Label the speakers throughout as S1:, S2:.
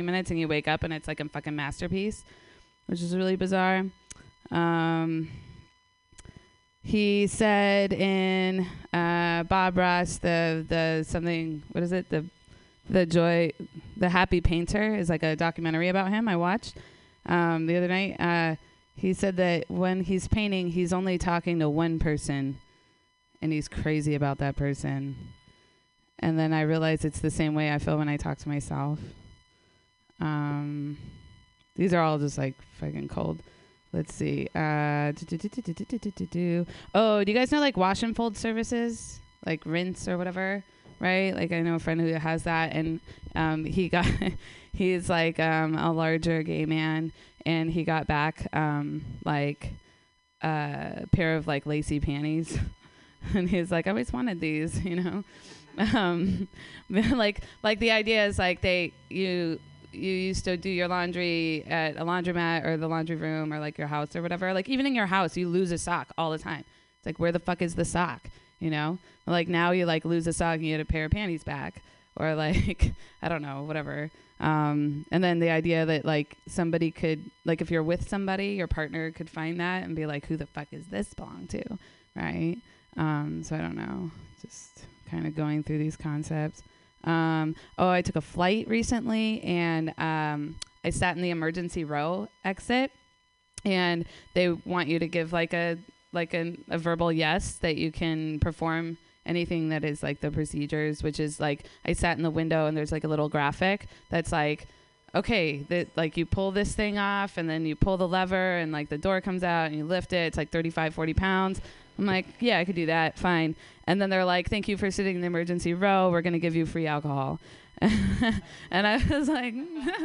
S1: minutes and you wake up and it's like a fucking masterpiece, which is really bizarre. Um, he said in uh, Bob Ross the the something what is it the the joy the happy painter is like a documentary about him I watched um, the other night. Uh, he said that when he's painting, he's only talking to one person, and he's crazy about that person. And then I realized it's the same way I feel when I talk to myself. Um, these are all just like fucking cold. Let's see. Uh, oh, do you guys know like wash and fold services, like rinse or whatever? Right? Like I know a friend who has that, and um, he got he's like um, a larger gay man, and he got back um, like a pair of like lacy panties, and he's like, I always wanted these, you know. Um, like like the idea is like they you you used to do your laundry at a laundromat or the laundry room or like your house or whatever. Like even in your house, you lose a sock all the time. It's like where the fuck is the sock? You know? Like now you like lose a sock and you get a pair of panties back, or like I don't know, whatever. Um, and then the idea that like somebody could like if you're with somebody, your partner could find that and be like, who the fuck is this belong to, right? Um, so I don't know, just kind of going through these concepts. Um, oh, I took a flight recently and um, I sat in the emergency row exit, and they want you to give like a like a, a verbal yes that you can perform anything that is like the procedures, which is like I sat in the window and there's like a little graphic that's like okay, that like you pull this thing off and then you pull the lever and like the door comes out and you lift it. It's like 35, 40 pounds. I'm like, yeah, I could do that. Fine. And then they're like, thank you for sitting in the emergency row. We're going to give you free alcohol. and I was like,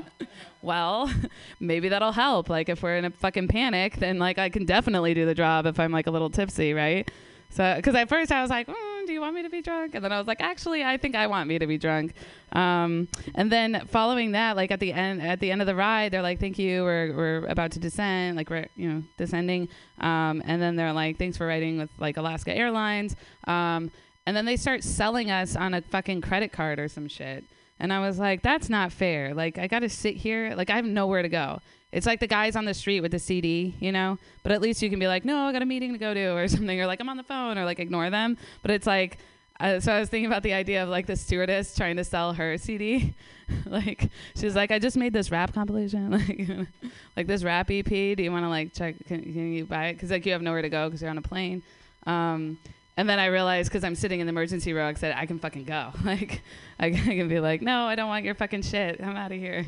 S1: well, maybe that'll help. Like, if we're in a fucking panic, then like I can definitely do the job if I'm like a little tipsy, right? So, because at first I was like, mm, do you want me to be drunk? And then I was like, actually, I think I want me to be drunk. Um, and then following that, like at the end, at the end of the ride, they're like, thank you. We're, we're about to descend, like we're, you know, descending. Um, and then they're like, thanks for riding with like Alaska Airlines. Um, and then they start selling us on a fucking credit card or some shit. And I was like, that's not fair. Like, I got to sit here. Like, I have nowhere to go. It's like the guys on the street with the CD, you know? But at least you can be like, no, I got a meeting to go to or something, or like, I'm on the phone, or like, ignore them. But it's like, uh, so I was thinking about the idea of like the stewardess trying to sell her CD. like, she's like, I just made this rap compilation, like, like this rap EP. Do you want to like check? Can, can you buy it? Because like you have nowhere to go because you're on a plane. Um, and then I realized because I'm sitting in the emergency row, I said I can fucking go. Like, I, I can be like, no, I don't want your fucking shit. I'm out of here.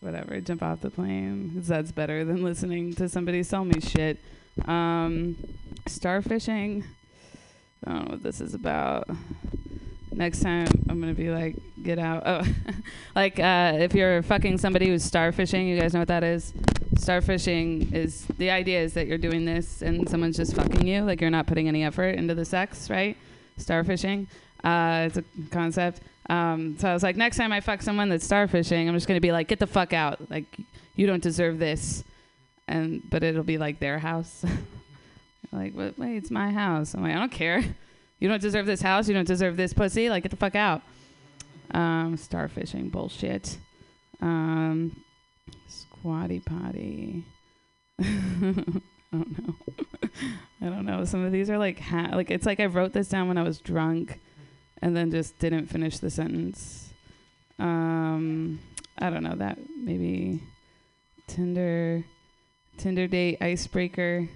S1: Whatever, jump off the plane. Cause that's better than listening to somebody sell me shit. Um, starfishing. I don't know what this is about. Next time I'm gonna be like, get out. Oh, like uh, if you're fucking somebody who's starfishing, you guys know what that is. Starfishing is the idea is that you're doing this and someone's just fucking you, like you're not putting any effort into the sex, right? Starfishing. Uh, it's a concept. Um, so I was like, next time I fuck someone that's starfishing, I'm just gonna be like, get the fuck out. Like, you don't deserve this. And but it'll be like their house. like, wait, wait, it's my house. I'm like, I don't care. You don't deserve this house. You don't deserve this pussy. Like, get the fuck out. Um, starfishing bullshit. Um, squatty potty. I don't know. I don't know. Some of these are like ha- like it's like I wrote this down when I was drunk, and then just didn't finish the sentence. Um, I don't know that maybe Tinder, Tinder date icebreaker.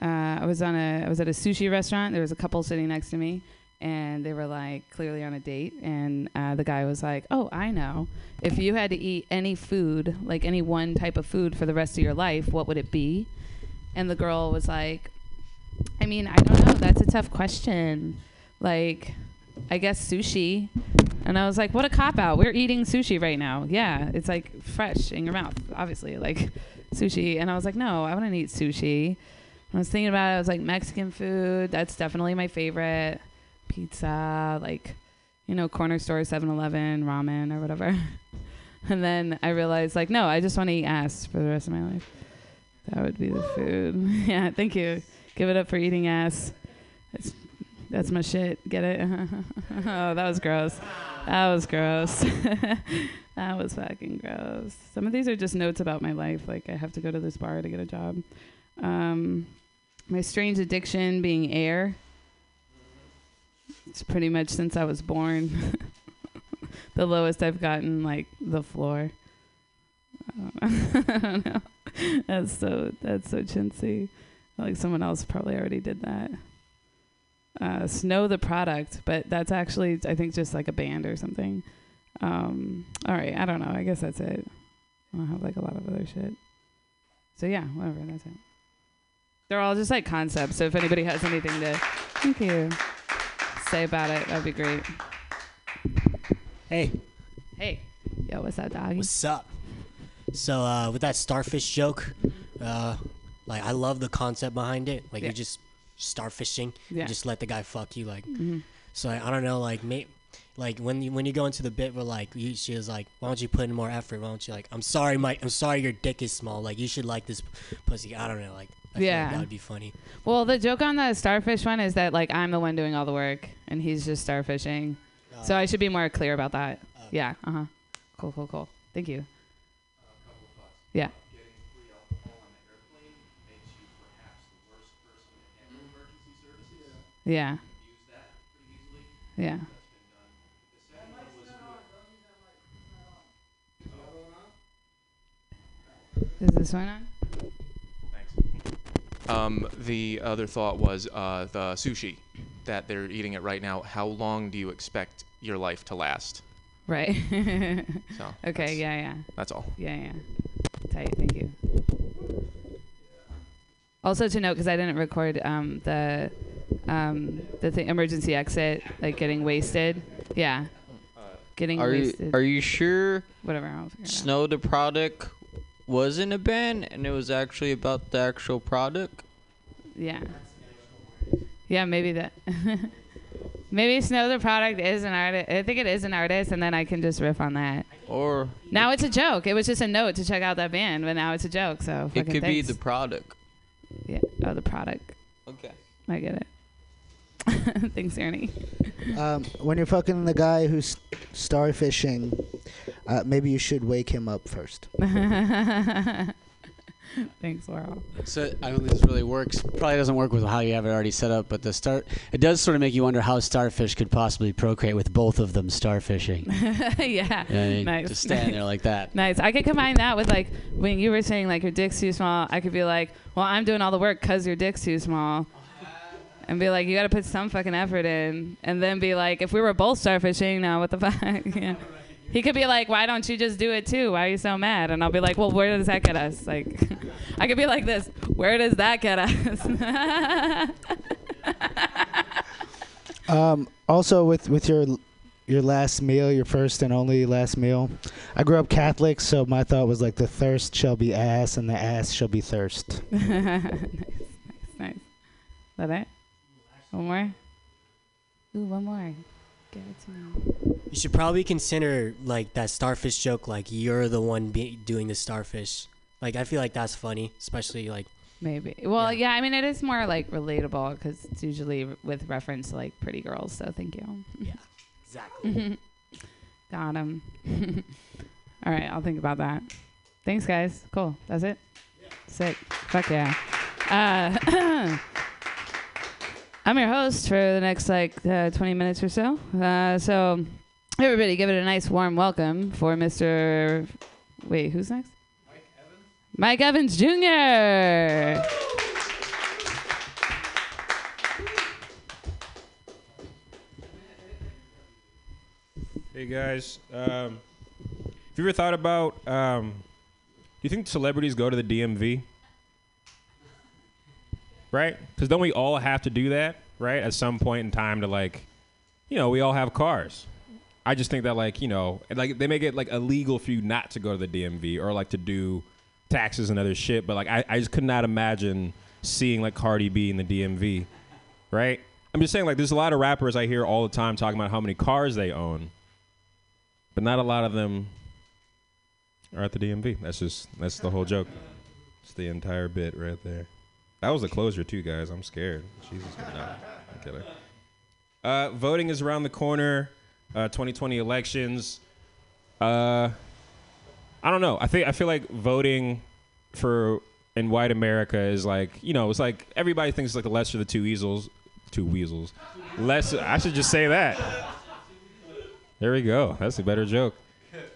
S1: Uh, I was on a I was at a sushi restaurant. There was a couple sitting next to me, and they were like clearly on a date. And uh, the guy was like, "Oh, I know. If you had to eat any food, like any one type of food for the rest of your life, what would it be?" And the girl was like, "I mean, I don't know. That's a tough question. Like, I guess sushi." And I was like, "What a cop out. We're eating sushi right now. Yeah, it's like fresh in your mouth, obviously, like sushi." And I was like, "No, I wouldn't eat sushi." I was thinking about it. I was like, Mexican food. That's definitely my favorite. Pizza, like, you know, corner store, 7 Eleven, ramen, or whatever. and then I realized, like, no, I just want to eat ass for the rest of my life. That would be the food. yeah, thank you. Give it up for eating ass. That's, that's my shit. Get it? oh, that was gross. That was gross. that was fucking gross. Some of these are just notes about my life. Like I have to go to this bar to get a job. Um, my strange addiction being air. It's pretty much since I was born. the lowest I've gotten, like the floor. I don't know. That's so that's so chintzy. Like someone else probably already did that. Uh, Snow the product, but that's actually I think just like a band or something. Um, all right, I don't know. I guess that's it. I don't have like a lot of other shit. So yeah, whatever. That's it. They're all just like concepts. So if anybody has anything to, thank you, say about it, that'd be great.
S2: Hey,
S1: Hey, yo, what's up, doggy?
S2: what's up? So uh, with that starfish joke, uh, like I love the concept behind it. Like
S1: Yeah.
S2: you just starfishing,
S1: Yeah.
S2: just let the guy fuck you. Like
S1: hmm
S2: so, I, I don't know. Like may, like when you when you go into the bit where like you, she was like, why don't you put in more effort? Why don't you like? I'm sorry, Mike. I'm sorry, your dick is small. Like you should like this pussy. I don't know. Like I
S1: Yeah.
S2: like that would be funny.
S1: Well, the joke on the starfish one is that like I'm the one doing all the work and he's just starfishing.
S2: Uh,
S1: So I should be more clear about that.
S2: uh,
S1: Yeah. Uh huh. Cool. Cool. Cool. Thank you. Yeah. Yeah. Yeah. Is this one on? Thanks.
S3: Um, the other thought was uh, the sushi that they're eating it right now. How long do you expect your life to last?
S1: Right.
S3: So
S1: okay. Yeah. Yeah.
S3: that's all.
S1: Yeah, yeah. Tight. Thank you. Also to note, because I didn't record um, the um, the thing, emergency exit, like getting wasted. Yeah. Getting
S4: Are you
S1: wasted.
S4: are you sure
S1: Whatever. I'll figure out.
S4: Snow the product wasn't a band and it was actually about the actual product?
S1: Yeah. Yeah, maybe that. maybe Snow the product is an artist. I think it is an artist, and then I can just riff on that.
S4: Or
S1: Now it's a joke. It was just a note to check out that band, but now it's a joke. So
S4: it could be the product.
S1: yeah. Oh, the product.
S4: Okay.
S1: I get it. Thanks, Ernie.
S5: Um, when you're fucking the guy who's starfishing, uh, maybe you should wake him up first.
S1: Thanks, Laurel.
S6: So I don't think this really works. Probably doesn't work with how you have it already set up. But the start, it does sort of make you wonder how starfish could possibly procreate with both of them starfishing.
S1: yeah.
S6: You know I mean?
S1: Nice.
S6: Just stand there like that.
S1: Nice. I could combine that with like when you were saying like your dick's too small. I could be like, well, I'm doing all the work because your dick's too small, and be like, you got to put some fucking effort in, and then be like, if we were both starfishing, now what the fuck? yeah. He could be like, why don't you just do it too? Why are you so mad? And I'll be like, well, where does that get us? Like, I could be like this. Where does that get us?
S5: Um, also, with with your your last meal, your first and only last meal. I grew up Catholic, so my thought was like the thirst shall be ass, and the ass shall be thirst.
S1: nice, nice, nice. That it? One more? Ooh, one more. Give it to me.
S2: You should probably consider like that starfish joke. Like you're the one be- doing the starfish. Like I feel like that's funny, especially like
S1: Maybe. Well, yeah.
S2: Yeah.
S1: I mean, it is more like relatable because it's usually with reference to like pretty girls. So thank you. Yeah.
S2: Exactly.
S1: Got him. All right, I'll think about that. Thanks, guys. Cool. That's it. Sick. Fuck yeah. Uh, I'm your host for the next like uh, 20 minutes or so. Uh, so everybody, give it a nice warm welcome for Mr. Wait, who's next? Mike Evans Mike Evans Jr.
S7: Hey guys, um, have you ever thought about? Um, do you think celebrities go to the DMV? Right? Because don't we all have to do that, right? At some point in time, to like, you know, we all have cars. I just think that like, you know, like they make it like illegal for you not to go to the DMV or like to do taxes and other shit. But like, I, I just could not imagine seeing like Cardi B in the DMV, right? I'm just saying like, there's a lot of rappers I hear all the time talking about how many cars they own but not a lot of them are at the DMV. That's just that's the whole joke. It's the entire bit right there. That was the closure too, guys. I'm scared. Jesus, no, I'm kidding. Uh, voting is around the corner. Uh, 2020 elections. Uh, I don't know. I think I feel like voting for in white America is like you know it's like everybody thinks it's like the lesser of the two easels, two weasels. Less. I should just say that. There we go. That's a better joke.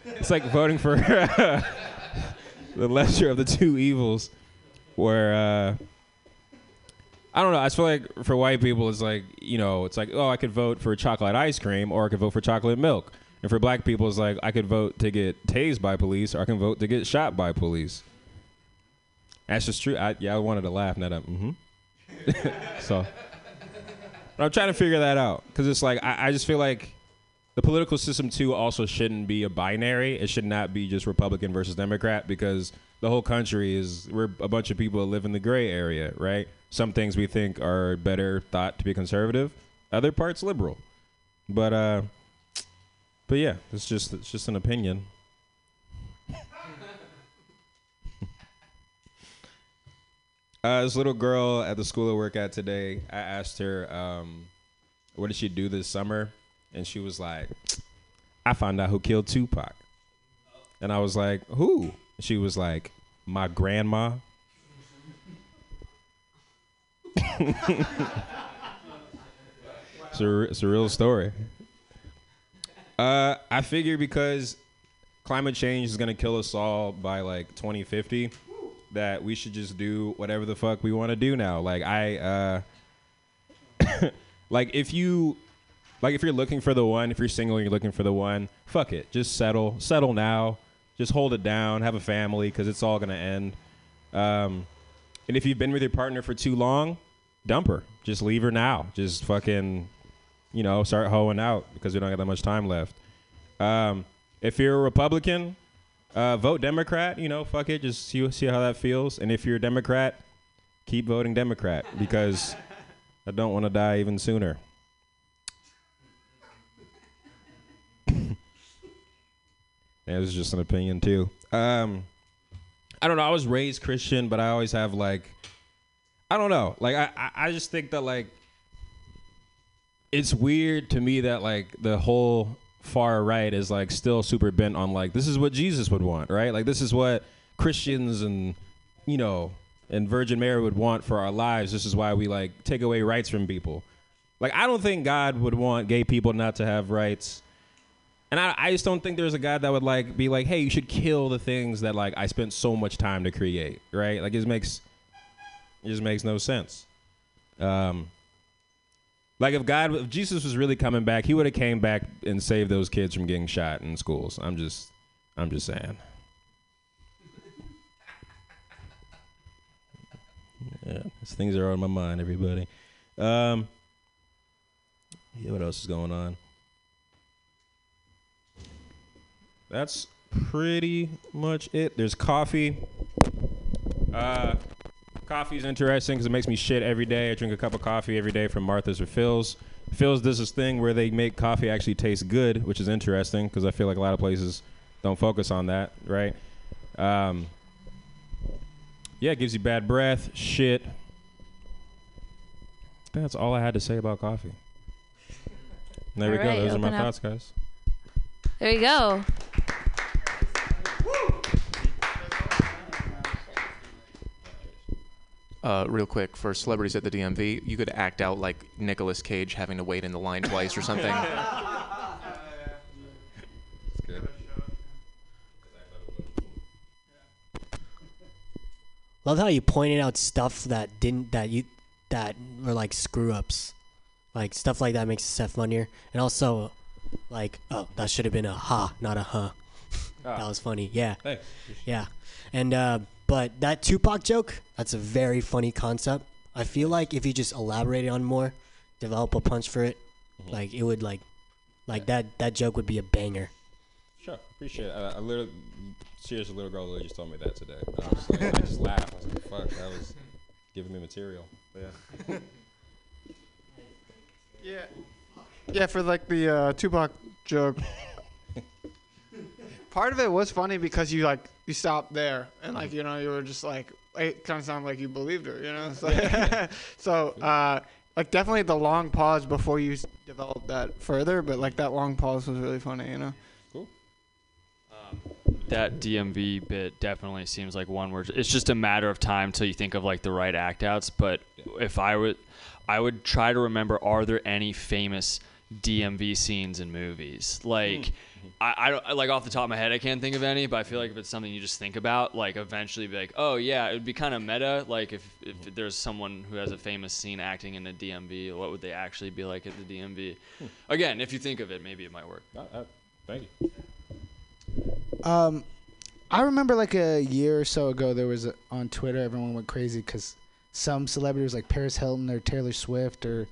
S7: It's like voting for the lesser of the two evils, where uh, I don't know. I feel like for white people, it's like you know, it's like oh, I could vote for chocolate ice cream, or I could vote for chocolate milk. And for black people, it's like I could vote to get tased by police, or I can vote to get shot by police. That's just true. I, yeah, I wanted to laugh, not a mm-hmm. so, but I'm trying to figure that out because it's like I, I just feel like the political system too also shouldn't be a binary. It should not be just Republican versus Democrat because the whole country is we're a bunch of people that live in the gray area, right? Some things we think are better thought to be conservative, other parts liberal. But uh but yeah, it's just it's just an opinion. uh, this little girl at the school I work at today, I asked her, um, what did she do this summer? And she was like, I found out who killed Tupac. And I was like, who? She was like, my grandma. it's, a, it's a real story. Uh, I figure because climate change is gonna kill us all by like 2050, that we should just do whatever the fuck we want to do now. Like I, uh, like if you, like if you're looking for the one, if you're single and you're looking for the one, fuck it, just settle, settle now, just hold it down, have a family, because it's all gonna end. Um, and if you've been with your partner for too long, dump her. Just leave her now. Just fucking you know, start hoeing out because we don't have that much time left. Um, if you're a Republican, uh, vote Democrat. You know, fuck it, just see see how that feels. And if you're a Democrat, keep voting Democrat because I don't want to die even sooner. That was just an opinion too. Um, I don't know. I was raised Christian, but I always have like, I don't know. Like I, I just think that like it's weird to me that like the whole far right is like still super bent on like this is what Jesus would want, right? Like this is what Christians and you know and Virgin Mary would want for our lives. This is why we like take away rights from people. Like I don't think God would want gay people not to have rights. And I, I just don't think there's a God that would like be like, hey, you should kill the things that like I spent so much time to create, right? Like it just makes it just makes no sense. Um, like if God, if Jesus was really coming back, he would have came back and saved those kids from getting shot in schools. I'm just, I'm just saying. Yeah, these things are on my mind, everybody. Um, yeah, what else is going on? That's pretty much it. There's coffee. Uh, coffee is interesting because it makes me shit every day. I drink a cup of coffee every day from Martha's or Phil's. Phil's does this thing where they make coffee actually taste good, which is interesting because I feel like a lot of places don't focus on that, right? Um, yeah, it gives you bad breath, shit. That's all I had to say about coffee. There we
S1: All
S7: go. Those are my
S1: up.
S7: thoughts, guys.
S1: There you go.
S3: Uh, real quick, for celebrities at the DMV, you could act out like Nicolas Cage having to wait in the line twice or something.
S2: Love how you pointed out stuff that didn't that you that were like screw ups, like stuff like that makes Seth funnier, and also like oh that should have been a ha not a huh. that was funny. Yeah,
S7: Thanks.
S2: yeah, and uh, but that Tupac joke that's a very funny concept. I feel like if you just elaborated on more, develop a punch for it, like it would like like that that joke would be a banger.
S7: Sure, appreciate it. Uh, a little, seriously, little girl literally just told me that today. And I, was like, I just laughed. I was like, "Fuck, that was giving me material." But yeah.
S8: Yeah. Yeah, for like the uh, Tupac joke. Part of it was funny because you like you stopped there and like you know you were just like it kind of sounded like you believed her, you know. So, so uh, like definitely the long pause before you developed that further, but like that long pause was really funny, you know.
S7: Cool. Um,
S9: that DMV bit definitely seems like one where it's just a matter of time till you think of like the right act outs. But if I would, I would try to remember: Are there any famous DMV scenes in movies? Like, I, I don't like off the top of my head, I can't think of any. But I feel like if it's something you just think about, like eventually be like, oh yeah, it would be kind of meta. Like if if there's someone who has a famous scene acting in a DMV, what would they actually be like at the DMV? Again, if you think of it, maybe it might work.
S7: Uh, uh, thank you.
S5: Um, I remember like a year or so ago, there was a, on Twitter, everyone went crazy because some celebrities like Paris Hilton or Taylor Swift or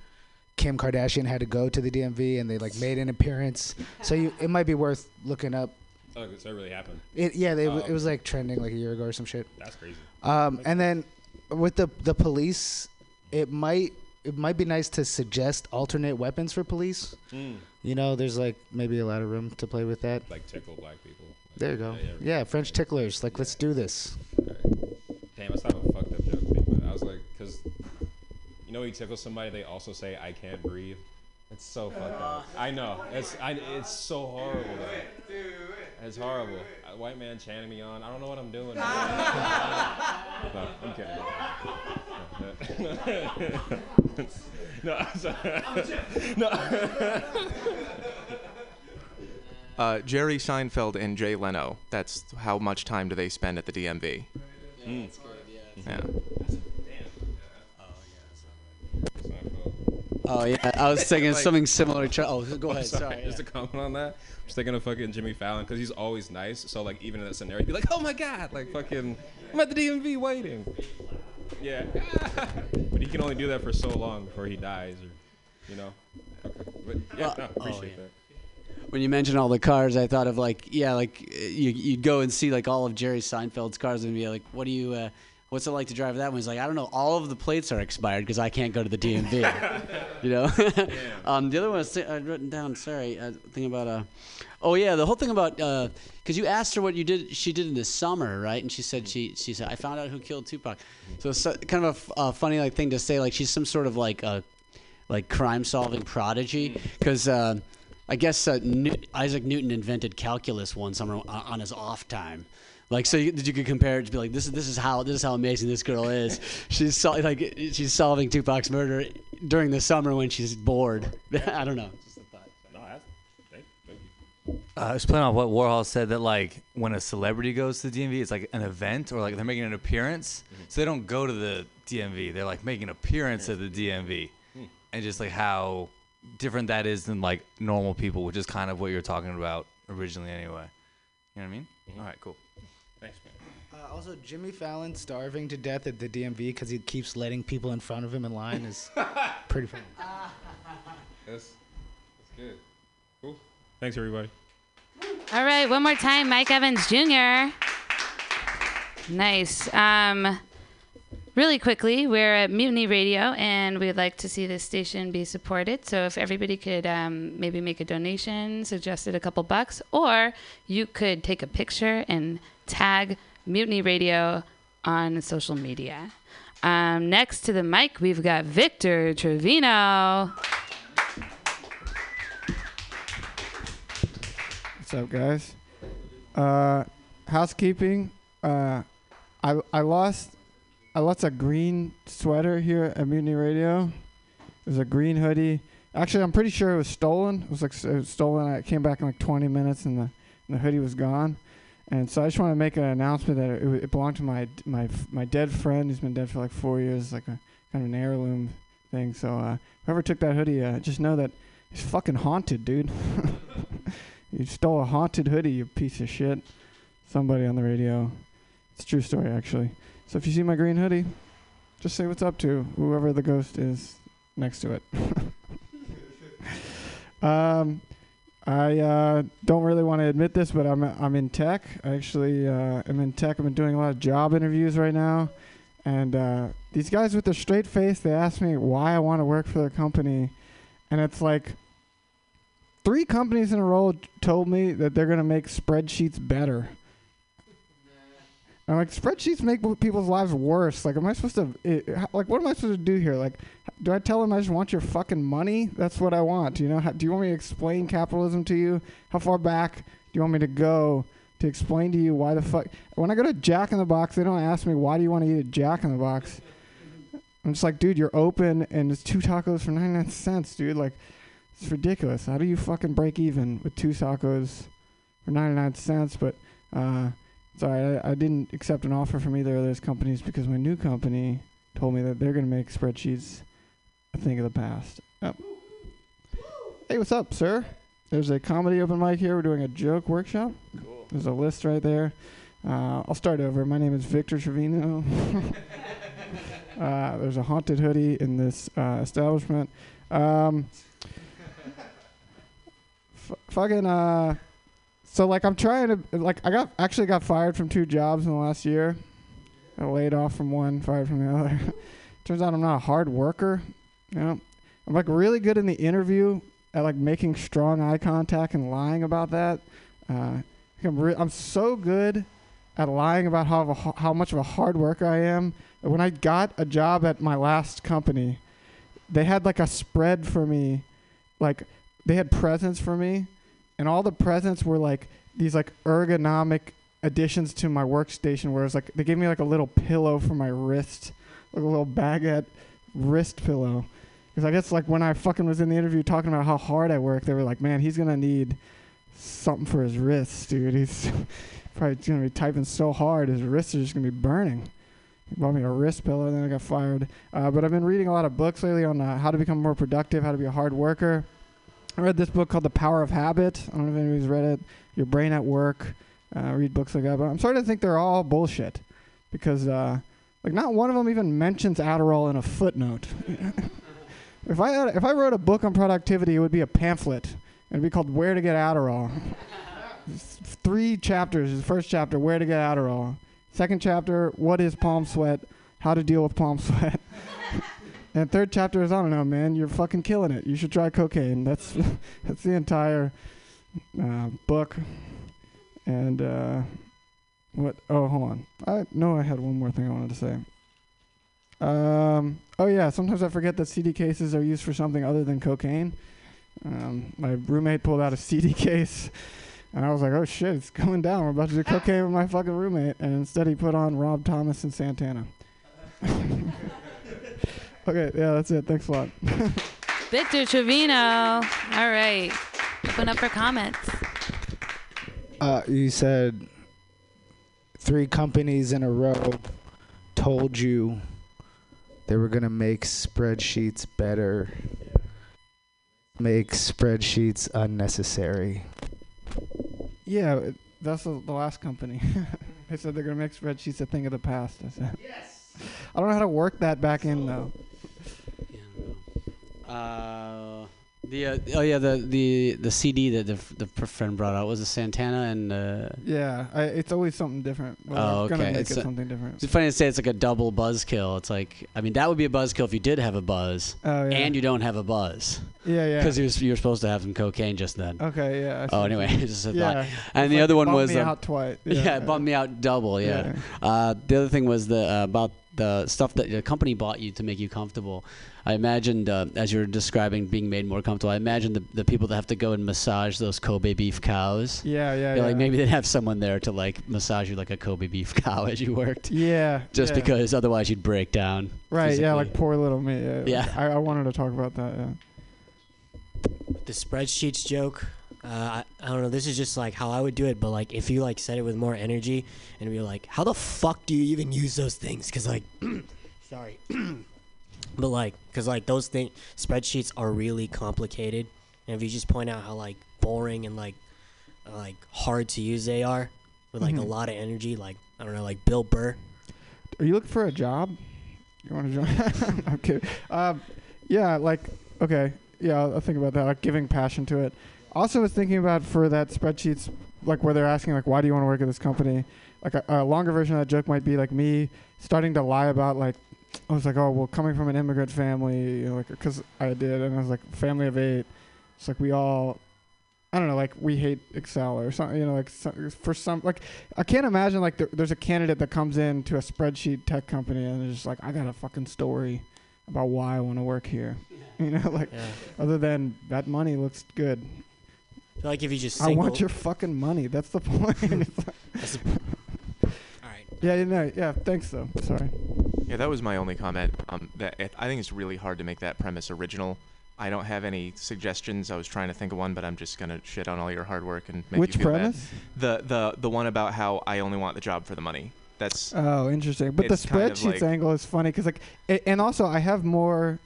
S5: Kim Kardashian had to go to the DMV and they like made an appearance. So you, it might be worth looking up.
S7: Oh, so it really happened.
S5: It yeah, they,
S7: Oh,
S5: it was like trending like a year ago or some shit.
S7: That's crazy.
S5: Um, and then with the the police, it might it might be nice to suggest alternate weapons for police.
S7: Mm.
S5: You know, there's like maybe a lot of room to play with that.
S7: Like tickle black people.
S5: There you go.
S7: Yeah, yeah.
S5: Yeah, French ticklers. Like, let's do this.
S7: Damn, that's not a fucked up joke thing, but I was like, because know, when you tickle somebody, they also say, "I can't breathe." It's so fucked up. I know. It's I, it's so horrible. Though. It's horrible. A white man chanting me on. I don't know what I'm doing. no, I'm kidding. no, I'm sorry. no.
S3: Uh, Jerry Seinfeld and Jay Leno. That's how much time do they spend at the DMV?
S7: Mm.
S3: Yeah.
S10: Oh yeah, I was thinking
S3: Like-
S10: something similar. To, oh, go
S7: I'm
S10: ahead. Sorry.
S7: Just a comment on that, i just thinking of fucking Jimmy Fallon because he's always nice. So like even in that scenario, he'd be like, "Oh my god!" Like fucking, I'm at the DMV waiting. Yeah, but he can only do that for so long before he dies, or you know. But yeah,
S10: Uh,
S7: no,
S10: oh,
S7: appreciate
S10: yeah.
S7: that.
S10: When you mentioned all the cars, I thought of like, yeah, like you you'd go and see like all of Jerry Seinfeld's cars and be like, what do you, uh, what's it like to drive that one? He's like, I don't know, all of the plates are expired because I can't go to the DMV. you know. um, the other one was I'd written down. Sorry, uh, thing about uh, oh yeah, the whole thing about because you asked her what you did, she did in the summer, right? And she said she she said I found out who killed Tupac. So it's so- kind of a funny like thing to say, like she's some sort of like a like crime solving prodigy because. Uh, I guess uh, New- Isaac Newton invented calculus one summer on his off time. Like, so you, you could compare it to be like, this is this is how this is how amazing this girl is. she's sol- like she's solving Tupac's murder during the summer when she's bored. I don't know. Just a thought.
S7: No, that's, thank, thank you.
S11: Uh, I was playing on what Warhol said that like when a celebrity goes to the DMV, it's like an event or like they're making an appearance. Mm-hmm. So they don't go to the DMV; they're like making an appearance at the DMV, hmm. and just like how different that is than like normal people, which is kind of what you're talking about originally, anyway. You know what I mean? Mm-hmm. All right, cool.
S7: Thanks, man.
S5: Also, Jimmy Fallon starving to death at the DMV because he keeps letting people in front of him in line is pretty funny.
S7: That's, that's good. Cool. Thanks, everybody.
S1: All right, one more time, Mike Evans Jr. Nice. Um, really quickly, we're at Mutiny Radio, and we'd like to see this station be supported. So if everybody could um, maybe make a donation, suggested a couple bucks, or you could take a picture and tag Mutiny Radio on social media. Um, next to the mic, we've got Victor Trevino.
S8: What's up, guys? Uh, housekeeping. Uh, I I lost I lost a green sweater here at Mutiny Radio. It was a green hoodie. Actually, I'm pretty sure it was stolen. It was like it was stolen. I came back in like 20 minutes, and the and the hoodie was gone. And so I just want to make an announcement that it, it belonged to my my my dead friend who's been dead for like four years, like a kind of an heirloom thing. So uh, whoever took that hoodie, uh, just know that it's fucking haunted, dude. you stole a haunted hoodie, you piece of shit. Somebody on the radio. It's a true story, actually. So if you see my green hoodie, just say what's up to whoever the ghost is next to it. um, I uh, don't really want to admit this, but I'm I'm in tech. I actually uh, am in tech. I've been doing a lot of job interviews right now, and uh, these guys with their straight face, they ask me why I want to work for their company, and it's like three companies in a row told me that they're gonna make spreadsheets better. I'm like, spreadsheets make people's lives worse. Like, am I supposed to, like, what am I supposed to do here? Like, do I tell them I just want your fucking money? That's what I want. You know, do you want me to explain capitalism to you? How far back do you want me to go to explain to you why the fuck. When I go to Jack in the Box, they don't ask me why do you want to eat at Jack in the Box. I'm just like, dude, you're open and it's two tacos for 99 cents, dude. Like, it's ridiculous. How do you fucking break even with two tacos for 99 cents? But uh, sorry, I, I didn't accept an offer from either of those companies because my new company told me that they're gonna make spreadsheets a thing of the past. Hey, what's up, sir? There's a comedy open mic here. We're doing a joke workshop. Cool. There's a list right there. Uh, I'll start over. My name is Victor Trevino. uh, there's a haunted hoodie in this uh, establishment. Um, fucking. So like I'm trying to like I got actually got fired from two jobs in the last year. I laid off from one, fired from the other. Turns out I'm not a hard worker. You know, I'm like really good in the interview at like making strong eye contact and lying about that. Uh, I'm re- I'm so good at lying about how how much of a hard worker I am. When I got a job at my last company, they had like a spread for me, like they had presents for me, and all the presents were like these like ergonomic additions to my workstation. Where it's like they gave me like a little pillow for my wrist, like a little baguette wrist pillow. Because I guess like when I fucking was in the interview talking about how hard I work, they were like, "Man, he's gonna need something for his wrists, dude. He's probably gonna be typing so hard, his wrists are just gonna be burning." He bought me a wrist pillow, and then I got fired. Uh, but I've been reading a lot of books lately on uh, how to become more productive, how to be a hard worker. I read this book called The Power of Habit. I don't know if anybody's read it. Your Brain at Work. Uh, read books like that, but I'm starting to think they're all bullshit because uh, like not one of them even mentions Adderall in a footnote. if I had, if I wrote a book on productivity, it would be a pamphlet. It'd be called Where to Get Adderall. Three chapters. The first chapter, Where to Get Adderall. Second chapter, What is palm sweat? How to deal with palm sweat. And third chapter is I don't know, man. You're fucking killing it. You should try cocaine. That's that's the entire uh, book. And uh, what? Oh, hold on. I know I had one more thing I wanted to say. Um. Oh yeah. Sometimes I forget that CD cases are used for something other than cocaine. Um, my roommate pulled out a CD case, and I was like, "Oh shit, it's going down. We're about to do cocaine with my fucking roommate." And instead, he put on Rob Thomas and Santana. okay. Yeah, that's it. Thanks a lot.
S1: Victor Trevino. All right. Open up for comments.
S5: Uh, you said three companies in a row told you they were gonna make spreadsheets better. Make spreadsheets unnecessary.
S8: Yeah, that's the, the last company. they said they're gonna make spreadsheets a thing of the past. I said. Yes. I don't know how to work that back in though.
S6: Uh, the uh, oh yeah the the the CD that the the friend brought out was a Santana and uh,
S8: Yeah, I, it's always something different.
S6: Oh,
S8: we're gonna
S6: okay.
S8: make
S6: It's
S8: it
S6: a-
S8: something different.
S6: it's funny to say it's like a double buzzkill. It's like I mean that would be a buzzkill if you did have a buzz
S8: Oh yeah.
S6: and you don't have a buzz
S8: yeah, yeah.
S6: because you was, you were supposed to have some cocaine just then.
S8: Okay, yeah.
S6: Oh, anyway, just a
S8: Yeah.
S6: thought. And the
S8: like
S6: other one was
S8: me
S6: um,
S8: out twice.
S6: yeah, it bummed me out double. Yeah. Uh, the other thing was the uh, about the stuff that the company bought you to make you comfortable. I imagined uh, as you're describing being made more comfortable. I imagine the, the people that have to go and massage those Kobe beef cows.
S8: Yeah, yeah,
S6: Yeah,
S8: yeah.
S6: like maybe they'd have someone there to like massage you like a Kobe beef cow as you worked.
S8: Yeah.
S6: Just
S8: yeah.
S6: because otherwise you'd break down.
S8: Right. Yeah, like poor little me. Yeah. like,
S6: Yeah.
S8: I, I wanted to talk about that. Yeah.
S2: the spreadsheets joke. Uh, I, I don't know. This is just like how I would do it, but like if you like said it with more energy and be like, how the fuck do you even use those things? Because like, sorry, but like, because like those things, spreadsheets are really complicated, and if you just point out how like boring and like uh, like hard to use they are, with like a
S8: Mhm.
S2: lot of energy, like I don't know, like Bill Burr.
S8: Are you looking for a job? You want to join? I'm kidding. Um, yeah, like okay, yeah, I'll, I'll think about that. Like giving passion to it. Also, was thinking about for that spreadsheets, like where they're asking like, why do you want to work at this company? Like a, a longer version of that joke might be like me starting to lie about like. I was like, oh well, coming from an immigrant family, you know, like because I did, and I was like, family of eight. It's like we all I don't know, like we hate Excel or something. You know, like some, for some, like I can't imagine like there, there's a candidate that comes in to a spreadsheet tech company and they're just like, I got a fucking story about why I want to work here. You know, like
S2: Yeah.
S8: other than that money looks good.
S2: I feel like if you just
S8: I
S2: single,
S8: want your fucking money. That's the point. It's like-
S2: That's the- all right.
S8: yeah, you know, yeah. Thanks though. Sorry.
S3: Yeah, that was my only comment. Um, that it, I think it's really hard to make that premise original. I don't have any suggestions. I was trying to think of one, but I'm just gonna shit on all your hard work and make
S8: Which
S3: you feel bad.
S8: premise?
S3: The the the one about how I only want the job for the money. That's
S8: Oh, interesting. But the
S3: It's kind of
S8: spreadsheets
S3: like-
S8: angle is funny because, like, a- and also I have more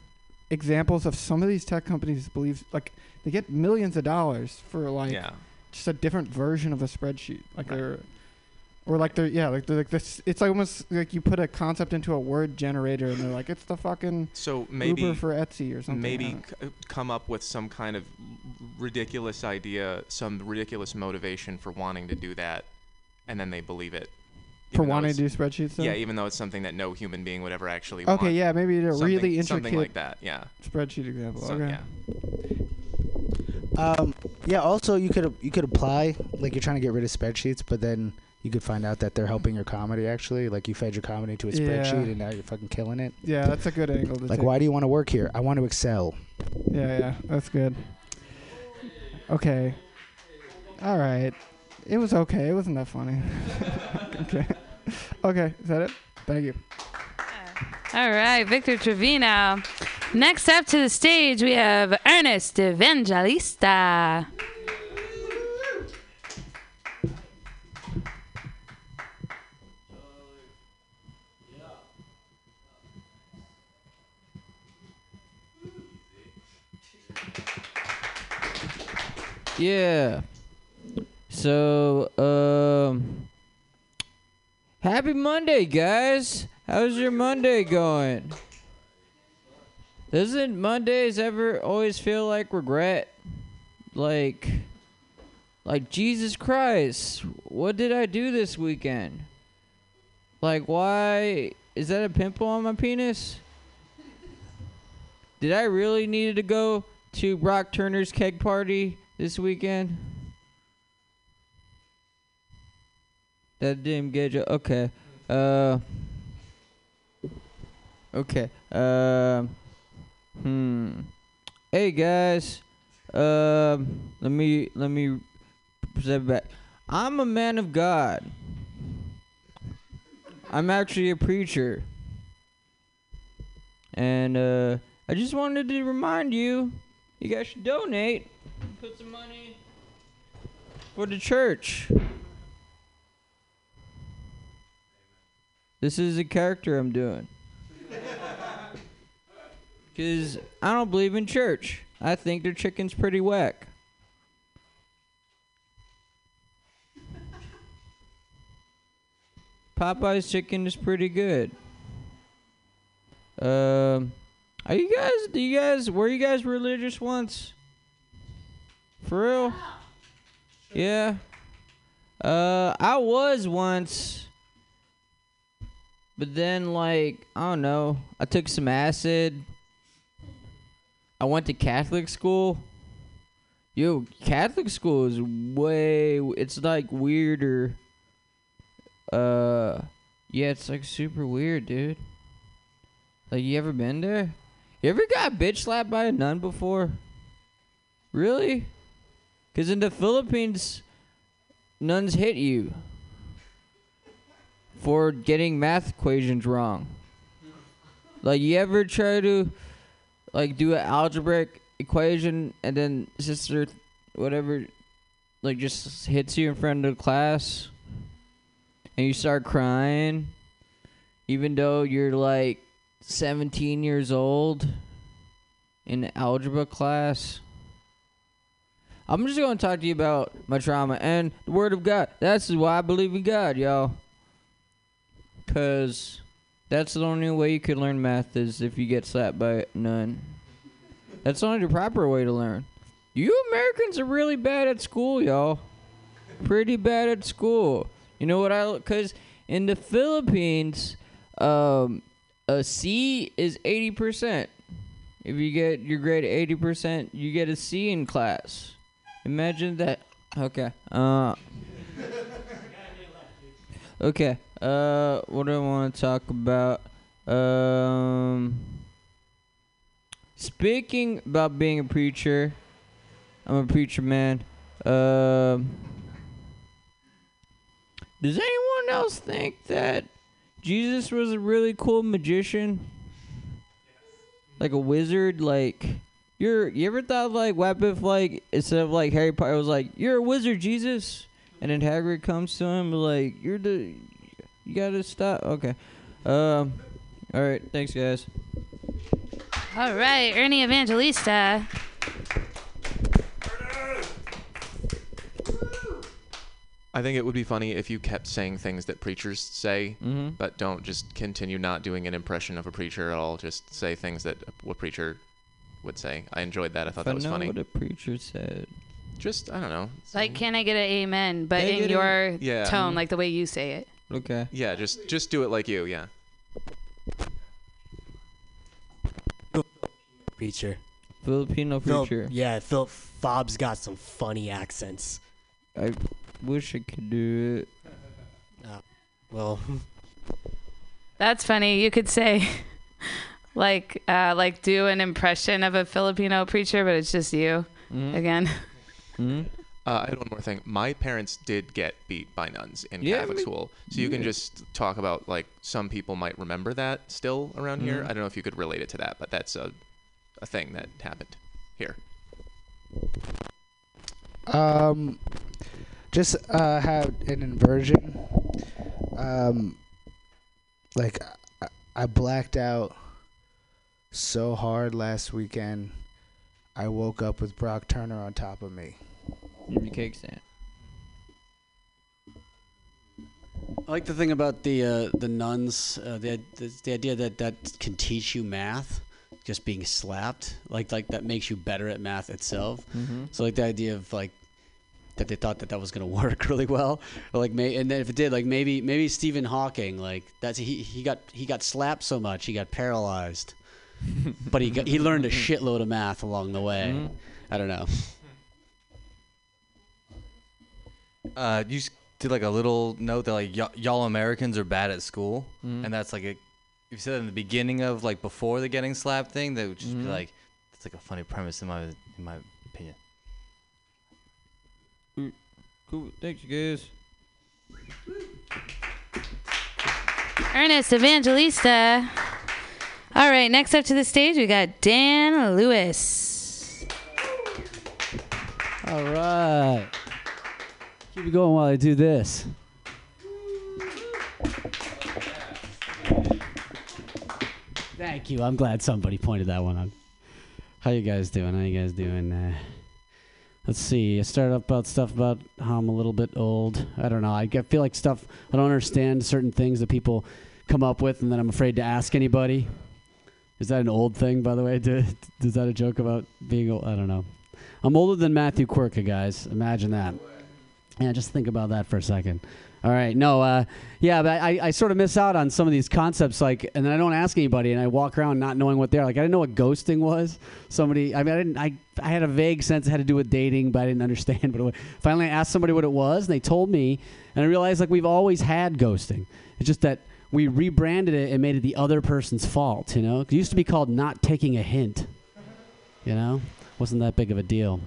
S8: examples of some of these tech companies believe like they get millions of dollars for like
S3: yeah.
S8: just a different version of a spreadsheet, like
S3: Right.
S8: they're. Or like they're yeah like they're like this it's almost like you put a concept into a word generator and they're like it's the fucking
S3: So maybe
S8: Uber for Etsy or something.
S3: Maybe c- uh, come up with some kind of ridiculous idea, some ridiculous motivation for wanting to do that, and then they believe it.
S8: for
S3: even
S8: wanting to do spreadsheets. Though?
S3: Yeah, even though it's something that no human being would ever actually
S8: Okay,
S3: want.
S8: yeah, maybe a really intricate
S3: something like that. Yeah.
S8: spreadsheet example.
S3: So,
S8: okay.
S3: yeah.
S5: Um, yeah. Also, you could you could apply like you're trying to get rid of spreadsheets, but then you could find out that they're helping your comedy. Actually, like you fed your comedy to a
S8: Yeah.
S5: spreadsheet, and now you're fucking killing it.
S8: Yeah, that's a good angle to
S5: Like,
S8: take.
S5: why do you want to work here? I want to excel.
S8: Yeah, yeah, that's good. Okay. All right. It was okay. It wasn't that funny. okay. Okay, is that it? Thank you.
S1: All right, Victor Trevino. Next up to the stage, we have Ernest Evangelista.
S4: Yeah. So, um, happy Monday, guys. How's your Monday going? Doesn't Mondays ever always feel like regret? Like, like Jesus Christ, what did I do this weekend? Like, why is that a pimple on my penis? Did I really need to go to Brock Turner's keg party this weekend? That didn't get you. Okay. Uh. Okay. Um. Hmm. Hey guys. Um. let me let me present back. I'm a man of God. I'm actually a preacher. And uh, I just wanted to remind you, you guys should donate. Put some money for the church. This is a character I'm doing. Because I don't believe in church. I think their chicken's pretty whack. Popeye's chicken is pretty good. Um, are you guys? Do you guys? Were you guys religious once? For real? Yeah. Uh, I was once. But then, like, I don't know. I took some acid. I went to Catholic school. Yo, Catholic school is way. It's like weirder. Uh, yeah, it's like super weird, dude. Like, you ever been there? You ever got bitch slapped by a nun before? Really? Because in the Philippines, nuns hit you for getting math equations wrong. Like, you ever try to, like, do an algebraic equation and then sister, whatever, like, just hits you in front of the class and you start crying, even though you're, like, 17 years old in algebra class? I'm just going to talk to you about my trauma and the Word of God. That's why I believe in God, y'all. Because that's the only way you can learn math is if you get slapped by nun. That's the only proper way to learn. You Americans are really bad at school, y'all. Pretty bad at school. You know what I? Because in the Philippines, um, a C is eighty percent. If you get your grade eighty percent, you get a C in class. Imagine that. Okay. Uh. Okay. Uh, what do I want to talk about? Um. Speaking about being a preacher, I'm a preacher man. Um. does anyone else think that Jesus was a really cool magician? Like a wizard, like you're you ever thought of like what if like instead of like Harry Potter was like, You're a wizard, Jesus and then Hagrid comes to him like, You're the you gotta stop okay. Um alright, thanks guys.
S1: All right, Ernie Evangelista.
S3: I think it would be funny if you kept saying things that preachers say,
S4: Mm-hmm.
S3: but don't just continue not doing an impression of a preacher at all. Just say things that a preacher would say. I enjoyed that. I thought
S4: If I
S3: that was
S4: know
S3: funny.
S4: what a preacher said.
S3: Just I don't know.
S1: Like, can I get an amen? But
S4: Can
S1: in
S4: get a-
S1: your
S3: Yeah.
S1: tone, like the way you say it.
S4: Okay.
S3: Yeah, just just do it like you. Yeah.
S2: Preacher.
S4: Filipino
S2: Phil,
S4: preacher.
S2: yeah, Phil Fob's got some funny accents.
S4: I wish I could do it.
S2: Well,
S1: That's funny. You could say, like, uh, like do an impression of a Filipino preacher, but it's just you
S4: Mhm.
S1: again.
S4: Mhm.
S3: Uh, I had one more thing. My parents did get beat by nuns in
S4: Yeah,
S3: Catholic school, so you can just talk about like some people might remember that still around here.
S4: Mhm.
S3: I don't know if you could relate it to that, but that's a a thing that happened here.
S5: Um, just uh, had an inversion. Um, like I, I blacked out so hard last weekend. I woke up with Brock Turner on top of me.
S4: Cake stand.
S6: I like the thing about the uh, the nuns, uh, the, the the idea that that can teach you math, just being slapped, like like that makes you better at math itself.
S4: Mm-hmm.
S6: So like the idea of like that they thought that that was gonna work really well, or like may and then if it did, like maybe maybe Stephen Hawking, like that's he he got he got slapped so much he got paralyzed, but he got, he learned a shitload of math along the way.
S4: Mhm.
S6: I don't know.
S11: Uh, you s- did like a little note that like y- y'all Americans are bad at school,
S4: Mhm.
S11: and that's like a. You said in the beginning of like before the getting slapped thing, that would just
S4: Mhm.
S11: be like, that's like a funny premise in my in my opinion.
S4: Cool. Thanks, you guys.
S1: Ernest Evangelista. All right, next up to the stage, we got Dan Lewis.
S10: All right. Keep it going while I do this. Thank you. I'm glad somebody pointed that one out. How you guys doing? How you guys doing? Uh, let's see. I started up about stuff about how I'm a little bit old. I don't know. I feel like stuff I don't understand certain things that people come up with, and then I'm afraid to ask anybody. Is that an old thing, by the way? Is that a joke about being old? I don't know. I'm older than Matthew Quirka, guys. Imagine that. Yeah, just think about that for a second. All right, no, uh, yeah, but I, I sort of miss out on some of these concepts, like, and then I don't ask anybody, and I walk around not knowing what they're like. I didn't know what ghosting was. Somebody, I mean, I didn't, I, I had a vague sense it had to do with dating, but I didn't understand was. Finally, I asked somebody what it was, and they told me, and I realized like we've always had ghosting. It's just that we rebranded it and made it the other person's fault. You know, it used to be called not taking a hint. You know, wasn't that big of a deal.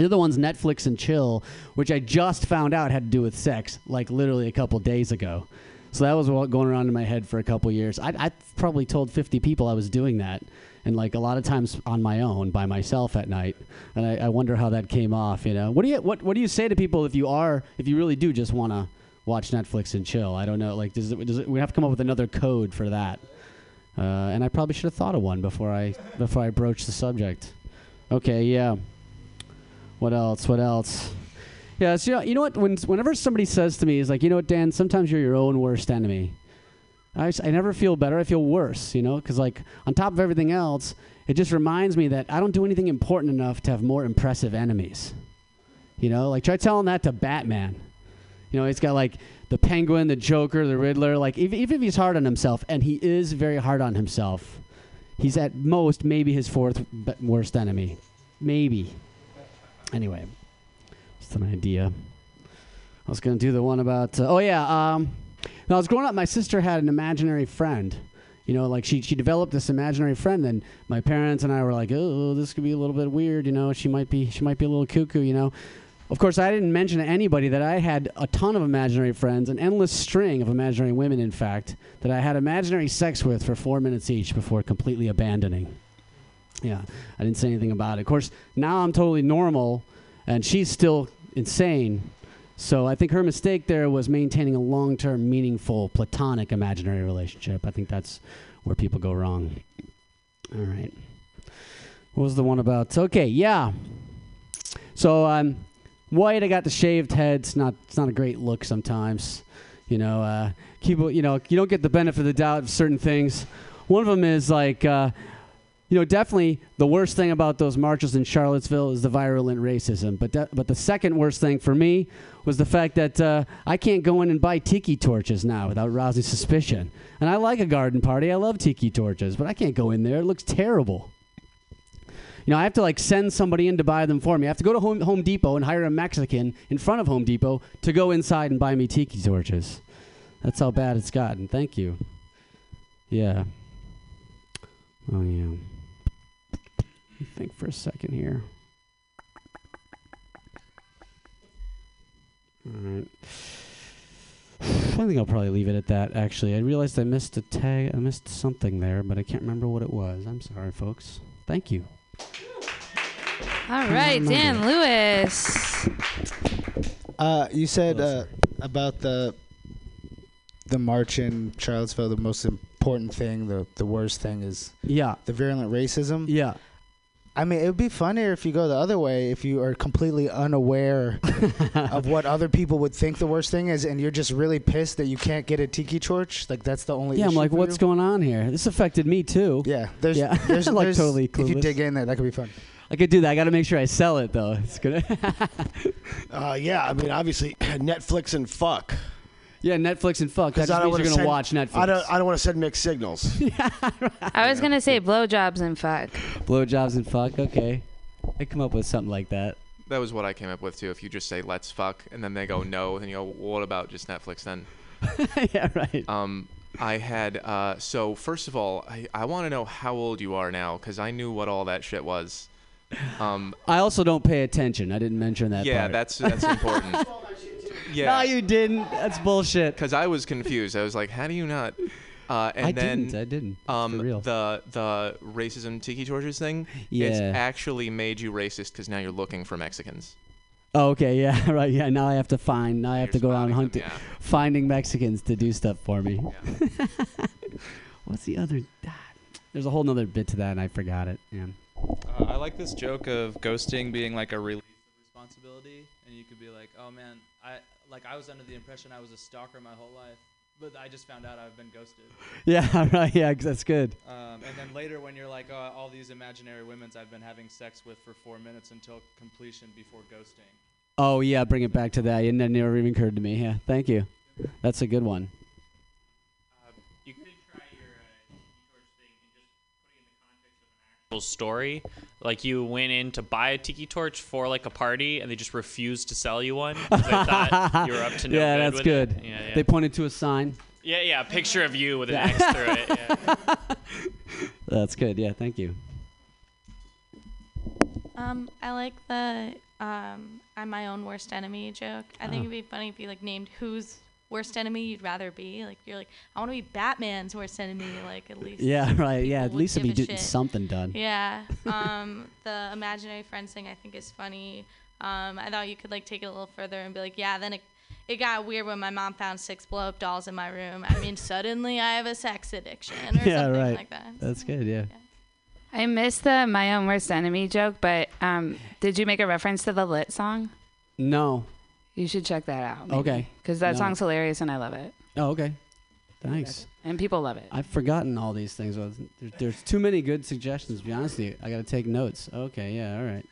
S10: The other one's Netflix and chill, which I just found out had to do with sex, like literally a couple days ago. So that was going around in my head for a couple years. I, I probably told 50 people I was doing that, and like a lot of times on my own, by myself at night. And I, I wonder how that came off. You know, what do you what what do you say to people if you are if you really do just want to watch Netflix and chill? I don't know. Like, does it, does it, we have to come up with another code for that? Uh, and I probably should have thought of one before I before I broached the subject. Okay, yeah. What else? What else? Yeah, so, you know, you know what? When whenever somebody says to me, "Is like, you know what, Dan? Sometimes you're your own worst enemy." I I never feel better. I feel worse. You know, because like on top of everything else, it just reminds me that I don't do anything important enough to have more impressive enemies. You know, like try telling that to Batman. You know, he's got like the Penguin, the Joker, the Riddler. Like even if he's hard on himself, and he is very hard on himself, he's at most maybe his fourth worst enemy. Maybe. Anyway, just an idea. I was gonna do the one about. Uh, oh yeah. Um, when I was growing up, my sister had an imaginary friend. You know, like she she developed this imaginary friend, and my parents and I were like, oh, this could be a little bit weird. You know, she might be she might be a little cuckoo. You know, Of course, I didn't mention to anybody that I had a ton of imaginary friends, an endless string of imaginary women, in fact, that I had imaginary sex with for four minutes each before completely abandoning. Yeah, I didn't say anything about it. Of course, now I'm totally normal, and she's still insane. So I think her mistake there was maintaining a long-term, meaningful, platonic imaginary relationship. I think that's where people go wrong. All right. What was the one about? Okay, yeah. So um, white, I got the shaved head. It's not. It's not a great look sometimes. You know, uh, people. You know, you don't get the benefit of the doubt of certain things. One of them is like. Uh, you know, definitely the worst thing about those marches in Charlottesville is the virulent racism. But de- but the second worst thing for me was the fact that uh, I can't go in and buy tiki torches now without rousing suspicion. And I like a garden party. I love tiki torches, but I can't go in there. It looks terrible. You know, I have to like send somebody in to buy them for me. I have to go to Home, Home Depot and hire a Mexican in front of Home Depot to go inside and buy me tiki torches. That's how bad it's gotten. Thank you. Yeah. Oh yeah. Let me think for a second here. All right. I think I'll probably leave it at that. Actually, I realized I missed a tag. I missed something there, but I can't remember what it was. I'm sorry, folks. Thank you.
S1: All right, Dan Lewis.
S5: Uh, you said uh, about the the march in Charlottesville. The most important thing, the the worst thing, is
S10: Yeah.
S5: the virulent racism.
S10: Yeah.
S5: I mean, it would be funnier if you go the other way. If you are completely unaware of what other people would think the worst thing is, and you're just really pissed that you can't get a tiki torch. Like that's the only.
S10: Yeah, I'm like, what's
S5: you?
S10: going on here? This affected me too.
S5: Yeah, there's,
S10: Yeah.
S5: there's,
S10: Like,
S5: there's-
S10: totally
S5: If you dig in there, that could be fun.
S10: I could do that. I got to make sure I sell it though. It's gonna.
S12: Uh, yeah, I mean, obviously, Netflix and fuck.
S10: Yeah, Netflix and fuck. That
S12: 'Cause
S10: just
S12: I don't
S10: means you're
S12: wanna
S10: gonna
S12: send-
S10: watch Netflix.
S12: I don't. I don't want to send mixed signals.
S1: I was gonna say blowjobs and fuck.
S10: Blowjobs and fuck. Okay, I come up with something like that.
S3: That was what I came up with too. If you just say "let's fuck" and then they go no, then you go, well, "What about just Netflix then?"
S10: yeah, right.
S3: Um, I had uh, so first of all, I, I want to know how old you are now because I knew what all that shit was. Um,
S10: I also don't pay attention. I didn't mention that.
S3: yeah,
S10: part.
S3: that's that's important.
S10: No,
S3: Yeah,
S10: you didn't. That's bullshit.
S3: because I was confused. I was like, how do you not? Uh, and
S10: I
S3: then
S10: didn't. I didn't.
S3: um,
S10: For real.
S3: the the racism tiki torches thing.
S10: Yeah.
S3: It's actually made you racist because now you're looking for Mexicans.
S10: Oh, okay. Yeah. Right. Yeah. Now I have to find. Now I have
S3: You're
S10: to go around
S3: spotting
S10: hunting,
S3: them,
S10: finding Mexicans to do stuff for me. What's the other? ah, There's a whole nother bit to that, and I forgot it. Yeah.
S13: Uh, I like this joke of ghosting being like a release of responsibility, and you could be like, "Oh man, I like I was under the impression I was a stalker my whole life, but I just found out I've been ghosted."
S10: Yeah. Right. Yeah. That's good.
S13: Um, and then later, when you're like, oh, "All these imaginary women's I've been having sex with for four minutes until completion before ghosting."
S10: Oh yeah. Bring it back to that. It never even occurred to me. Yeah. Thank you. That's a good one.
S14: Story. Like you went in to buy a tiki torch for like a party, and they just refused to sell you one. 'cause They thought you were up to no
S10: yeah,
S14: good
S10: that's
S14: with
S10: good.
S14: It. Yeah, yeah.
S10: They pointed to a sign.
S14: yeah, yeah. A picture of you with an
S10: Yeah.
S14: X through it. Yeah.
S10: That's good. Yeah. Thank you.
S15: Um, I like the um, I'm my own worst enemy joke. I think
S10: Oh.
S15: it'd be funny if you like named whose worst enemy you'd rather be. Like you're like, I want to be Batman's worst enemy. Like at least.
S10: Yeah. Right. Yeah. At least if
S15: give
S10: he
S15: a
S10: something done.
S15: Yeah. Um, the imaginary friends thing I think is funny. Um, I thought you could like take it a little further and be like, yeah, then it, it got weird when my mom found six blow up dolls in my room. I mean, suddenly I have a sex addiction or
S10: yeah.
S15: something
S10: Right.
S15: like that.
S10: That's good. Yeah.
S1: I missed the my own worst enemy joke, but um, did you make a reference to the lit song?
S10: No.
S1: You should check that out.
S10: Okay.
S1: Because that
S10: No.
S1: song's hilarious and I love it.
S10: Oh. Okay. Thanks.
S1: And people love it.
S10: I've forgotten all these things. Well, there- There's too many good suggestions. To be honest with you, I got to take notes. Okay, yeah, all right.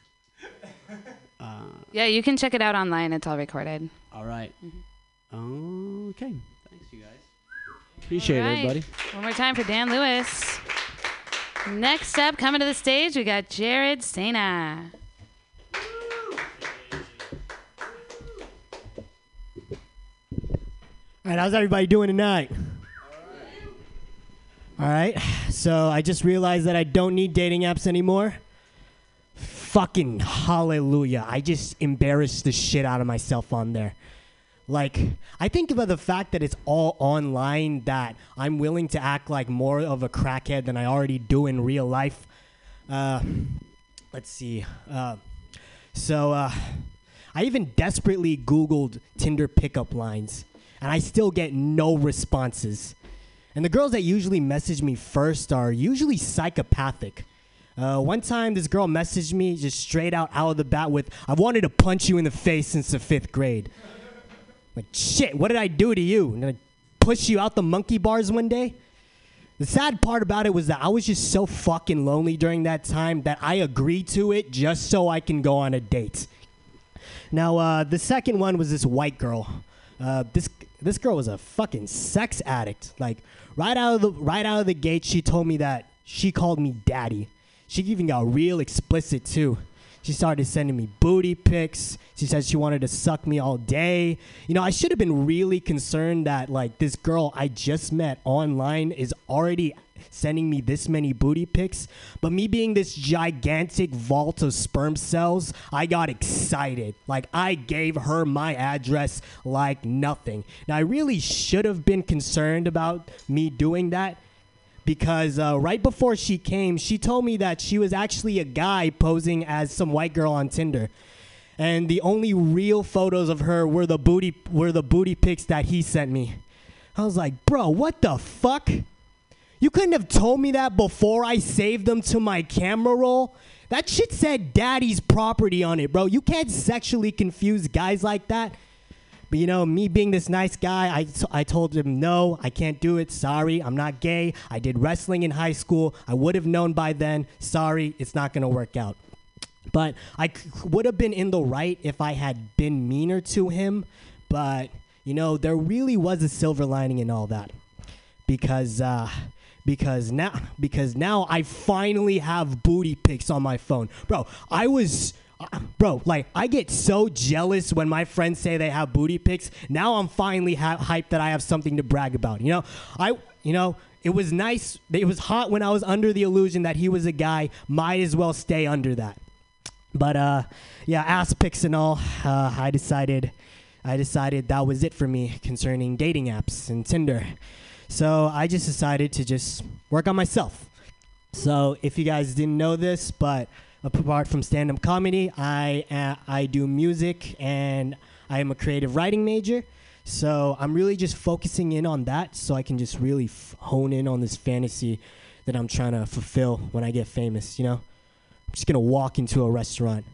S10: Uh,
S1: Yeah, you can check it out online. It's all recorded.
S10: all right.
S1: Mm-hmm.
S10: Okay. Thanks, you guys. Appreciate
S1: All
S10: it,
S1: right.
S10: everybody.
S1: One more time for Dan Lewis. Next up, coming to the stage, we got Jared Sena.
S2: All right, how's everybody doing tonight? All right, so I just realized that I don't need dating apps anymore. fucking hallelujah. I just embarrassed the shit out of myself on there. Like, I think about the fact that it's all online that I'm willing to act like more of a crackhead than I already do in real life. Uh, let's see. Uh, so, uh, I even desperately Googled Tinder pickup lines, and I still get no responses. And the girls that usually message me first are usually psychopathic. Uh, one time, this girl messaged me just straight out out of the bat with, "I wanted to punch you in the face since the fifth grade." Like, shit, what did I do to you? Push you out the monkey bars one day? The sad part about it was that I was just so fucking lonely during that time that I agreed to it just so I can go on a date. Now, uh, the second one was this white girl. Uh, this this girl was a fucking sex addict. Like right out of the right out of the gate, she told me that she called me daddy. She even got real explicit too. She started sending me booty pics. She said she wanted to suck me all day. You know, I should have been really concerned that like this girl I just met online is already sending me this many booty pics. But me being this gigantic vault of sperm cells, I got excited. Like I gave her my address like nothing. Now I really should have been concerned about me doing that because uh, right before she came, she told me that she was actually a guy posing as some white girl on Tinder, and the only real photos of her were the booty were the booty pics that he sent me. I was like, bro, what the fuck? You couldn't have told me that before I saved them to my camera roll. That shit said daddy's property on it, bro. You can't sexually confuse guys like that. But you know, me being this nice guy, I, I told him, no, I can't do it. Sorry, I'm not gay. I did wrestling in high school. I would have known by then. Sorry, it's not going to work out. But I would have been in the right if I had been meaner to him. But, you know, there really was a silver lining in all that. Because, uh, because now because now I finally have booty pics on my phone. Bro, I was uh, bro, like I get so jealous when my friends say they have booty pics. Now I'm finally ha- hyped that I have something to brag about. You know, I you know it was nice. It was hot when I was under the illusion that he was a guy. Might as well stay under that. But uh, yeah, ass pics and all. Uh, I decided, I decided that was it for me concerning dating apps and Tinder. So I just decided to just work on myself. So if you guys didn't know this, but apart from stand-up comedy, I uh, I do music and I am a creative writing major. So I'm really just focusing in on that, so I can just really f- hone in on this fantasy that I'm trying to fulfill when I get famous. You know, I'm just gonna walk into a restaurant,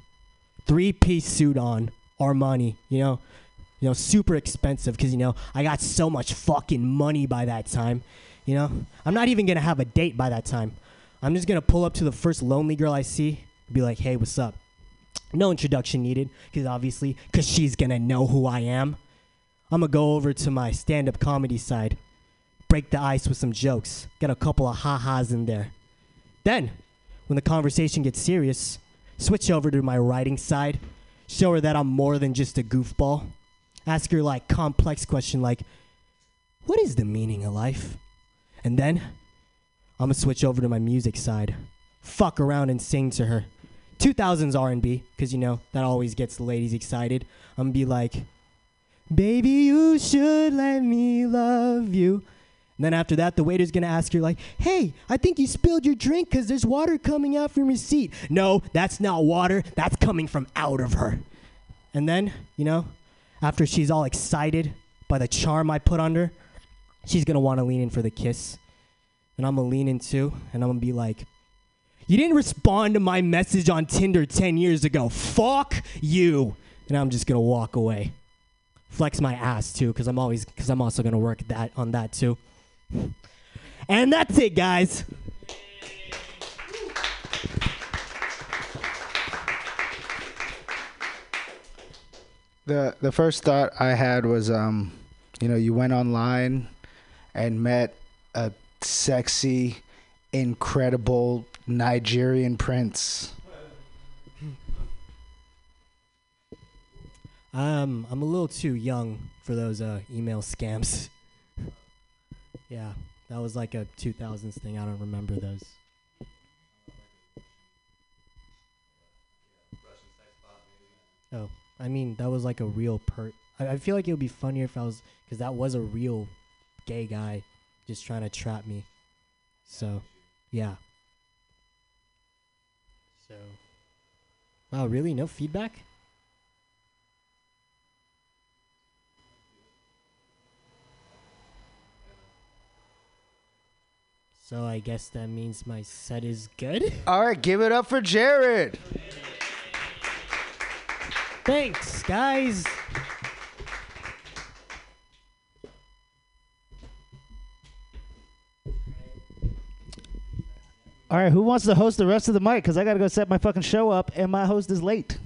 S2: three-piece suit on, Armani. You know, you know, super expensive because you know I got so much fucking money by that time. You know, I'm not even gonna have a date by that time. I'm just gonna pull up to the first lonely girl I see, be like, "Hey, what's up?" No introduction needed, because obviously, because she's gonna know who I am. I'm gonna go over to my stand-up comedy side, break the ice with some jokes, get a couple of ha-has in there. Then, when the conversation gets serious, switch over to my writing side, show her that I'm more than just a goofball. Ask her like complex question like, "What is the meaning of life?" And then I'm gonna switch over to my music side, fuck around and sing to her. 2000s R&B, cause you know that always gets the ladies excited. I'm gonna be like, "Baby, you should let me love you." And then after that, the waiter's gonna ask her like, "Hey, I think you spilled your drink because there's water coming out from your seat." No, that's not water. That's coming from out of her. And then, you know, after she's all excited by the charm I put on her, she's gonna want to lean in for the kiss. And I'm gonna lean in too, and I'm gonna be like, You didn't respond to my message on Tinder 10 years ago. Fuck you. And I'm just gonna walk away. Flex my ass too, because I'm always because I'm also gonna work that on that too. And that's it, guys.
S5: The the first thought I had was um, you know, you went online and met a sexy, incredible Nigerian prince.
S2: Um, I'm a little too young for those uh, email scams. yeah, that was like a 2000s thing. I don't remember those. I mean, that was like a real per. I, I feel like it would be funnier if I was, because that was a real gay guy just trying to trap me. So, yeah. So. Wow, really? No feedback? So I guess that means my set is good.
S12: All right, give it up for Jared.
S2: Thanks, guys.
S5: All right, who wants to host the rest of the mic? Because I got to go set my fucking show up, and my host is late.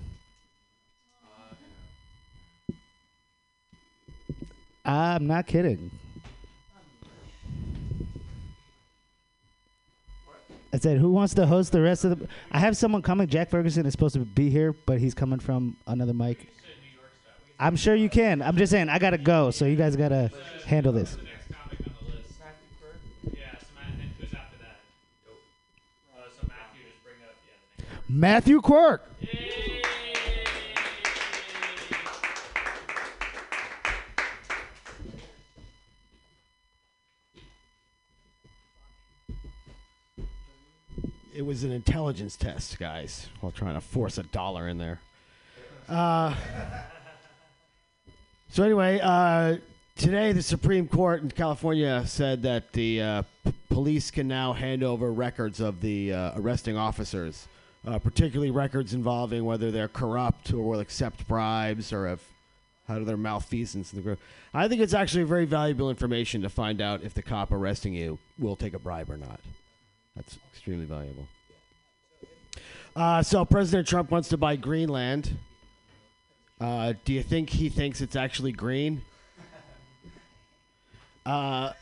S5: I'm not kidding. I said, who wants to host the rest of the? I have someone coming. Jack Ferguson is supposed to be here, but he's coming from another mic. I'm sure you can. I'm just saying, I gotta go, so you guys gotta handle this. Matthew Quirk.
S12: It was an intelligence test, guys, while trying to force a dollar in there. Uh, so anyway, uh, today the Supreme Court in California said that the uh, p- police can now hand over records of the uh, arresting officers, uh, particularly records involving whether they're corrupt or will accept bribes or have how do their malfeasance in the group. I think it's actually very valuable information to find out if the cop arresting you will take a bribe or not. That's extremely valuable. Uh, so President Trump wants to buy Greenland. Uh, do you think he thinks it's actually green? Uh,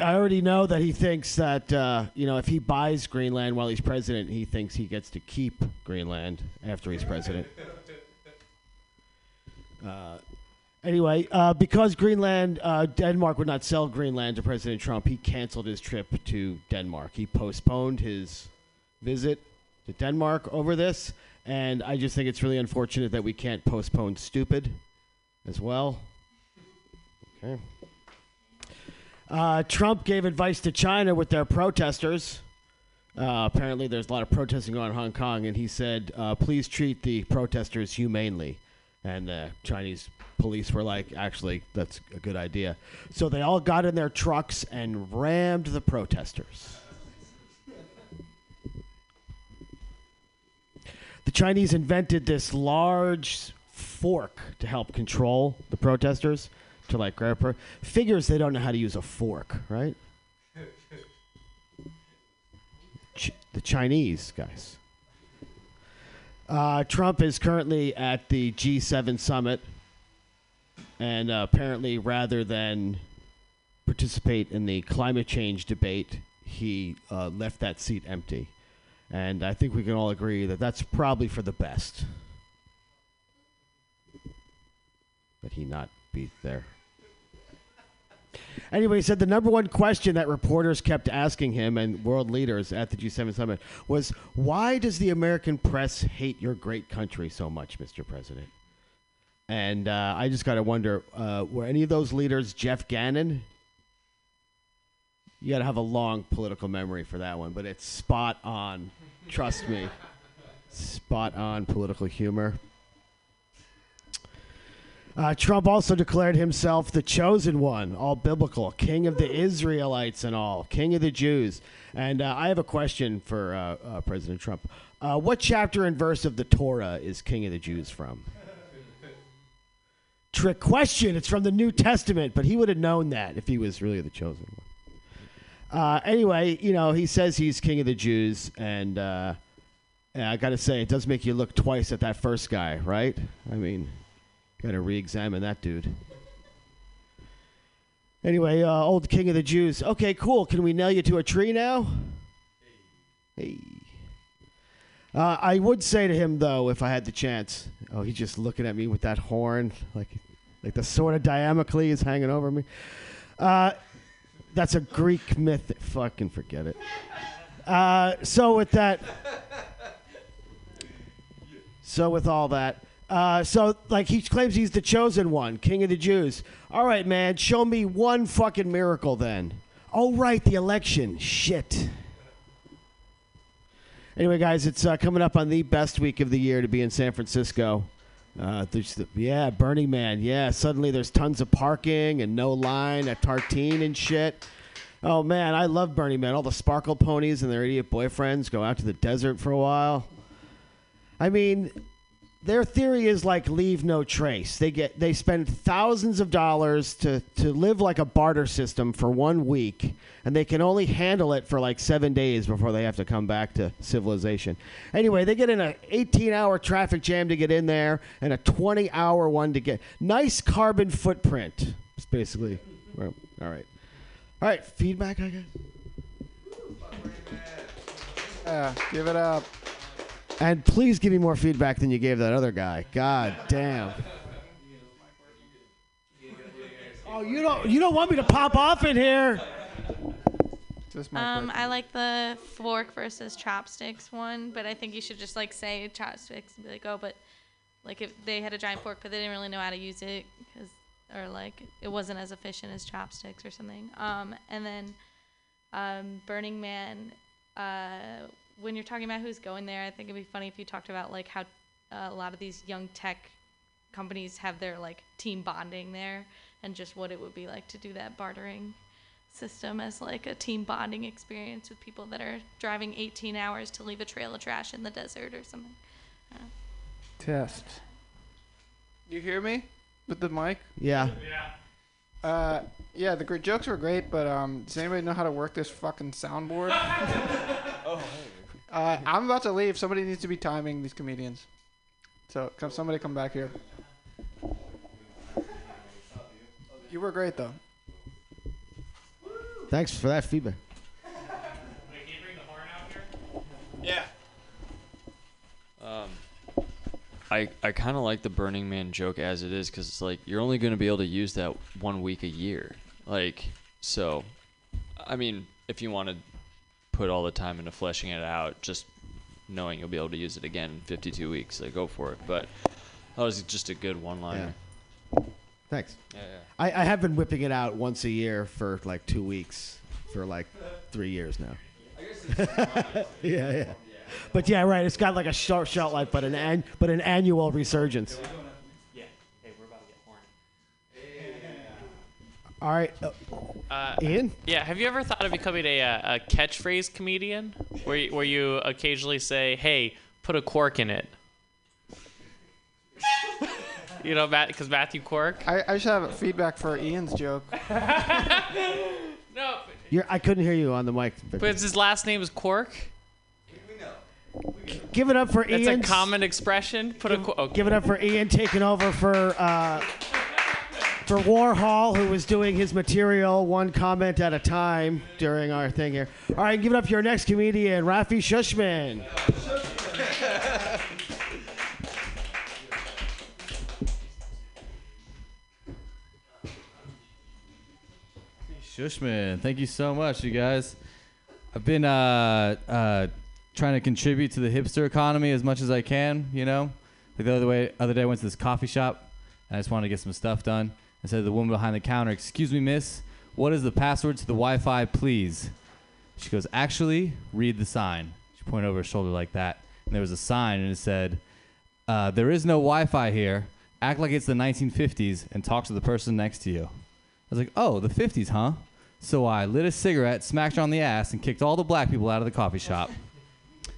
S12: I already know that he thinks that uh, you know if he buys Greenland while he's president, he thinks he gets to keep Greenland after he's president. Anyway, uh, because Greenland, uh, Denmark would not sell Greenland to President Trump, he canceled his trip to Denmark. He postponed his visit to Denmark over this, and I just think it's really unfortunate that we can't postpone stupid as well. Okay. Uh, Trump gave advice to China with their protesters. Uh, apparently, there's a lot of protesting going on in Hong Kong, and he said, uh, "Please treat the protesters humanely." And the Chinese police were like, "Actually, that's a good idea." So they all got in their trucks and rammed the protesters. The Chinese invented this large fork to help control the protesters. To like grab pro- figures they don't know how to use a fork, right? Ch- the Chinese guys. Uh, Trump is currently at the G7 summit, and uh, apparently, rather than participate in the climate change debate, he uh, left that seat empty. And I think we can all agree that that's probably for the best. That he not be there. Anyway, he said the number one question that reporters kept asking him and world leaders at the G7 summit was, Why does the American press hate your great country so much, Mr. President? And uh, I just got to wonder uh, were any of those leaders Jeff Gannon? You got to have a long political memory for that one, but it's spot on. Trust me. Spot on political humor. Uh, Trump also declared himself the chosen one, all biblical, king of the Israelites and all, king of the Jews. And uh, I have a question for uh, uh, President Trump. Uh, what chapter and verse of the Torah is king of the Jews from? Trick question. It's from the New Testament, but he would have known that if he was really the chosen one. Uh, anyway, you know, he says he's king of the Jews, and uh, yeah, I got to say, it does make you look twice at that first guy, right? I mean, got to re-examine that dude. Anyway, uh, old king of the Jews. Okay, cool. Can we nail you to a tree now? Hey. Uh, I would say to him though, if I had the chance. Oh, he's just looking at me with that horn, like, like the sword of Damocles is hanging over me. Uh, that's a Greek myth. Fucking forget it. Uh, so with that, so with all that, Uh, so, like, he claims he's the chosen one, king of the Jews. All right, man, show me one fucking miracle then. Oh, right, the election. Shit. Anyway, guys, it's uh, coming up on the best week of the year to be in San Francisco. Uh, yeah, Burning Man. Yeah, suddenly there's tons of parking and no line at Tartine and shit. Oh man, I love Burning Man. All the sparkle ponies and their idiot boyfriends go out to the desert for a while. I mean, their theory is like leave no trace. They get they spend thousands of dollars to to live like a barter system for one week, and they can only handle it for like seven days before they have to come back to civilization. Anyway, they get in a 18-hour traffic jam to get in there, and a 20-hour one to get. Nice carbon footprint. It's basically. Well, all right. All right, feedback, I guess.
S16: Yeah, give it up.
S12: And please give me more feedback than you gave that other guy. God damn. Oh, you don't you don't want me to pop off in here?
S15: Um, I like the fork versus chopsticks one, but I think you should just like say chopsticks and be like, oh, but like if they had a giant fork, but they didn't really know how to use it, cause or like it wasn't as efficient as chopsticks or something. Um, and then um, Burning Man. Uh, when you're talking about who's going there, I think it'd be funny if you talked about like how uh, a lot of these young tech companies have their like team bonding there, and just what it would be like to do that bartering system as like a team bonding experience with people that are driving 18 hours to leave a trail of trash in the desert or something. Uh,
S16: Test. You hear me with the mic?
S12: Yeah.
S16: Yeah. Uh, yeah, the great jokes were great, but um, does anybody know how to work this fucking soundboard?
S3: Oh,
S16: Uh, I'm about to leave. Somebody needs to be timing these comedians. So, come somebody come back here. You were great though.
S12: Thanks for that feedback.
S16: Yeah.
S9: Um, I I kind of like the Burning Man joke as it is because it's like you're only going to be able to use that one week a year. Like so, I mean, if you want to put all the time into fleshing it out, just knowing you'll be able to use it again in 52 weeks, like go for it. But that was just a good one-liner.
S12: Thanks.
S9: Yeah, yeah.
S12: I, I have been whipping it out once a year for like two weeks for like three years now. yeah, yeah. But yeah, right. It's got like a short shelf life, but an an, but an annual resurgence. All right, uh,
S14: Uh,
S12: Ian.
S14: Yeah. Have you ever thought of becoming a, uh, a catchphrase comedian, where you, where you occasionally say, "Hey, put a cork in it." you know, Matt, because Matthew Cork.
S16: I, I just have feedback for Ian's joke.
S14: No,
S12: You're, I couldn't hear you on the mic.
S14: but his last name is Cork.
S12: Give it up for
S14: That's
S12: Ian.
S14: a common expression. Put a cork.
S12: Give it up for Ian taking over for uh, for Warhol, who was doing his material one comment at a time during our thing here. All right, give it up for your next comedian, Rafi Shushman.
S11: Shushman, thank you so much, you guys. I've been uh, uh, trying to contribute to the hipster economy as much as I can. You know, like the other way, other day I went to this coffee shop, and I just wanted to get some stuff done. I said to the woman behind the counter, "Excuse me, miss, what is the password to the Wi-Fi, please?" She goes, "Actually, read the sign." She pointed over her shoulder like that, and there was a sign, and it said, uh, "There is no Wi-Fi here. Act like it's the 1950s and talk to the person next to you." I was like, oh, the 50s, huh? So I lit a cigarette, smacked her on the ass, and kicked all the black people out of the coffee shop.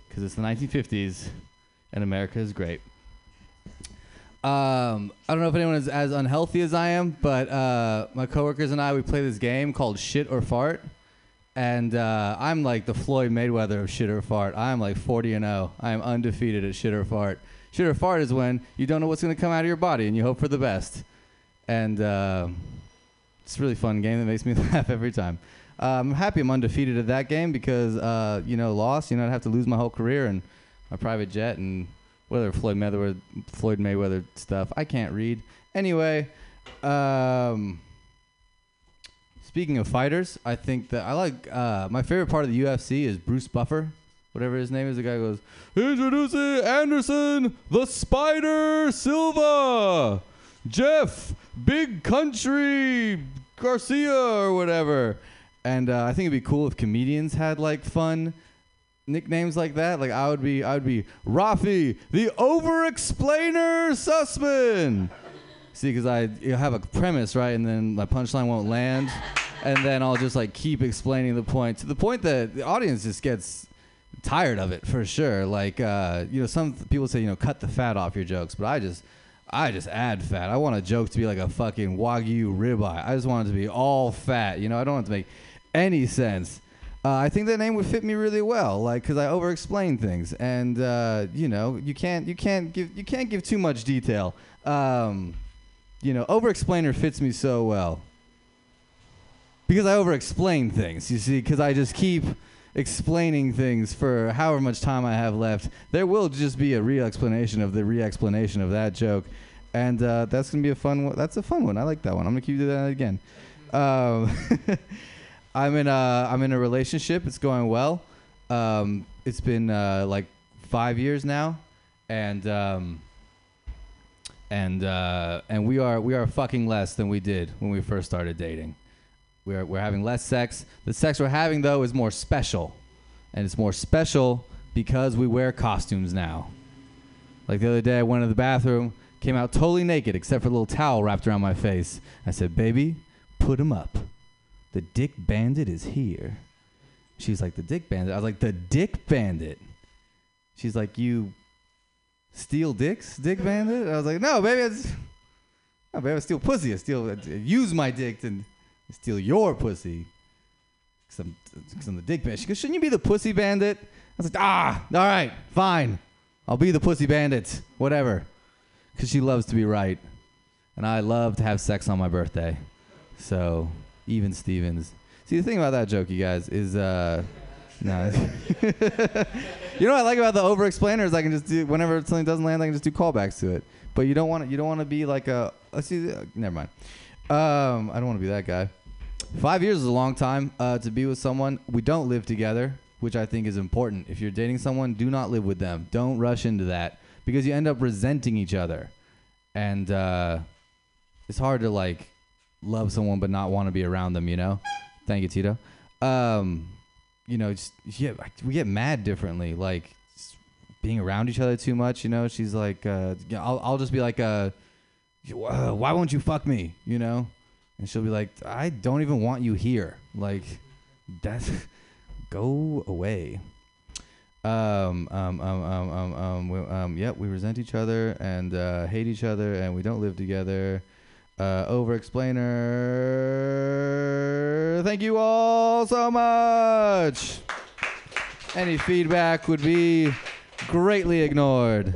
S11: Because it's the 1950s, and America is great. Um, I don't know if anyone is as unhealthy as I am, but uh, my coworkers and I, we play this game called Shit or Fart. And uh, I'm like the Floyd Mayweather of shit or fart. I'm like 40 and 0. I am undefeated at shit or fart. Shit or fart is when you don't know what's going to come out of your body and you hope for the best. And uh, it's a really fun game that makes me laugh every time. Uh, I'm happy I'm undefeated at that game because, uh, you know, lost, you know, I'd have to lose my whole career and my private jet and whether Floyd Mayweather, Floyd Mayweather stuff. I can't read. Anyway, um, speaking of fighters, I think that I like uh, my favorite part of the UFC is Bruce Buffer, whatever his name is. The guy goes, "Introducing Anderson, the Spider Silva, Jeff, Big Country Garcia, or whatever." And uh, I think it'd be cool if comedians had like fun nicknames like that. Like I would be, I would be Rafi, the over-explainer Sussman. See, because I you have a premise, right, and then my punchline won't land, and then I'll just like keep explaining the point to the point that the audience just gets tired of it for sure. Like, uh, you know, some people say, you know, cut the fat off your jokes, but I just, I just add fat. I want a joke to be like a fucking wagyu ribeye. I just want it to be all fat. You know, I don't want it to make any sense. Uh, I think that name would fit me really well, like because I over-explain things, and uh, you know, you can't, you can't give, you can't give too much detail. Um, you know, over-explainer fits me so well because I over-explain things. You see, because I just keep explaining things for however much time I have left. There will just be a re-explanation of the re-explanation of that joke, and uh, that's gonna be a fun. one. That's a fun one. I like that one. I'm gonna keep doing that again. Um, I'm in a I'm in a relationship. It's going well. Um, it's been uh, like five years now, and um, and uh, and we are we are fucking less than we did when we first started dating. We're we're having less sex. The sex we're having though is more special, and it's more special because we wear costumes now. Like the other day, I went to the bathroom, came out totally naked except for a little towel wrapped around my face. I said, "Baby, put him up." The dick bandit is here. She's like, the dick bandit? I was like, the dick bandit. She's like, you steal dicks, dick bandit? I was like, no, baby, I just, no, baby, I steal pussy. I steal, I use my dick to steal your pussy. Cause I'm, cause I'm the dick bandit. She goes, shouldn't you be the pussy bandit? I was like, ah, all right, fine. I'll be the pussy bandit, whatever. Cause she loves to be right. And I love to have sex on my birthday. So even Stevens. See, the thing about that joke, you guys, is uh, no. you know what I like about the over explainers? I can just do whenever something doesn't land, I can just do callbacks to it. But you don't want to. You don't want to be like a. Let's see. Uh, never mind. Um, I don't want to be that guy. Five years is a long time uh, to be with someone. We don't live together, which I think is important. If you're dating someone, do not live with them. Don't rush into that because you end up resenting each other, and uh, it's hard to like love someone but not want to be around them. You know. Thank you, Tito. Um, you know, just yeah, we get mad differently. Like being around each other too much. You know, she's like, uh, I'll I'll just be like, uh, uh, why won't you fuck me? You know, and she'll be like, I don't even want you here. Like, that's go away. Um, um, um, um, um, um, we, um, yep, we resent each other and uh, hate each other, and we don't live together. Uh, over explainer. Thank you all so much. Any feedback would be greatly ignored.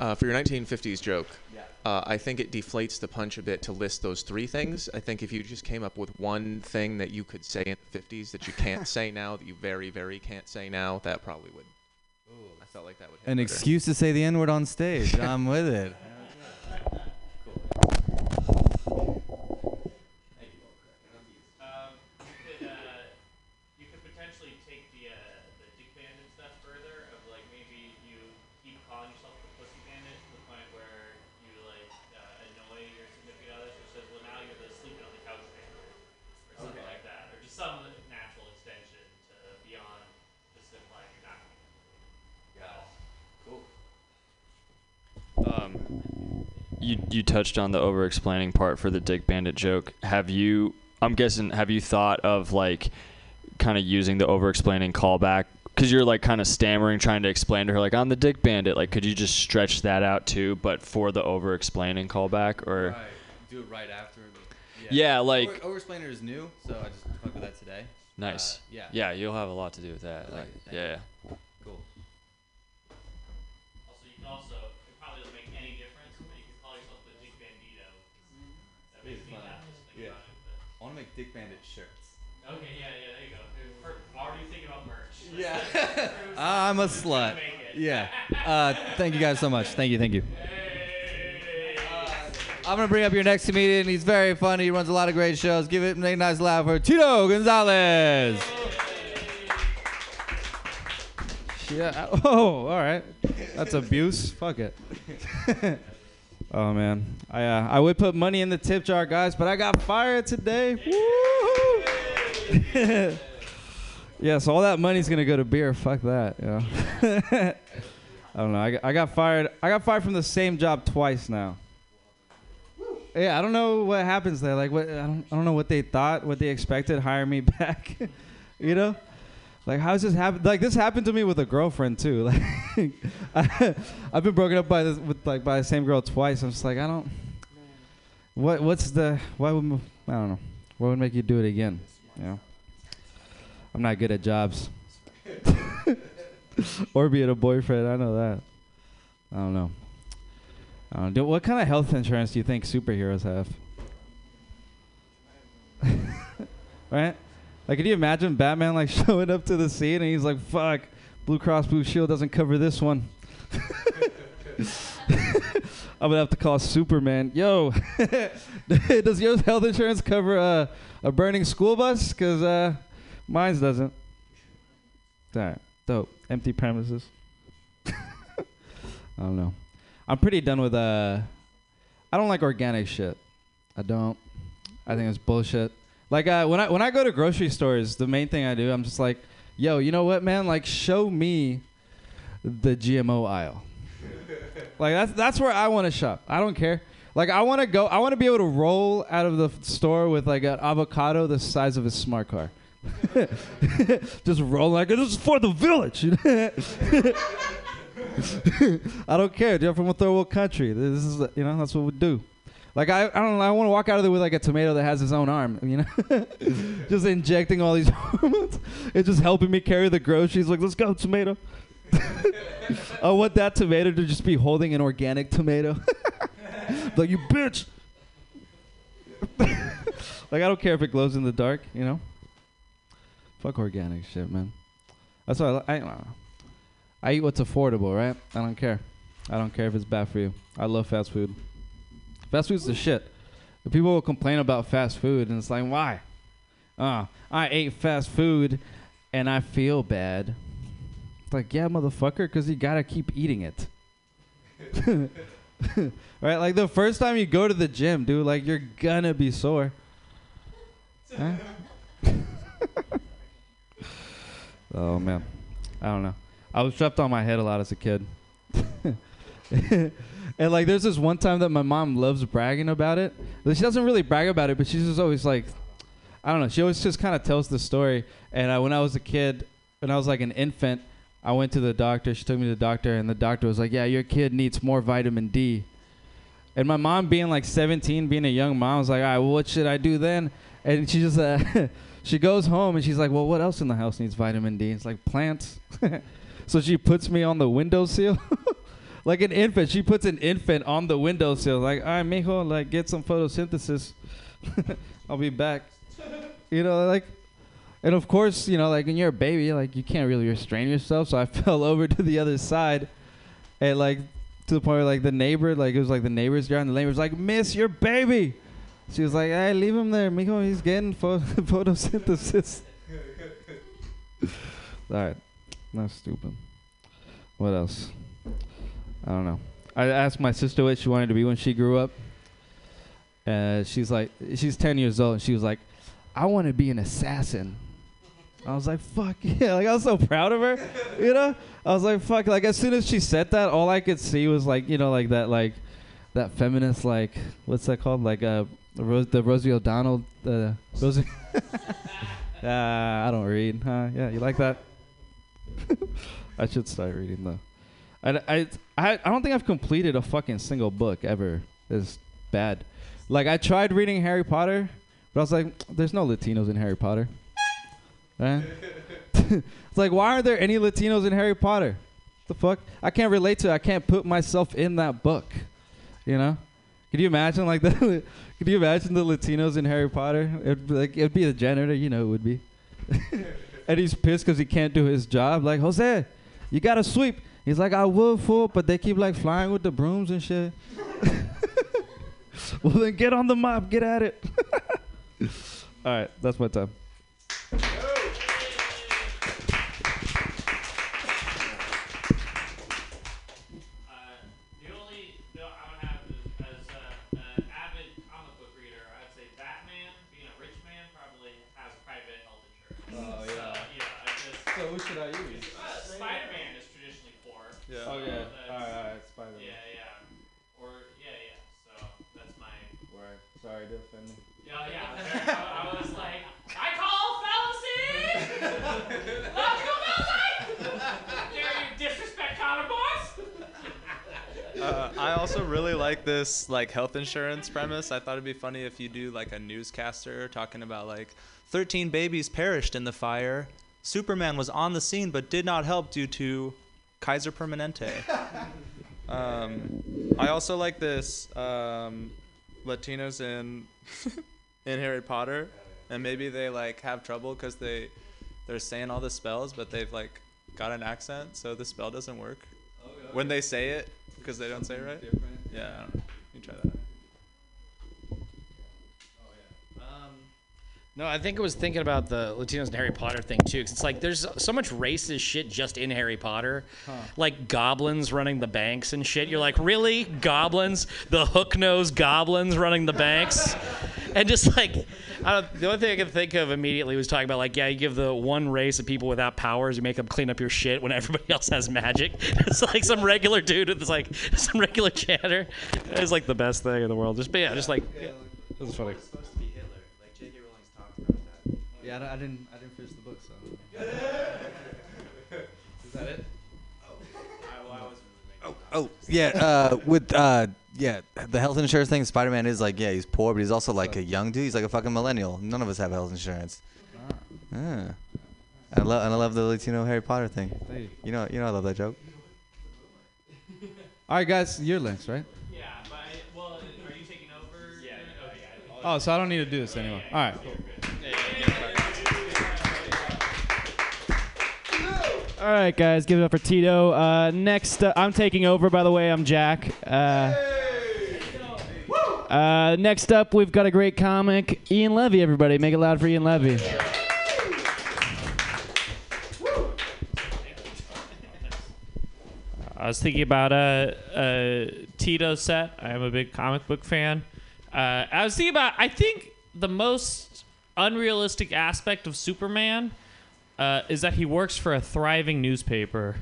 S3: Uh, for your 1950s joke, uh, I think it deflates the punch a bit to list those three things. I think if you just came up with one thing that you could say in the 50s that you can't say now, that you very, very can't say now, that probably would. Felt like that would.
S11: An
S3: better.
S11: excuse to say the N word on stage. I'm with it.
S14: Um, you could, uh, you could potentially take the uh, the dick bandit stuff further. Of like maybe you keep calling yourself the pussy bandit to the point where you like uh, annoy your significant other. So it says, well, now you're the sleeping on the couch bandit, or something like that, or just some natural extension to beyond just implying you're not.
S11: Yeah.
S14: Cool.
S9: Um, you you touched on the over explaining part for the Dick Bandit joke. Have you? I'm guessing. Have you thought of like kind of using the over explaining callback? Because you're like kind of stammering, trying to explain to her like I'm the Dick Bandit. Like, could you just stretch that out too, but for the over explaining callback or?
S11: Do it right after.
S9: Yeah, like-
S11: over, explainer is new, so I just fucked with that today.
S9: Nice.
S11: Uh, yeah.
S9: Yeah, you'll have a lot to do with that.
S11: Like
S9: Like, yeah.
S11: you. I want Dick Bandit shirts.
S14: Okay, yeah, yeah, there you go. Per- already thinking about merch.
S11: Yeah.
S14: Cruise-
S11: I'm a slut. Yeah. Uh, thank you guys so much. Thank you. Thank you.
S14: Hey.
S17: I'm gonna bring up your next comedian. He's very funny. He runs a lot of great shows. Give it a nice laugh for Tito Gonzalez.
S18: Yeah. Oh, all right. That's abuse. Fuck it. oh man, I uh, I would put money in the tip jar, guys, but I got fired today. Woo! yeah, so all that money's gonna go to beer. Fuck that. Know? I don't know. I I got fired. I got fired from the same job twice now. Yeah, I don't know what happens there. Like, what I don't, I don't know what they thought, what they expected. Hire me back, you know? Like, how's this happen? Like, this happened to me with a girlfriend too. Like, I, I've been broken up by this with like by the same girl twice. I'm just like, I don't. What what's the why would I don't know what would make you do it again? Know, I'm not good at jobs. or being a boyfriend. I know that. I don't know. I don't know. What kind of health insurance do you think superheroes have? right? Like, can you imagine Batman like showing up to the scene and he's like, "Fuck, Blue Cross Blue Shield doesn't cover this one." I'm gonna have to call Superman. Yo, does your health insurance cover a burning school bus? Cause uh, mine's doesn't. All right, dope. Empty premises. I don't know. I'm pretty done with uh. I don't like organic shit. I don't. I think it's bullshit. Like uh, when I when I go to grocery stores, the main thing I do, I'm just like, yo, you know what, man? Like, show me the GMO aisle. like that's that's where I want to shop. I don't care. Like I want to go. I want to be able to roll out of the f- store with like an avocado the size of a smart car. just roll like this is for the village. I don't care. I'm from a third world country. This is you know that's what we do. Like I, I don't know. I want to walk out of there with like a tomato that has its own arm. You know, just injecting all these hormones. It's just helping me carry the groceries. Like let's go, tomato. I want that tomato to just be holding an organic tomato. like you bitch. like I don't care if it glows in the dark. You know. Fuck organic shit, man. That's why I, I know. I eat what's affordable, right? I don't care. I don't care if it's bad for you. I love fast food. Fast food's the shit. The people will complain about fast food, and it's like, why? Uh, I ate fast food, and I feel bad. It's like, yeah, motherfucker, because you gotta keep eating it. right? Like the first time you go to the gym, dude, like you're gonna be sore. Oh man, I don't know. I was strapped on my head a lot as a kid. and like, there's this one time that my mom loves bragging about it. She doesn't really brag about it, but she's just always like, I don't know. She always just kind of tells the story. And uh, when I was a kid, when I was like an infant, I went to the doctor. She took me to the doctor, and the doctor was like, "Yeah, your kid needs more vitamin D." And my mom, being like 17, being a young mom, was like, "All right, well, what should I do then?" And she just uh, she goes home and she's like, "Well, what else in the house needs vitamin D?" It's like plants. so she puts me on the windowsill. like an infant, she puts an infant on the windowsill. Like, all right, mijo, like get some photosynthesis. I'll be back. You know, like, and of course, you know, like when you're a baby, like you can't really restrain yourself. So I fell over to the other side, and like to the point where like the neighbor, like it was like the neighbor's girl, and the neighbor's like, "Miss your baby." She was like, "Hey, leave him there, mijo. He's getting pho- photosynthesis." All right, that's stupid. What else? I don't know. I asked my sister what she wanted to be when she grew up. Uh, she's like, she's 10 years old, and she was like, I want to be an assassin. I was like, fuck yeah. Like, I was so proud of her, you know? I was like, fuck. Like, as soon as she said that, all I could see was, like, you know, like that, like, that feminist, like, what's that called? Like, uh, the, Rose, the Rosie O'Donnell, uh, Rosie. uh, I don't read, huh? Yeah, you like that? I should start reading though. I, I, I, don't think I've completed a fucking single book ever. It's bad. Like I tried reading Harry Potter, but I was like, mm, there's no Latinos in Harry Potter. Right? Eh? it's like, why aren't there any Latinos in Harry Potter? The fuck? I can't relate to it. I can't put myself in that book. You know? Could you imagine like that? Could you imagine the Latinos in Harry Potter? It'd be like it'd be the janitor, you know, it would be. and he's pissed because he can't do his job. Like Jose, you gotta sweep. He's like, I would, fool, but they keep like flying with the brooms and shit.
S19: well, then get on the mop. Get at it. All right, that's my time.
S14: I
S13: also really like this like health insurance premise. I thought it'd be funny if you do like a newscaster talking about like 13 babies perished in the fire. Superman was on the scene but did not help due to Kaiser Permanente. um, I also like this um, Latinos in in Harry Potter, and maybe they like have trouble because they they're saying all the spells, but they've like got an accent, so the spell doesn't work when they say it because they don't say it right. Yeah, I don't know. You try that.
S20: No, I think I was thinking about the Latinos and Harry Potter thing too, because it's like there's so much racist shit just in Harry Potter, like goblins running the banks and shit. You're like, really, goblins? The hook nosed goblins running the banks, and just like, I don't, the only thing I could think of immediately was talking about like, yeah, you give the one race of people without powers, you make them clean up your shit when everybody else has magic. It's like some regular dude with like some regular chatter. It's like the best thing in the world. Just, but yeah, just like, it was funny.
S19: Yeah, I, I didn't. I didn't finish the book, so. Is that it?
S11: Oh Oh, yeah, uh, with uh, yeah, the health insurance thing. Spider Man is like, yeah, he's poor, but he's also like a young dude. He's like a fucking millennial. None of us have health insurance. Yeah. I love and I love the Latino Harry Potter thing.
S19: You.
S11: You know, you know, I love that joke.
S19: All right, guys, your links, right?
S14: Yeah, but I, well, are you taking over? Yeah, yeah.
S19: Oh, so I don't need to do this anymore. All right.
S21: All right, guys, give it up for Tito. Uh, next, uh, I'm taking over. By the way, I'm Jack. Uh, uh, next up, we've got a great comic, Ian Levy. Everybody, make it loud for Ian Levy.
S14: I was thinking about a, a Tito set. I am a big comic book fan. Uh, I was thinking about. I think the most unrealistic aspect of Superman uh, is that he works for a thriving newspaper.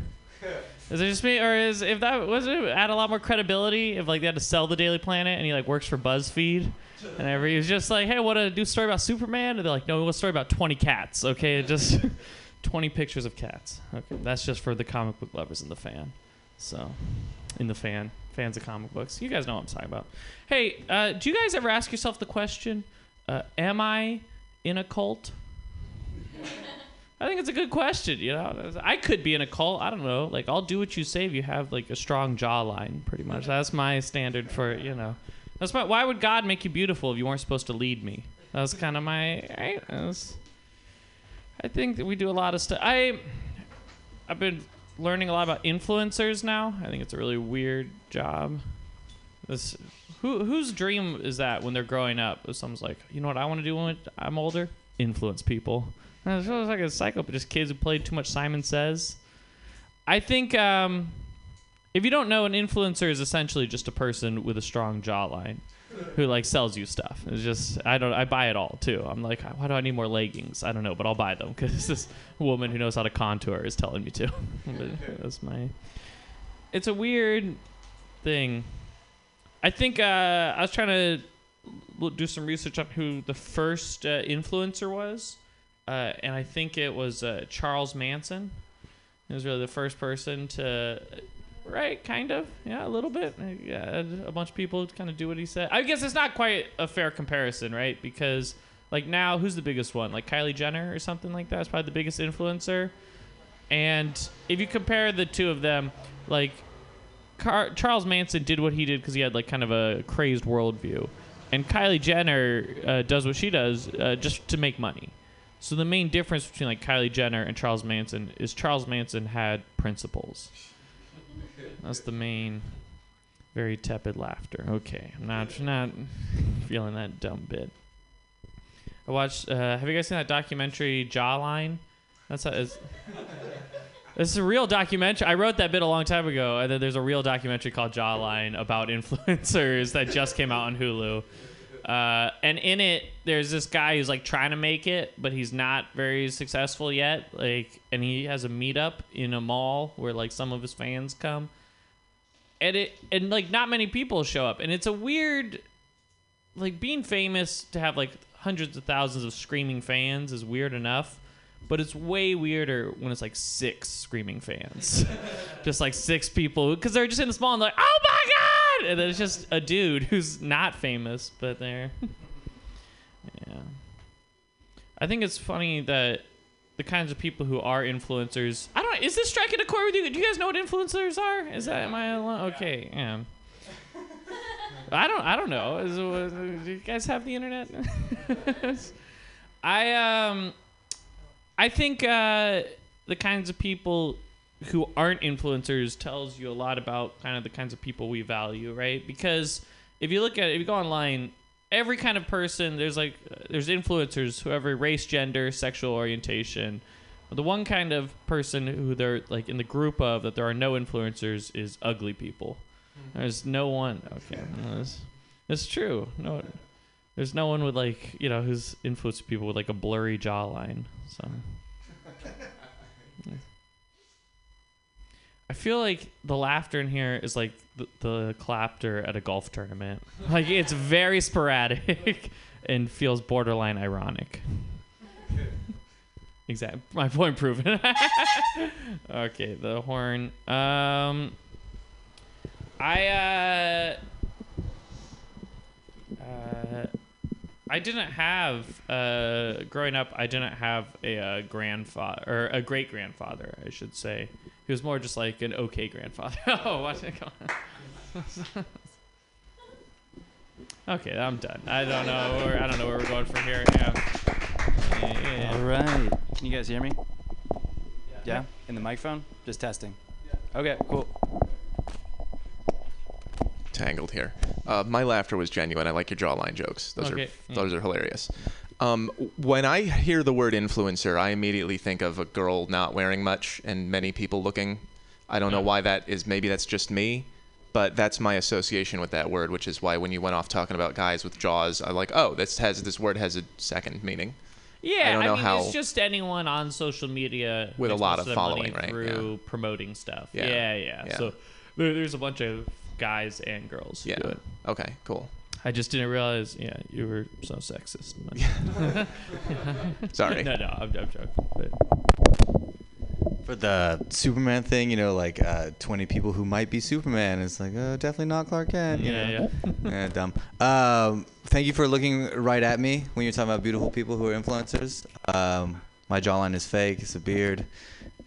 S14: Is it just me, or is if that was it add a lot more credibility if like they had to sell the Daily Planet and he like works for BuzzFeed and every he was just like, hey, do a story about Superman? And they're like, no, we want a story about 20 cats. Okay, just 20 pictures of cats. Okay, that's just for the comic book lovers and the fan. So, in the fan, fans of comic books, you guys know what I'm talking about. Hey, uh, do you guys ever ask yourself the question, uh, am I in a cult? I think it's a good question. You know, I could be in a cult. I don't know. Like, I'll do what you say if you have like a strong jawline. Pretty much. That's my standard for you know. That's my. Why would God make you beautiful if you weren't supposed to lead me? That was kind of my. I, was- I think that we do a lot of stuff. I. I've been learning a lot about influencers now. I think it's a really weird job. This. Who whose dream is that when they're growing up? If someone's like, you know what I want to do when I'm older? Influence people. It feels like a psycho, but just kids who played too much Simon Says. I think um, if you don't know, an influencer is essentially just a person with a strong jawline who like sells you stuff. It's just I don't I buy it all too. I'm like, why do I need more leggings? I don't know, but I'll buy them because this woman who knows how to contour is telling me to. That's my. It's a weird thing. I think uh, I was trying to do some research on who the first uh, influencer was, uh, and I think it was uh, Charles Manson. He was really the first person to, right? Kind of, yeah, a little bit. Yeah, a bunch of people kind of do what he said. I guess it's not quite a fair comparison, right? Because like now, who's the biggest one? Like Kylie Jenner or something like that is probably the biggest influencer. And if you compare the two of them, like Car- Charles Manson did what he did because he had like kind of a crazed worldview, and Kylie Jenner uh, does what she does uh, just to make money. So the main difference between like Kylie Jenner and Charles Manson is Charles Manson had principles. That's the main. Very tepid laughter. Okay, I'm not not feeling that dumb bit. I watched. Uh, have you guys seen that documentary Jawline? That's a, it's, this is a real documentary. I wrote that bit a long time ago, and then there's a real documentary called Jawline about influencers that just came out on Hulu. Uh, and in it, there's this guy who's like trying to make it, but he's not very successful yet. Like, and he has a meetup in a mall where like some of his fans come, and it and like not many people show up, and it's a weird, like being famous to have like hundreds of thousands of screaming fans is weird enough. But it's way weirder when it's like six screaming fans, just like six people, because they're just in the mall and like, "Oh my god!" And then it's just a dude who's not famous, but they're, yeah. I think it's funny that the kinds of people who are influencers. I don't. Is this striking a chord with you? Do you guys know what influencers are? Is that am I alone? Okay, yeah. I don't. I don't know. Is, uh, do you guys have the internet? I um. I think uh, the kinds of people who aren't influencers tells you a lot about kind of the kinds of people we value, right? Because if you look at it, if you go online, every kind of person there's like there's influencers who every race, gender, sexual orientation. But the one kind of person who they're like in the group of that there are no influencers is ugly people. Mm-hmm. There's no one. Okay, that's, that's true. No, there's no one with like you know who's influenced people with like a blurry jawline. So. I feel like the laughter in here is like the, the clapter at a golf tournament. Like it's very sporadic and feels borderline ironic. Exactly. My point proven. okay, the horn. Um, I uh, uh, I didn't have uh, growing up. I didn't have a, uh grandfather or a great grandfather, I should say. He was more just like an okay grandfather. oh, what's it going? okay, I'm done. I don't know. Where, I don't know where we're going from here. Yeah. Yeah, yeah.
S21: All right. Can you guys hear me? Yeah. In the microphone? Just testing. Okay. Cool.
S3: Tangled here. Uh, my laughter was genuine. I like your jawline jokes. Those
S14: Okay,
S3: are those are hilarious. Um, when I hear the word influencer, I immediately think of a girl not wearing much and many people looking. I don't know why that is. Maybe that's just me, but that's my association with that word, which is why when you went off talking about guys with jaws, I like, oh, this has this word has a second meaning.
S14: Yeah,
S3: I don't know
S14: mean,
S3: how.
S14: it's just anyone on social media
S3: With a lot of following, right?
S14: Through promoting stuff.
S3: Yeah.
S14: Yeah, yeah.
S3: Yeah.
S14: So there, there's a bunch of guys and girls who
S3: Yeah.
S14: do it.
S3: Okay, cool.
S14: I just didn't realize. Yeah, you were so sexist.
S3: Sorry.
S14: no, no, I'm, I'm joking. But
S11: For the Superman thing, you know, like uh, 20 people who might be Superman. It's like, uh, definitely not Clark Kent. You
S14: Yeah,
S11: know? yeah. dumb. Um, thank you for looking right at me when you're talking about beautiful people who are influencers. Um, my jawline is fake. It's a beard.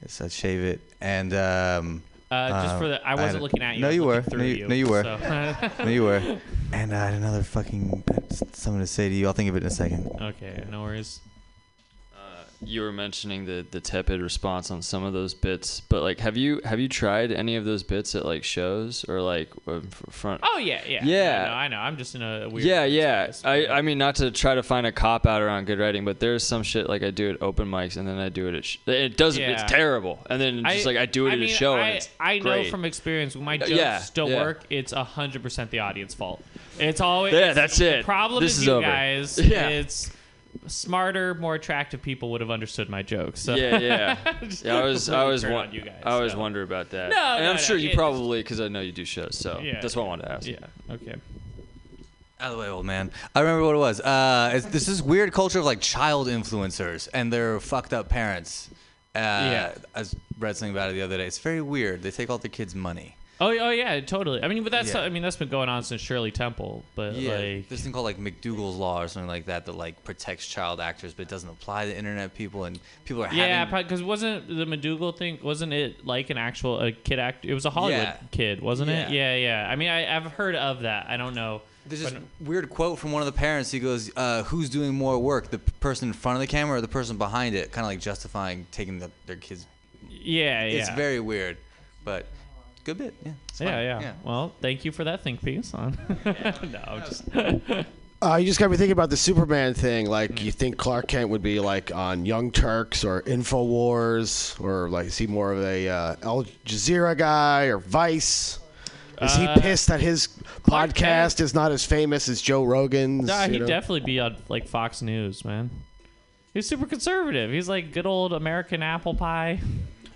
S11: It's I shave it. And um,
S14: Uh, just for the- I wasn't
S11: a-
S14: looking at you,
S11: No, you were. no, you,
S14: you,
S11: no, you were.
S14: so-
S11: no, you were. And I had another fucking something to say to you. I'll think of it in a second.
S14: okay, no worries.
S9: You were mentioning the the tepid response on some of those bits, but like, have you have you tried any of those bits at like shows or like front?
S14: Oh yeah, yeah.
S9: Yeah.
S14: No, I know. I'm just in a weird.
S9: Yeah, yeah. I, I mean, not to try to find a cop out around good writing, but there's some shit like I do at open mics and then I do it at. Sh- it doesn't.
S14: Yeah.
S9: It's terrible. And then just like I do it
S14: I
S9: at
S14: mean,
S9: a show
S14: I,
S9: and it's
S14: I know from experience when my jokes
S9: yeah,
S14: don't
S9: yeah.
S14: work, it's hundred percent the audience fault. It's always
S9: Yeah, that's
S14: The
S9: it.
S14: problem
S9: This
S14: is,
S9: is
S14: you
S9: over.
S14: guys.
S9: Yeah.
S14: It's smarter, more attractive people would have understood my jokes. So.
S9: Yeah, yeah. Yeah I was, I was,
S14: turn
S9: won-
S14: on you guys.
S9: I always
S14: so.
S9: wonder about that.
S14: No,
S9: and
S14: no,
S9: I'm
S14: no,
S9: sure you
S14: it-
S9: probably because I know you do shows. So
S14: Yeah,
S9: that's what I wanted to ask.
S14: Yeah. Okay.
S11: Out of the way, old man. I remember what it was. Uh, it's, this is weird culture of like child influencers and their fucked up parents. Uh,
S14: Yeah.
S11: I was read something about it the other day. It's very weird. They take all their kids' money.
S14: Oh, oh yeah, totally. I mean, but that's
S11: Yeah.
S14: I mean that's been going on since Shirley Temple. But
S11: Yeah,
S14: like,
S11: this thing called like McDougal's law or something like that that like protects child actors, but it doesn't apply to internet people and people are
S14: yeah,
S11: having.
S14: because wasn't the McDougal thing? Wasn't it like an actual a kid act? It was a Hollywood
S11: Yeah.
S14: kid, wasn't it?
S11: Yeah.
S14: Yeah, yeah. I mean, I, I've heard of that. I don't know.
S11: There's this
S14: But-
S11: weird quote from one of the parents. He goes, uh, "Who's doing more work, the p- person in front of the camera or the person behind it?" Kind of like justifying taking the, their kids.
S14: Yeah, yeah.
S11: It's very weird, but good bit. Yeah. it's
S19: Yeah, yeah, Well, thank you for that think piece. On no, just.
S12: Uh, you just got me thinking about the Superman thing. Like, you think Clark Kent would be like on Young Turks or Infowars, or like is he more of a uh, Al Jazeera guy or Vice? Is he
S19: Uh,
S12: pissed that his podcast is not as famous as Joe Rogan's?
S19: Nah, he'd
S12: know?
S19: definitely be on like Fox News, man. He's super conservative. He's like good old American apple pie.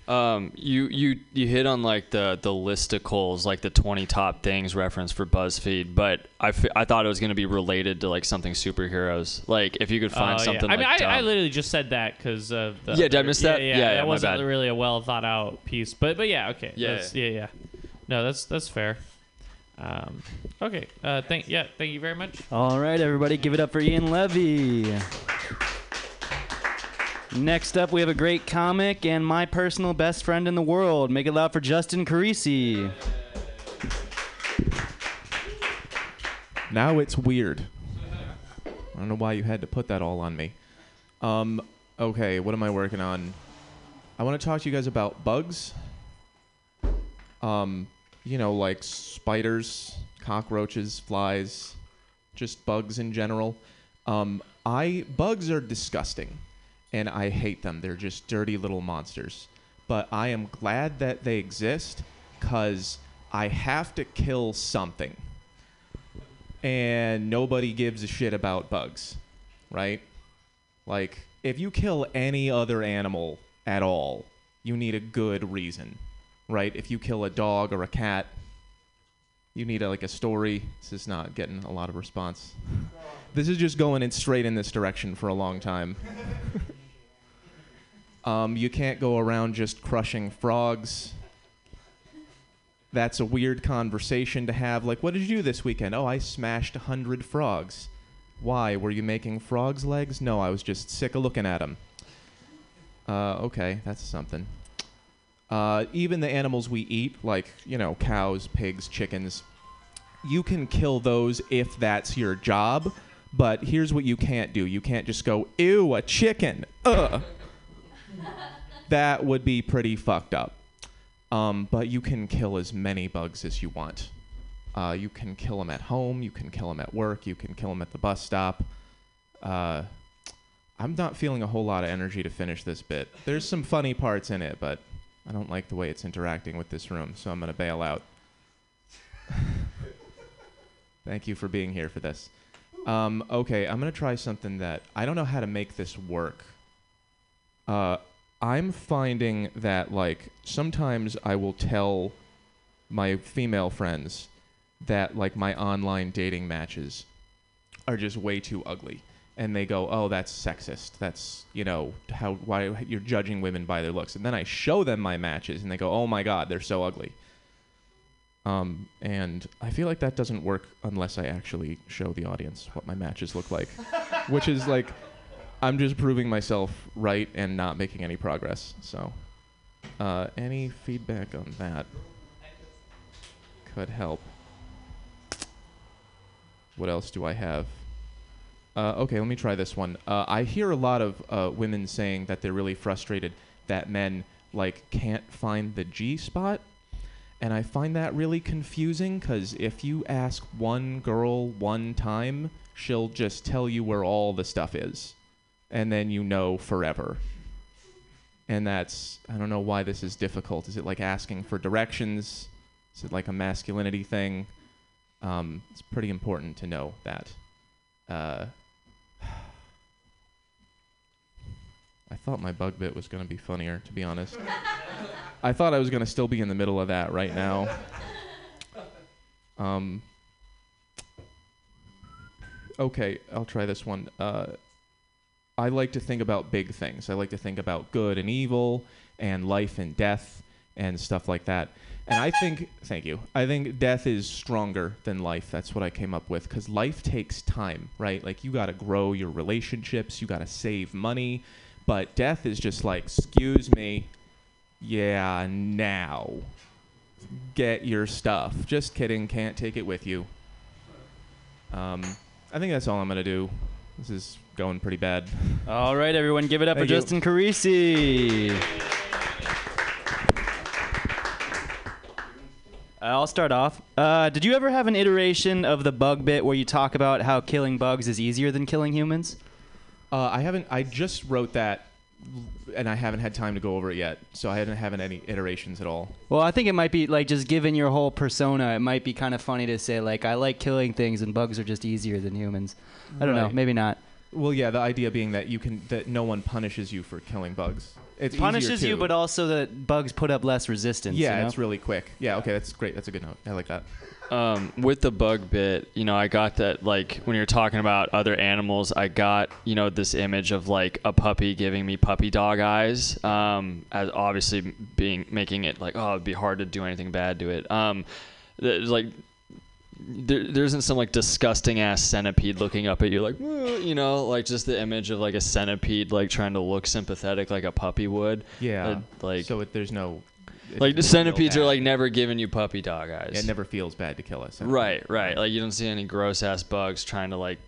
S9: Um, you you you hit on like the the listicles, like the twenty top things reference for BuzzFeed, but I, f- I thought it was gonna be related to like something superheroes. Like if you could find
S19: Oh,
S9: something
S19: yeah. I mean,
S9: like
S19: I, I
S9: dumb.
S19: lliterally just said that because of the.
S9: Yeah, did I miss that?
S19: Yeah,
S9: Yeah, yeah,
S19: that
S9: my
S19: wasn't
S9: bad.
S19: really a well thought out piece, but but yeah, okay.
S9: Yeah,
S19: that's, yeah, yeah. No, that's that's fair. Um, okay. Uh, thank yeah, thank you very much.
S21: All right, everybody, give it up for Ian Levy. Next up, we have a great comic and my personal best friend in the world. Make it loud for Justin Carisi.
S3: Now it's weird. I don't know why you had to put that all on me. Um, okay, what am I working on? I want to talk to you guys about bugs. Um, you know, like spiders, cockroaches, flies, just bugs in general. Um, I bugs are disgusting, and I hate them. They're just dirty little monsters. But I am glad that they exist, cause I have to kill something and nobody gives a shit about bugs, right? Like, if you kill any other animal at all, you need a good reason, right? If you kill a dog or a cat, you need a, like a story. This is not getting a lot of response. This is just going in straight in this direction for a long time. um, you can't go around just crushing frogs that's a weird conversation to have. Like, what did you do this weekend? Oh, I smashed a hundred frogs. Why? Were you making frogs' legs? No, I was just sick of looking at them. Uh, okay, that's something. Uh, even the animals we eat, like, you know, cows, pigs, chickens, you can kill those if that's your job. But here's what you can't do you can't just go, ew, a chicken. Ugh. That would be pretty fucked up. Um, but you can kill as many bugs as you want. Uh, you can kill them at home. You can kill them at work. You can kill them at the bus stop. Uh, I'm not feeling a whole lot of energy to finish this bit. There's some funny parts in it, but I don't like the way it's interacting with this room, so I'm going to bail out. Thank you for being here for this. Um, okay, I'm going to try something that I don't know how to make this work. Uh, I'm finding that like sometimes I will tell my female friends that like my online dating matches are just way too ugly. And they go oh that's sexist. That's you know how why you're judging women by their looks. And then I show them my matches and they go oh my god they're so ugly. Um, and I feel like that doesn't work unless I actually show the audience what my matches look like which is like I'm just proving myself right and not making any progress. So, uh, any feedback on that could help. What else do I have? Uh, okay, let me try this one. Uh, I hear a lot of uh, women saying that they're really frustrated that men like can't find the G spot, and I find that really confusing because if you ask one girl one time, she'll just tell you where all the stuff is and then you know forever. And that's I don't know why this is difficult. Is it like asking for directions? Is it like a masculinity thing? Um, it's pretty important to know that. Uh, I thought my bug bit was going to be funnier, to be honest. I thought I was going to still be in the middle of that right now. Um, okay, I'll try this one. Uh, I like to think about big things. I like to think about good and evil and life and death and stuff like that. And I think, thank you. I think death is stronger than life. That's what I came up with because life takes time, right? Like you got to grow your relationships, you got to save money, but death is just like, excuse me, yeah, now get your stuff. Just kidding, can't take it with you. Um, I think that's all I'm gonna do. This is going pretty bad.
S21: All right, everyone, give it up
S3: Thank
S21: for
S3: you.
S21: Justin Carisi. I'll start off. Uh, did you ever have an iteration of the bug bit where you talk about how killing bugs is easier than killing humans?
S3: Uh, I haven't. I just wrote that, and I haven't had time to go over it yet. So I haven't haven't any iterations at all.
S21: Well, I think it might be like just given your whole persona, it might be kind of funny to say like I like killing things and bugs are just easier than humans. I don't know,
S3: Right.
S21: maybe not.
S3: Well, yeah. The idea being that you can that no one punishes you for killing bugs. It's easier
S21: punishes you,
S3: too.
S21: but also that bugs put up less resistance.
S3: yeah,
S21: you know?
S3: it's really quick. Yeah. Okay, that's great. That's a good note. I like that.
S9: Um, with the bug bit, you know, I got that like when you're talking about other animals, I got you know this image of like a puppy giving me puppy dog eyes, um, as obviously being making it like oh it'd be hard to do anything bad to it. Um, th- like there, there isn't some like disgusting ass centipede looking up at you like you know like just the image of like a centipede like trying to look sympathetic like a puppy would.
S3: Yeah.
S9: Uh, like
S3: so it, there's no.
S9: like the centipedes are like never giving you puppy dog eyes.
S3: Yeah, it never feels bad to kill us.
S9: Right, right. Like you don't see any gross ass bugs trying to like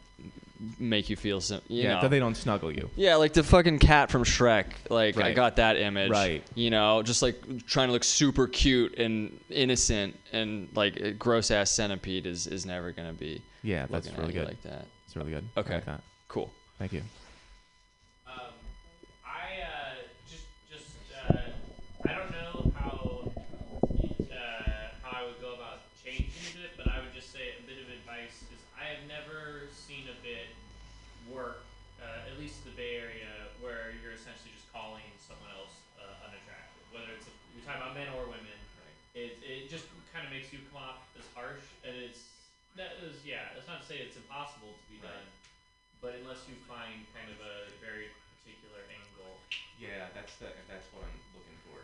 S9: make you feel some. You
S3: Yeah,
S9: know.
S3: that they don't snuggle you.
S9: Yeah, like the fucking cat from Shrek. Like I got that image.
S3: Right.
S9: You know, just like trying to look super cute and innocent, and like a gross ass centipede is is never gonna be.
S3: Yeah, that's really good.
S9: Like that.
S3: It's really good.
S9: Okay.
S3: like.
S9: Cool.
S3: Thank you.
S14: Say it's impossible to be done, but unless you find kind of a very particular angle.
S3: Yeah, that's the that's what I'm looking for.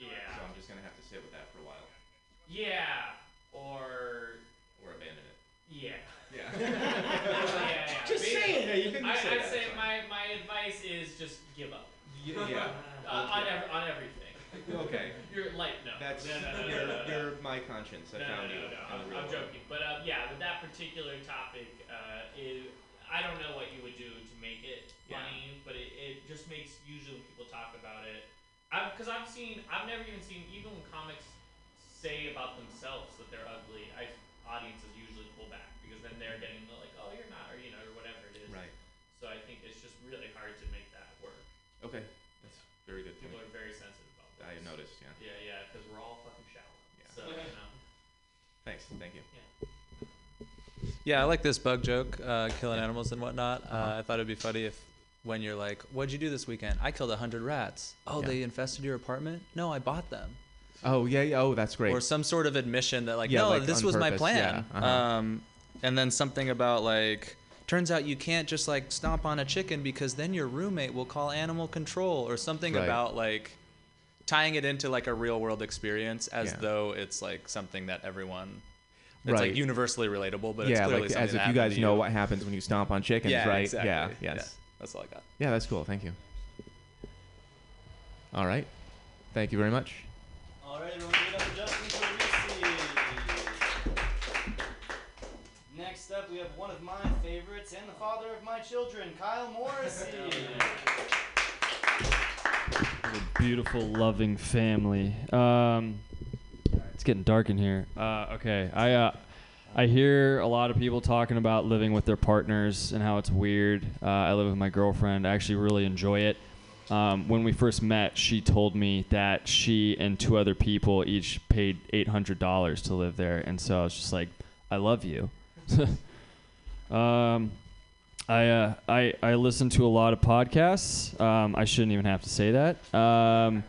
S14: Yeah.
S3: So I'm just gonna have to sit with that for a while.
S14: Yeah, or
S3: or abandon it.
S14: Yeah.
S3: Yeah.
S14: yeah, yeah.
S3: Just
S14: Maybe-
S3: say it. Yeah, you can
S14: I,
S3: just say
S14: I'd
S3: that,
S14: say
S3: it's
S14: my, my advice is just give up.
S3: Y- yeah.
S14: Uh, on, ev- on everything.
S3: Okay.
S14: You're like no.
S3: That's
S14: no, no, no,
S3: you're,
S14: no, no.
S3: you're my conscience. I
S14: no,
S3: found
S14: no, no,
S3: you. No.
S14: I'm I'm joking, but uh, yeah, with that particular topic, uh, is I don't know what you would do to make it
S3: Yeah.
S14: funny, but it, it just makes usually when people talk about it. Because I've seen, I've never even seen, even when comics say about themselves that they're ugly, I audiences usually pull back because then they're getting the, like, oh, you're not, or you know, or whatever it is.
S3: Right.
S14: So I think it's just really hard to make that work.
S3: Okay,
S14: So you know.
S3: Thanks. Thank you.
S13: Yeah, I like this bug joke, uh, killing animals and whatnot. Uh, I thought it'd be funny if when you're like, "What'd you do this weekend?" I killed a hundred rats. Oh,
S3: Yeah.
S13: they infested your apartment? No, I bought them.
S3: Oh yeah, yeah. Oh, that's great.
S13: Or some sort of admission that like,
S3: Yeah,
S13: no,
S3: like
S13: this was my plan.
S3: yeah, uh-huh.
S13: Um, and then something about like, turns out you can't just like stomp on a chicken because then your roommate will call animal control or something
S3: Right.
S13: about like tying it into like a real world experience as
S3: Yeah.
S13: though it's like something that everyone. It's
S3: Right.
S13: like universally relatable, but it's
S3: yeah,
S13: clearly
S3: like
S13: something
S3: as
S13: that
S3: if you guys know
S13: you.
S3: what happens when you stomp on chickens,
S13: Yeah,
S3: right?
S13: exactly.
S3: Yeah.
S13: Yeah,
S3: Yes.
S13: that's all I got.
S3: Yeah, that's cool. Thank you. All right. Thank you very much.
S21: All right, everyone, give it up for Justin Parisi. Next up, we have one of my favorites and the father of my children, Kyle Morrissey.
S9: a beautiful, loving family. Um, it's getting dark in here. Uh, okay, I uh, I hear a lot of people talking about living with their partners and how it's weird. Uh, I live with my girlfriend. I actually really enjoy it. Um, when we first met, she told me that she and two other people each paid eight hundred dollars to live there, and so I was just like, "I love you." um, I, uh, I I listen to a lot of podcasts. Um, I shouldn't even have to say that. Um,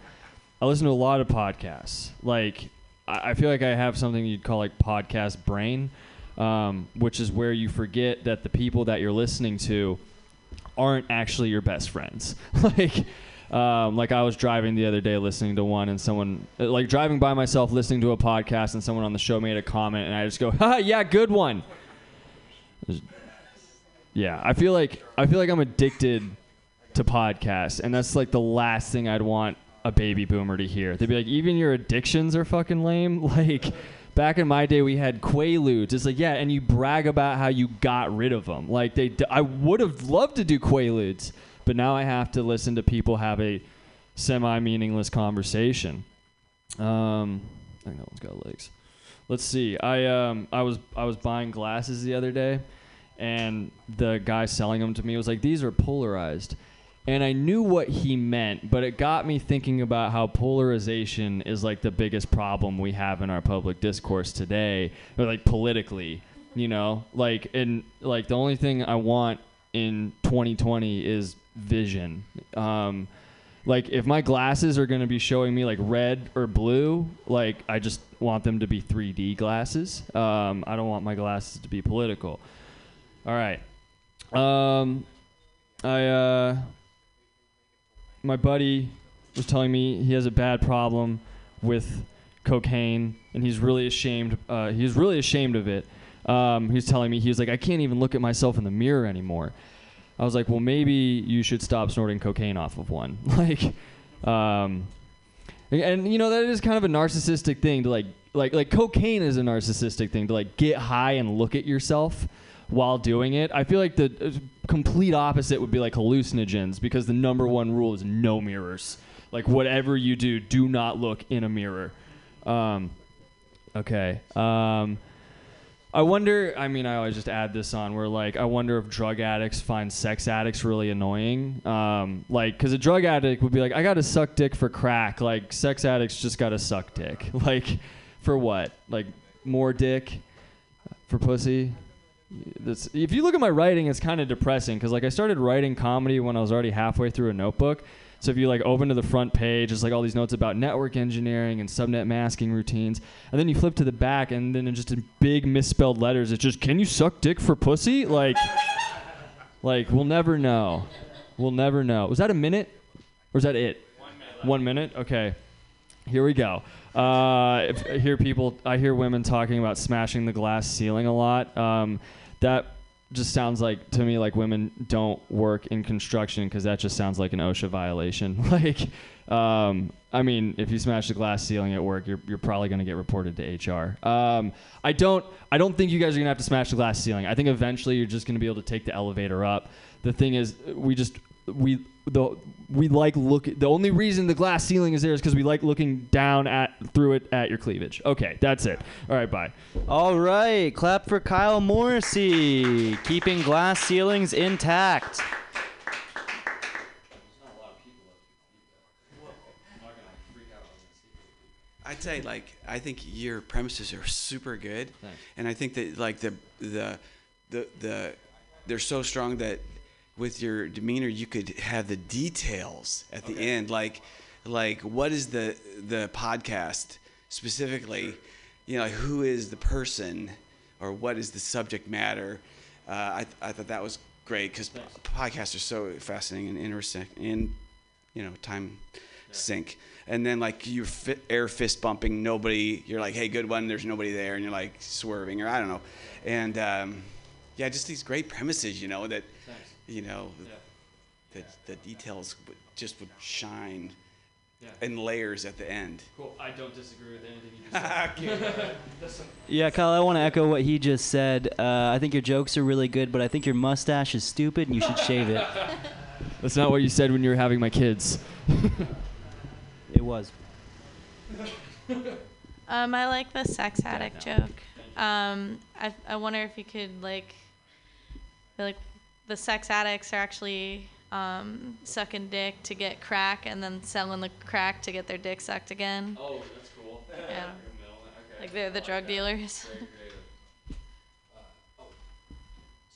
S9: I listen to a lot of podcasts. Like I, I feel like I have something you'd call like podcast brain, um, which is where you forget that the people that you're listening to aren't actually your best friends. like. Um, like I was driving the other day listening to one and someone uh, like driving by myself listening to a podcast and someone on the show made a comment and I just go, "Ha, yeah, good one." Yeah, I feel like I feel like I'm addicted to podcasts, and that's like the last thing I'd want a baby boomer to hear. They'd be like, even your addictions are fucking lame. Like back in my day, we had Quaaludes. It's like, yeah, and you brag about how you got rid of them. Like they, I would have loved to do Quaaludes, but now I have to listen to people have a semi-meaningless conversation. Um, I think that one's got legs. let's see. I um I was I was buying glasses the other day, and the guy selling them to me was like, "These are polarized." And I knew what he meant, but it got me thinking about how polarization is like the biggest problem we have in our public discourse today, or like politically, you know? Like and like the only thing I want in 2020 is vision. Um like if my glasses are going to be showing me like red or blue, like I just want them to be 3D glasses. Um I don't want my glasses to be political. All right. Um I uh my buddy was telling me he has a bad problem with cocaine and he's really ashamed uh, he's really ashamed of it. Um, he was telling me he was like i can't even look at myself in the mirror anymore. I was like well maybe you should stop snorting cocaine off of one. Like um, and, and you know that is kind of a narcissistic thing to like like like cocaine is a narcissistic thing to like get high and look at yourself while doing it. I feel like the uh, complete opposite would be like hallucinogens because the number one rule is no mirrors. Like whatever you do, do not look in a mirror. Um, okay. Um, I wonder. I mean, I always just add this on. Where like, I wonder if drug addicts find sex addicts really annoying. Um, like, because a drug addict would be like, I got to suck dick for crack. Like, sex addicts just got to suck dick. Like, for what? Like, more dick for pussy. That's, if you look at my writing, it's kind of depressing because like I started writing comedy when I was already halfway through a notebook. So if you like open to the front page, it's like all these notes about network engineering and subnet masking routines, and then you flip to the back, and then just in big misspelled letters, it's just "Can you suck dick for pussy?" Like, like we'll never know. We'll never know. Was that a minute, or is that it? One minute. One minute. Okay. Here we go. Uh, if I hear people, I hear women talking about smashing the glass ceiling a lot. Um, that just sounds like to me like women don't work in construction because that just sounds like an OSHA violation. like, um, I mean, if you smash the glass ceiling at work, you're, you're probably going to get reported to HR. Um, I don't I don't think you guys are going to have to smash the glass ceiling. I think eventually you're just going to be able to take the elevator up. The thing is, we just we the we like look the only reason the glass ceiling is there is because we like looking down at through it at your cleavage okay that's it all right bye
S21: All right, clap for Kyle Morrissey, keeping glass ceilings intact.
S22: I'd say like I think your premises are super good,
S21: Thanks.
S22: and I think that like the the the the they're so strong that with your demeanor you could have the details at the end, like like what is the the podcast specifically, you know, who is the person or what is the subject matter. Uh, I I thought that was great because podcasts are so fascinating and interesting and you know time sink. And then like you're fi- air fist bumping nobody you're like hey good one there's nobody there and you're like swerving or i don't know. And um, yeah just these great premises you know that you know the, the details would, just would shine
S9: Yeah.
S22: in layers at the end
S9: cool i don't disagree with anything you
S22: Okay.
S21: Yeah, Kyle, I want to echo what he just said. Uh, I think your jokes are really good, but I think your mustache is stupid and you should shave it.
S9: that's not what you said when you were having my kids
S21: It was.
S15: Um, I like the sex addict joke. Um, I I wonder if you could like, like, the sex addicts are actually um, sucking dick to get crack and then selling the crack to get their dick sucked again.
S9: oh that's cool
S15: Yeah. Like they're the drug dealers.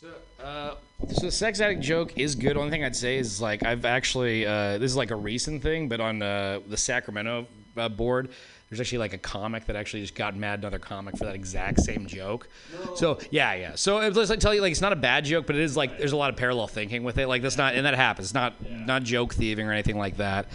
S19: So, uh, so the sex addict joke is good. Only thing I'd say is like I've actually uh, this is like a recent thing, but on uh, the Sacramento uh, board, there's actually like a comic that actually just got mad at another comic for that exact same joke. So yeah, yeah. So it was like tell you like it's not a bad joke, but it is like there's a lot of parallel thinking with it. Like that's not and that happens. It's not not joke thieving or anything like that.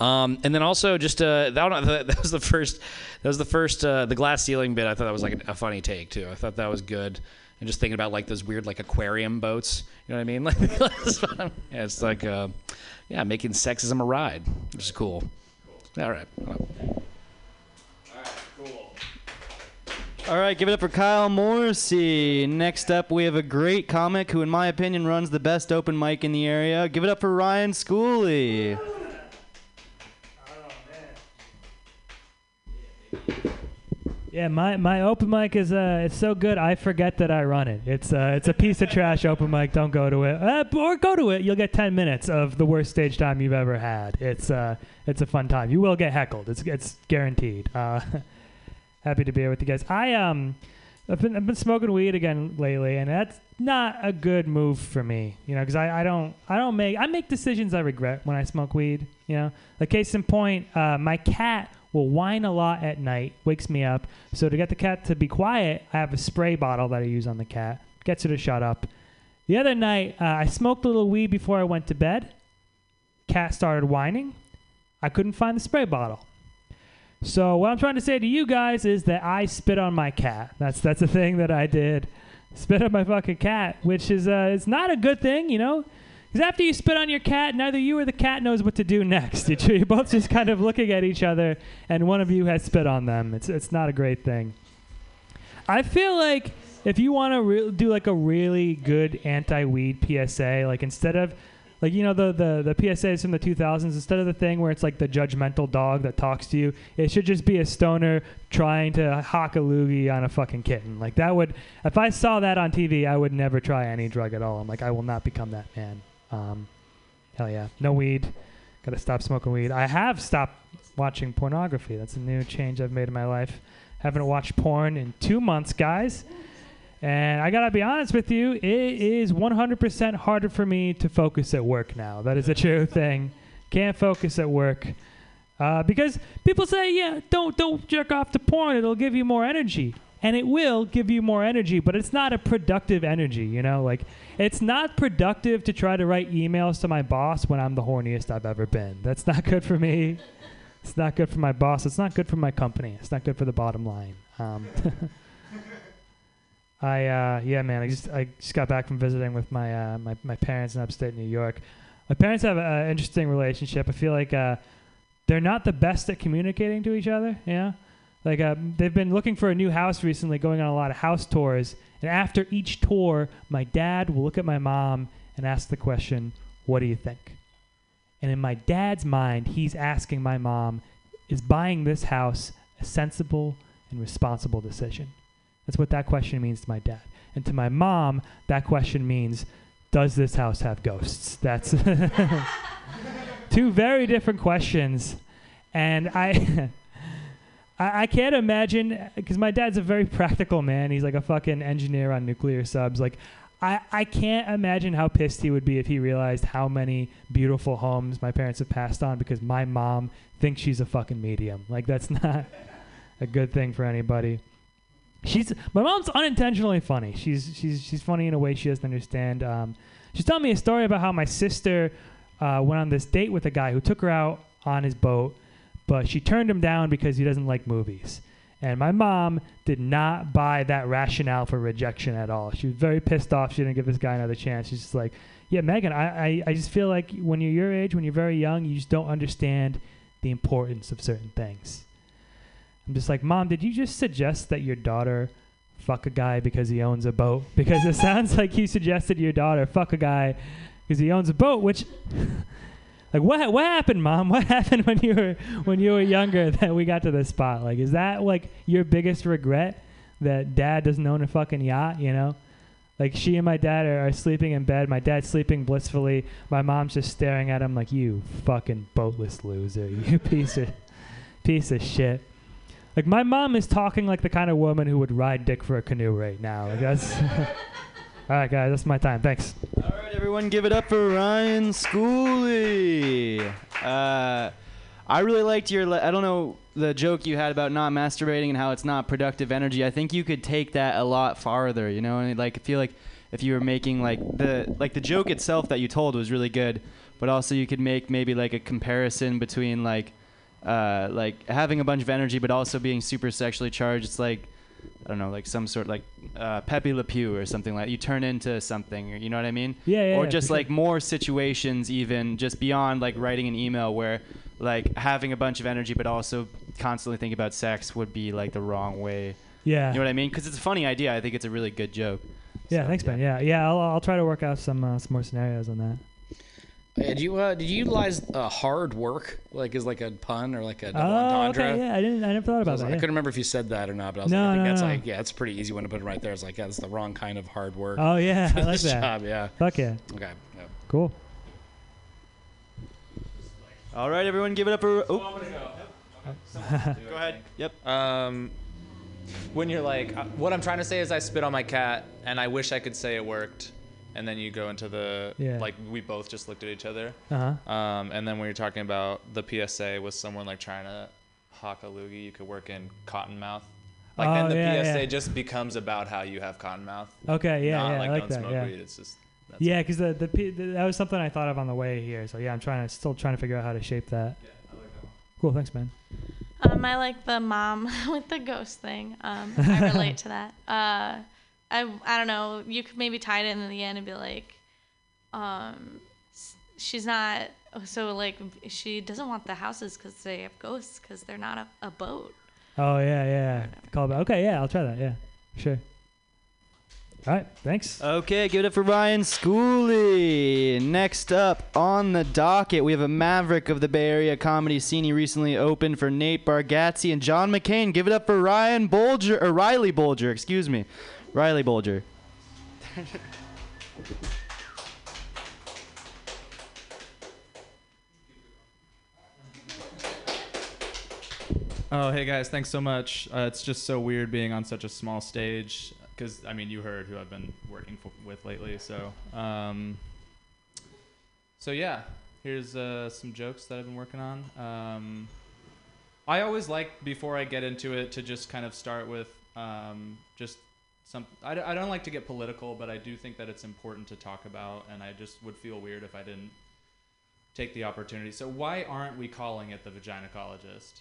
S19: Um, and then also just uh, that, one, that was the first that was the first uh, the glass ceiling bit. I thought that was like a, a funny take too. I thought that was good. And just thinking about like those weird like aquarium boats. You know what I mean? Like it's yeah, it's like uh, yeah, making sexism a ride, which is cool. All right.
S21: All right, give it up for Kyle Morrissey. Next up, we have a great comic who, in my opinion, runs the best open mic in the area. Give it up for Ryan Schooley.
S23: Yeah, my, my open mic is uh it's so good I forget that I run it. It's uh it's a piece of trash open mic. Don't go to it. Uh, or go to it. You'll get 10 minutes of the worst stage time you've ever had. It's uh it's a fun time. You will get heckled. It's it's guaranteed. Uh happy to be here with you guys. I um I've been I've been smoking weed again lately and that's not a good move for me. You know, cuz I I don't I don't make I make decisions I regret when I smoke weed, you know. Like case in point, uh my cat will whine a lot at night, wakes me up. So to get the cat to be quiet, I have a spray bottle that I use on the cat. Gets her to shut up. The other night, uh, I smoked a little weed before I went to bed. Cat started whining. I couldn't find the spray bottle. So what I'm trying to say to you guys is that I spit on my cat. That's that's a thing that I did. Spit on my fucking cat, which is uh, it's not a good thing, you know. Because after you spit on your cat, neither you or the cat knows what to do next. You- You're both just kind of looking at each other, and one of you has spit on them. It's it's not a great thing. I feel like if you want to re- do like a really good anti-weed PSA, like instead of like you know the, the the PSAs from the 2000s, instead of the thing where it's like the judgmental dog that talks to you, it should just be a stoner trying to hock a loogie on a fucking kitten. Like that would, if I saw that on TV, I would never try any drug at all. I'm like, I will not become that man. Um, hell yeah, no weed. Got to stop smoking weed. I have stopped watching pornography. That's a new change I've made in my life. Haven't watched porn in two months, guys. And I gotta be honest with you, it is 100% harder for me to focus at work now. That is a true thing. Can't focus at work uh, because people say, "Yeah, don't don't jerk off to porn. It'll give you more energy." And it will give you more energy, but it's not a productive energy, you know? Like, it's not productive to try to write emails to my boss when I'm the horniest I've ever been. That's not good for me. It's not good for my boss. It's not good for my company. It's not good for the bottom line. Um, I uh, yeah, man. I just I just got back from visiting with my uh, my my parents in upstate New York. My parents have an interesting relationship. I feel like uh, they're not the best at communicating to each other. Yeah, like uh, they've been looking for a new house recently, going on a lot of house tours. And after each tour, my dad will look at my mom and ask the question, "What do you think?" And in my dad's mind, he's asking my mom, "Is buying this house a sensible and responsible decision?" That's what that question means to my dad. And to my mom, that question means, does this house have ghosts? That's two very different questions. And I I, can't imagine because my dad's a very practical man. He's like a fucking engineer on nuclear subs. Like I, I can't imagine how pissed he would be if he realized how many beautiful homes my parents have passed on because my mom thinks she's a fucking medium. Like that's not a good thing for anybody. She's my mom's unintentionally funny. She's she's she's funny in a way she doesn't understand. Um, she's telling me a story about how my sister uh, went on this date with a guy who took her out on his boat, but she turned him down because he doesn't like movies. And my mom did not buy that rationale for rejection at all. She was very pissed off. She didn't give this guy another chance. She's just like, yeah, Megan, I, I, I just feel like when you're your age, when you're very young, you just don't understand the importance of certain things. I'm just like, Mom, did you just suggest that your daughter fuck a guy because he owns a boat? Because it sounds like you suggested your daughter fuck a guy because he owns a boat, which like what what happened, Mom? What happened when you were when you were younger that we got to this spot? Like is that like your biggest regret that dad doesn't own a fucking yacht, you know? Like she and my dad are, are sleeping in bed. My dad's sleeping blissfully. My mom's just staring at him like you fucking boatless loser, you piece of piece of shit. Like my mom is talking like the kind of woman who would ride dick for a canoe right now. Like that's all right, guys. That's my time. Thanks.
S21: All right, everyone, give it up for Ryan Schooley. Uh, I really liked your. le- I don't know the joke you had about not masturbating and how it's not productive energy. I think you could take that a lot farther. You know, and like I feel like if you were making like the like the joke itself that you told was really good, but also you could make maybe like a comparison between like uh, like having a bunch of energy but also being super sexually charged. It's like I don't know, like some sort like uh, Pepe Le Pew or something like. You turn into something, you know what I mean?
S23: Yeah, yeah,
S21: Or just
S23: for
S21: like more situations, even just beyond like writing an email, where like having a bunch of energy but also constantly thinking about sex would be like the wrong way.
S23: Yeah.
S21: You know what I mean? Because it's a funny idea. I think it's a really good joke.
S23: Yeah, thanks, Ben. Yeah, yeah. I'll, I'll try to work out some uh, some more scenarios on that.
S20: Did you uh, did you utilize uh, hard work like as like a pun or like a double
S23: Oh,
S20: entendre?
S23: okay, yeah, I didn't, I never thought
S20: So I,
S23: about
S20: was
S23: that.
S20: like- I couldn't remember if you said that or not, but I was
S23: No,
S20: like, I think
S23: no,
S20: that's
S23: no.
S20: like, yeah, that's a pretty easy one to put it right there. It's like, yeah, that's the wrong kind of hard work.
S23: Oh yeah,
S20: for
S23: I like that.
S20: Job, yeah.
S23: Fuck yeah.
S20: Okay. Yeah.
S23: Cool.
S21: All right, everyone, give it up for. Oh.
S24: Go ahead. Yep. Um, when you're like, uh, what I'm trying to say is, I spit on my cat, and I wish I could say it worked, and then you go into the
S23: Yeah.
S24: like we both just looked at each other.
S23: Uh-huh.
S24: Um, and then when you're talking about the PSA with someone like trying to hawk a loogie, you could work in cottonmouth. Like
S23: Oh,
S24: then the
S23: yeah,
S24: PSA
S23: yeah.
S24: just becomes about how you have cottonmouth.
S23: Okay, yeah,
S24: not
S23: yeah,
S24: like,
S23: I like
S24: don't
S23: that.
S24: smoke
S23: yeah.
S24: weed. It's just that's
S23: yeah, because the, the P- the that was something I thought of on the way here. So yeah, I'm trying to still trying to figure out how to shape that. Yeah, I like that. One. Cool, thanks, man.
S15: Um, I like the mom with the ghost thing. Um, I relate to that. Uh, I I don't know. You could maybe tie it in the end and be like, um, she's not. So like she doesn't want the houses because they have ghosts because they're not a, a boat.
S23: Oh yeah, yeah. Call back. Okay, yeah, I'll try that. Yeah, sure. All right, thanks.
S21: Okay, give it up for Ryan Schooley. Next up on the docket, we have a maverick of the Bay Area comedy scene. He recently opened for Nate Bargatze and John McCain. Give it up for Ryan Bolger, or Riley Bolger, excuse me. Riley Bolger.
S13: Oh, hey guys, thanks so much. Uh, it's just so weird being on such a small stage because I mean, you heard who I've been working with lately. So, um, so yeah, here's uh, some jokes that I've been working on. Um, I always like before I get into it to just kind of start with um, just some. I, I don't like to get political, but I do think that it's important to talk about, and I just would feel weird if I didn't take the opportunity. So why aren't we calling it the vaginacologist?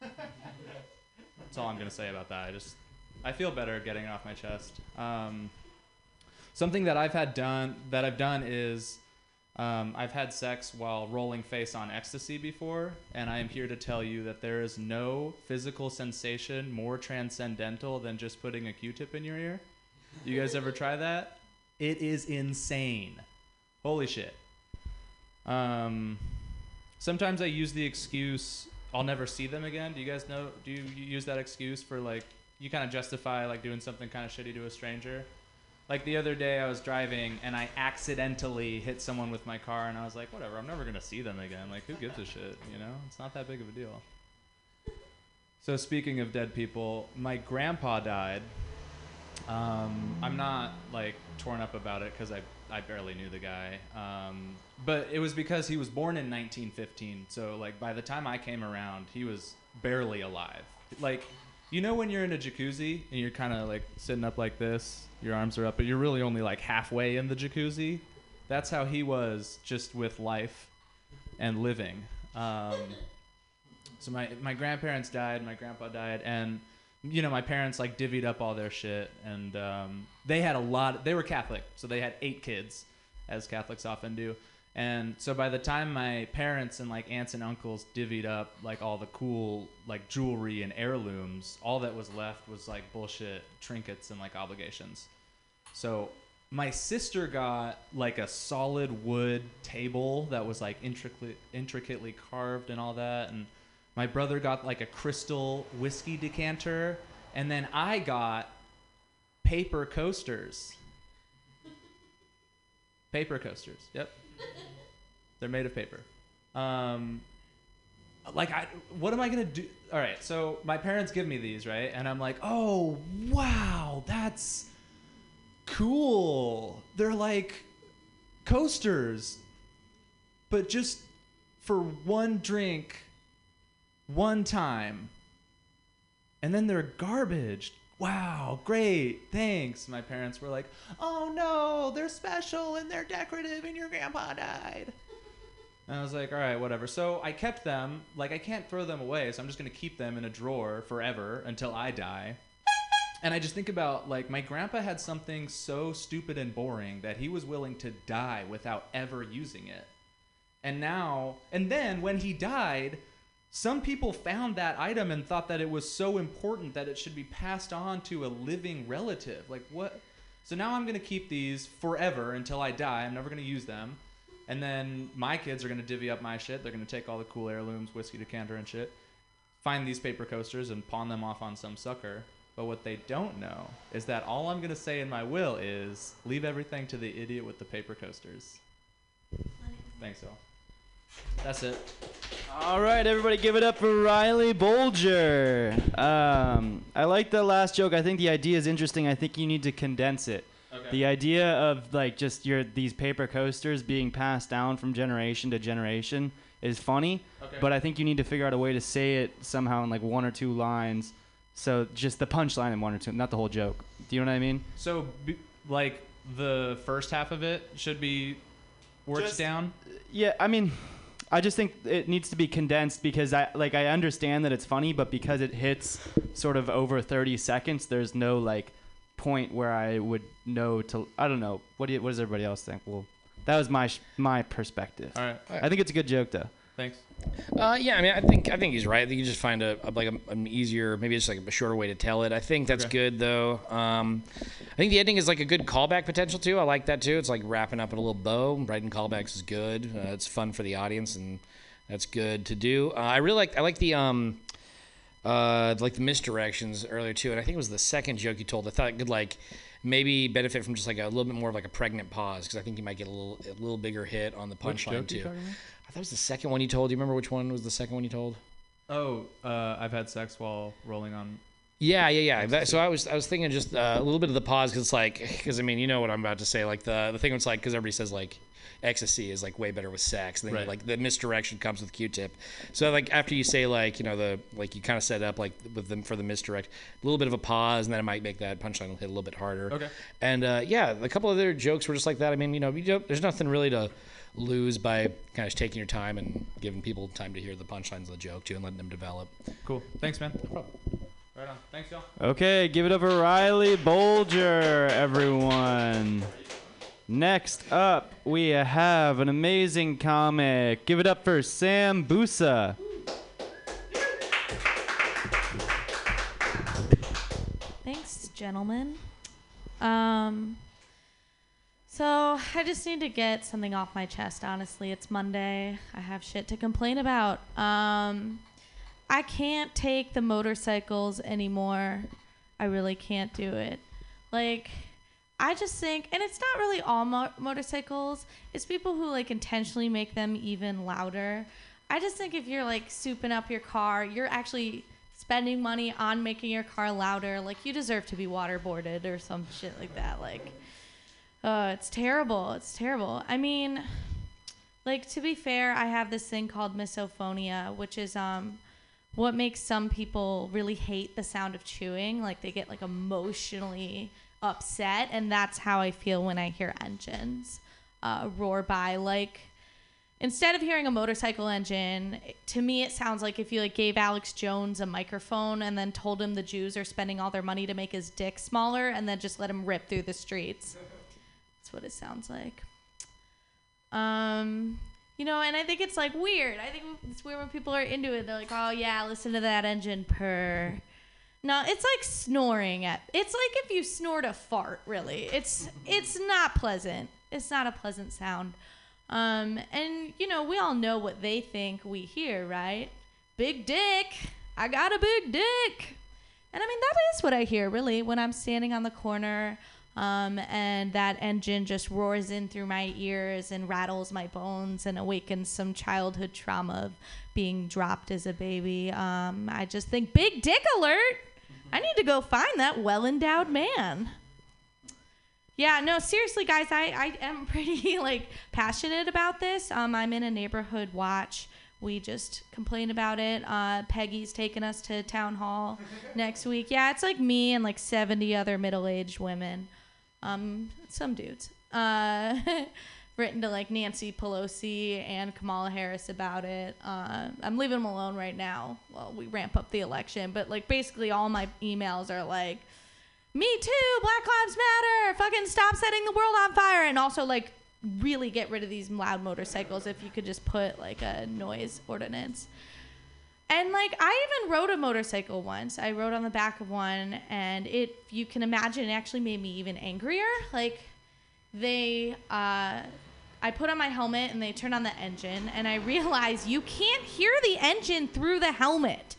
S13: That's all I'm gonna say about that. I just I feel better getting it off my chest. Um, something that I've had done that I've done is um, I've had sex while rolling face on ecstasy before, and I am here to tell you that there is no physical sensation more transcendental than just putting a Q-tip in your ear. You guys ever try that? It is insane. Holy shit. Um, sometimes I use the excuse I'll never see them again. Do you guys know? Do you use that excuse for like you kind of justify like doing something kind of shitty to a stranger? Like the other day, I was driving and I accidentally hit someone with my car, and I was like, whatever, I'm never gonna see them again. Like, who gives a shit? You know, it's not that big of a deal. So speaking of dead people, my grandpa died. Um, I'm not like torn up about it because I I barely knew the guy. Um, but it was because he was born in 1915. So like by the time I came around, he was barely alive. Like you know when you're in a jacuzzi and you're kind of like sitting up like this, your arms are up, but you're really only like halfway in the jacuzzi. That's how he was just with life and living. Um, so my my grandparents died, my grandpa died, and you know my parents like divvied up all their shit, and um, they had a lot. They were Catholic, so they had eight kids, as Catholics often do. And so by the time my parents and like aunts and uncles divvied up like all the cool like jewelry and heirlooms, all that was left was like bullshit trinkets and like obligations. So my sister got like a solid wood table that was like intricately intricately carved and all that and my brother got like a crystal whiskey decanter and then I got paper coasters. Paper coasters. Yep. They're made of paper. Um, like I what am I to do? All right, so my parents give me these, right? And I'm like, "Oh, wow, that's cool. They're like coasters, but just for one drink, one time. And then they're garbage. Wow, great, thanks. My parents were like, oh no, they're special and they're decorative and your grandpa died. And I was like, all right, whatever. So I kept them. Like, I can't throw them away, so I'm just going to keep them in a drawer forever until I die. And I just think about like my grandpa had something so stupid and boring that he was willing to die without ever using it. And now, and then when he died, some people found that item and thought that it was so important that it should be passed on to a living relative. Like what? So now I'm going to keep these forever until I die. I'm never going to use them. And then my kids are gonna divvy up my shit. They're gonna take all the cool heirlooms, whiskey decanter and shit, find these paper coasters and pawn them off on some sucker. But what they don't know is that all I'm gonna say in my will is leave everything to the idiot with the paper coasters. Thanks, all. That's it.
S21: All right, everybody, give it up for Riley Bolger. Um, I like the last joke. I think the idea is interesting. I think you need to condense it.
S13: Okay.
S21: The idea of like just your these paper coasters being passed down from generation to generation is funny,
S13: Okay.
S21: but I think you need to figure out a way to say it somehow in like one or two lines. So just the punchline in one or two, not the whole joke. Do you know what I mean?
S13: So, like the first half of it should be worked
S21: Just-
S13: down.
S21: Yeah, I mean, I just think it needs to be condensed because I like I understand that it's funny, but because it hits sort of over 30 seconds, there's no like point where I would know to. I don't know. What do you, what does everybody else think? Well, that was my sh- my perspective.
S13: All right.
S21: I think it's a good joke though.
S20: Uh, yeah, I mean, I think I think he's right. I think you just find a, a like a, an easier, maybe it's like a shorter way to tell it. I think that's
S13: Okay.
S20: good though. Um, I think the ending is like a good callback potential too. I like that too. It's like wrapping up in a little bow. Writing callbacks is good. Uh, it's fun for the audience, and that's good to do. Uh, I really like I like the um, uh, like the misdirections earlier too, and I think it was the second joke you told. I thought it could like maybe benefit from just like a little bit more of like a pregnant pause because I think you might get a little a little bigger hit on the punchline too.
S13: Talking about?
S20: I thought it was the second one you told. Do you remember which one was the second one you told?
S13: Oh, uh, I've had sex while rolling on.
S20: Yeah, yeah, yeah. That, so I was, I was thinking just uh, a little bit of the pause because it's like, because I mean, you know what I'm about to say. Like the the thing was like, because everybody says like, ecstasy is like way better with sex. And then
S13: Right.
S20: like the misdirection comes with Q-tip. So like after you say like, you know, the like you kind of set up like with them for the misdirect, a little bit of a pause, and then it might make that punchline hit a little bit harder.
S13: Okay.
S20: And uh, yeah, a couple of other jokes were just like that. I mean, you know, you don't, there's nothing really to lose by kind of taking your time and giving people time to hear the punchlines of the joke too and letting them develop.
S13: Cool. Thanks, man. No problem. Right on. Thanks, y'all.
S21: Okay, give it up for Riley Bolger, everyone. Next up, we have an amazing comic. Give it up for Sam Busa.
S15: Thanks, gentlemen. Um, so I just need to get something off my chest. Honestly, it's Monday. I have shit to complain about. Um, I can't take the motorcycles anymore. I really can't do it. Like, I just think, and it's not really all mo- motorcycles. It's people who like intentionally make them even louder. I just think if you're like souping up your car, you're actually spending money on making your car louder. Like you deserve to be waterboarded or some shit like that. Like, uh, it's terrible. It's terrible. I mean, like to be fair, I have this thing called misophonia, which is um, what makes some people really hate the sound of chewing. Like they get like emotionally upset, and that's how I feel when I hear engines uh, roar by. Like instead of hearing a motorcycle engine, to me it sounds like if you like gave Alex Jones a microphone and then told him the Jews are spending all their money to make his dick smaller, and then just let him rip through the streets. What it sounds like. Um, you know, and I think it's like weird. I think it's weird when people are into it. They're like, "Oh yeah, listen to that engine purr." No, it's like snoring at. It's like if you snort a fart. Really, it's it's not pleasant. It's not a pleasant sound. Um, and you know, we all know what they think we hear, right? Big dick. I got a big dick. And I mean, that is what I hear really when I'm standing on the corner um, and that engine just roars in through my ears and rattles my bones and awakens some childhood trauma of being dropped as a baby. Um, I just think, big dick alert! I need to go find that well endowed man. Yeah, no, seriously, guys, I, I am pretty like passionate about this. Um, I'm in a neighborhood watch. We just complain about it. Uh, Peggy's taking us to town hall next week. Yeah, it's like me and like 70 other middle-aged women, um, some dudes. Uh, written to like Nancy Pelosi and Kamala Harris about it. Uh, I'm leaving them alone right now while we ramp up the election. But like basically, all my emails are like, "Me too, Black Lives Matter, fucking stop setting the world on fire," and also like really get rid of these loud motorcycles if you could just put like a noise ordinance. And like I even rode a motorcycle once. I rode on the back of one and it you can imagine it actually made me even angrier. Like they uh I put on my helmet and they turned on the engine, and I realized you can't hear the engine through the helmet,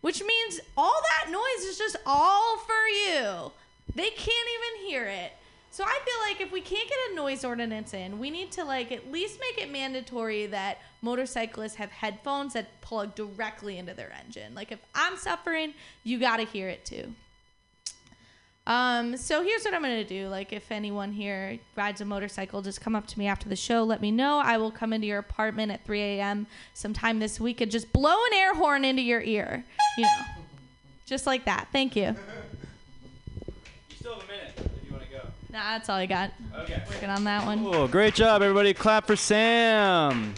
S15: which means all that noise is just all for you. They can't even hear it. So I feel like if we can't get a noise ordinance in, we need to like at least make it mandatory that motorcyclists have headphones that plug directly into their engine. Like if I'm suffering, you got to hear it too. Um, so here's what I'm gonna do. Like, if anyone here rides a motorcycle, just come up to me after the show. Let me know. I will come into your apartment at 3 a.m. sometime this week and just blow an air horn into your ear. You know, just like that. Thank you.
S21: You still have a minute if you want to go.
S15: Nah, that's all I got.
S21: Okay.
S15: Working on that one.
S21: Cool. Great job, everybody. Clap for Sam.